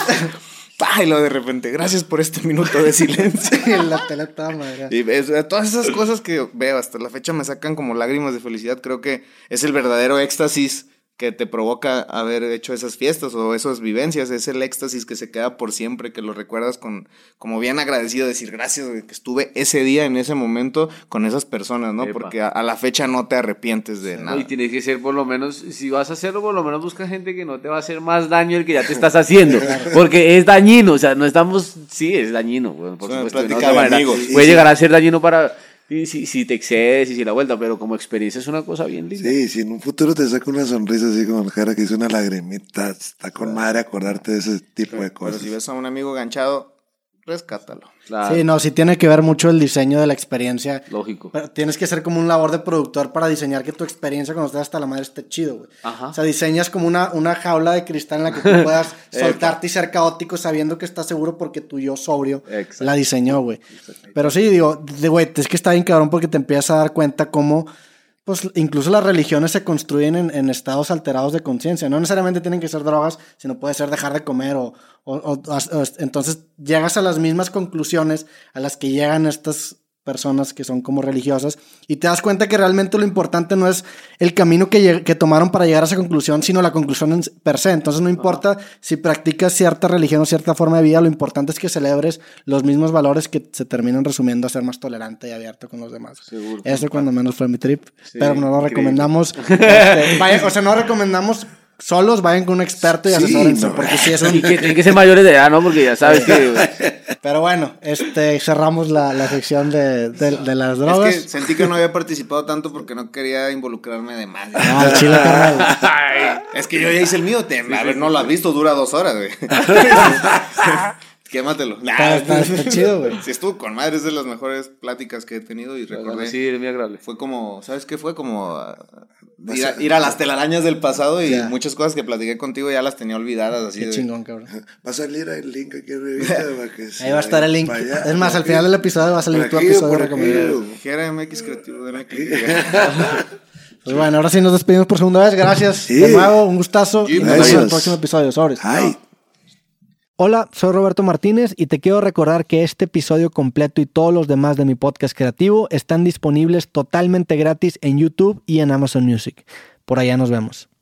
Y luego de repente, gracias por este minuto de silencio. La tele estaba madre. Y es- todas esas cosas que veo hasta la fecha me sacan como lágrimas de felicidad. Creo que es el verdadero éxtasis que te provoca haber hecho esas fiestas o esas vivencias. Es el éxtasis que se queda por siempre, que lo recuerdas con como bien agradecido, decir gracias que estuve ese día, en ese momento, con esas personas, ¿no? Epa. Porque a, a la fecha no te arrepientes de nada. Y tiene que ser por lo menos, si vas a hacerlo, por lo menos busca gente que no te va a hacer más daño el que ya te estás haciendo. Porque es dañino, o sea, no estamos, sí, es dañino, bueno, por supuesto. de plática otra de manera. amigos. Puede llegar a ser dañino para, si, si, si te excedes y si la vuelta, pero como experiencia es una cosa bien linda. Sí, si en un futuro te saca una sonrisa así como el cara que hizo una lagrimita, está con madre acordarte de ese tipo de Pero cosas. si ves a un amigo ganchado, rescátalo. Claro, Sí, no, sí tiene que ver mucho el diseño de la experiencia. lógico. Pero tienes que ser como un labor de productor para diseñar que tu experiencia cuando estés hasta la madre esté chido, güey. Ajá. O sea, diseñas como una, una jaula de cristal en la que tú puedas soltarte y ser caótico sabiendo que estás seguro porque tu yo sobrio Exacto. la diseñó, güey. Pero sí, digo, de, güey, es que está bien cabrón porque te empiezas a dar cuenta cómo, pues, incluso las religiones se construyen en, estados alterados de conciencia. No necesariamente tienen que ser drogas, sino puede ser dejar de comer o, o- o- o- entonces llegas a las mismas conclusiones a las que llegan estas personas que son como religiosas y te das cuenta que realmente lo importante no es el camino que, que tomaron para llegar a esa conclusión, sino la conclusión en per se. Entonces no importa si practicas cierta religión o cierta forma de vida, lo importante es que celebres los mismos valores que se terminan resumiendo a ser más tolerante y abierto con los demás. Seguro. Eso cuando menos fue mi trip, Sí, pero no lo increíble. recomendamos. Este, vaya- o sea, no recomendamos solos, vayan con un experto y Sí, asesórense, no. porque sí es un... Y que tienen que ser mayores de edad, ¿no? Porque ya sabes que... Pero bueno, este, cerramos la, la sección de, de- de las Es drogas. que sentí que no había participado tanto porque no quería involucrarme de más. Ah, al chile, carnal. Es que yo ya hice el mío. Te, a ver, no lo has visto, dura dos horas, güey. Quématelo. Está, está- está chido, güey. Sí, estuvo con madre, es de las mejores pláticas que he tenido y recordé. Sí, es muy agradable. Fue como, ¿sabes qué? Fue como ah, ir a, ir a las telarañas del pasado y Ya. muchas cosas que platiqué contigo ya las tenía olvidadas. Así Qué de- chingón, cabrón. Va a salir el link aquí para que se Ahí va a estar el link. Es más, al final del episodio va a salir tu aquí, episodio recomendado. aquí. Jera MX Creativo de MX. Pues bueno, ahora sí nos despedimos por segunda vez. Gracias Sí. de nuevo, un gustazo. Sí, y nos vemos en el próximo episodio. Sobres. Hola, soy Roberto Martínez y te quiero recordar que este episodio completo y todos los demás de mi podcast creativo están disponibles totalmente gratis en YouTube y en Amazon Music. Por allá nos vemos.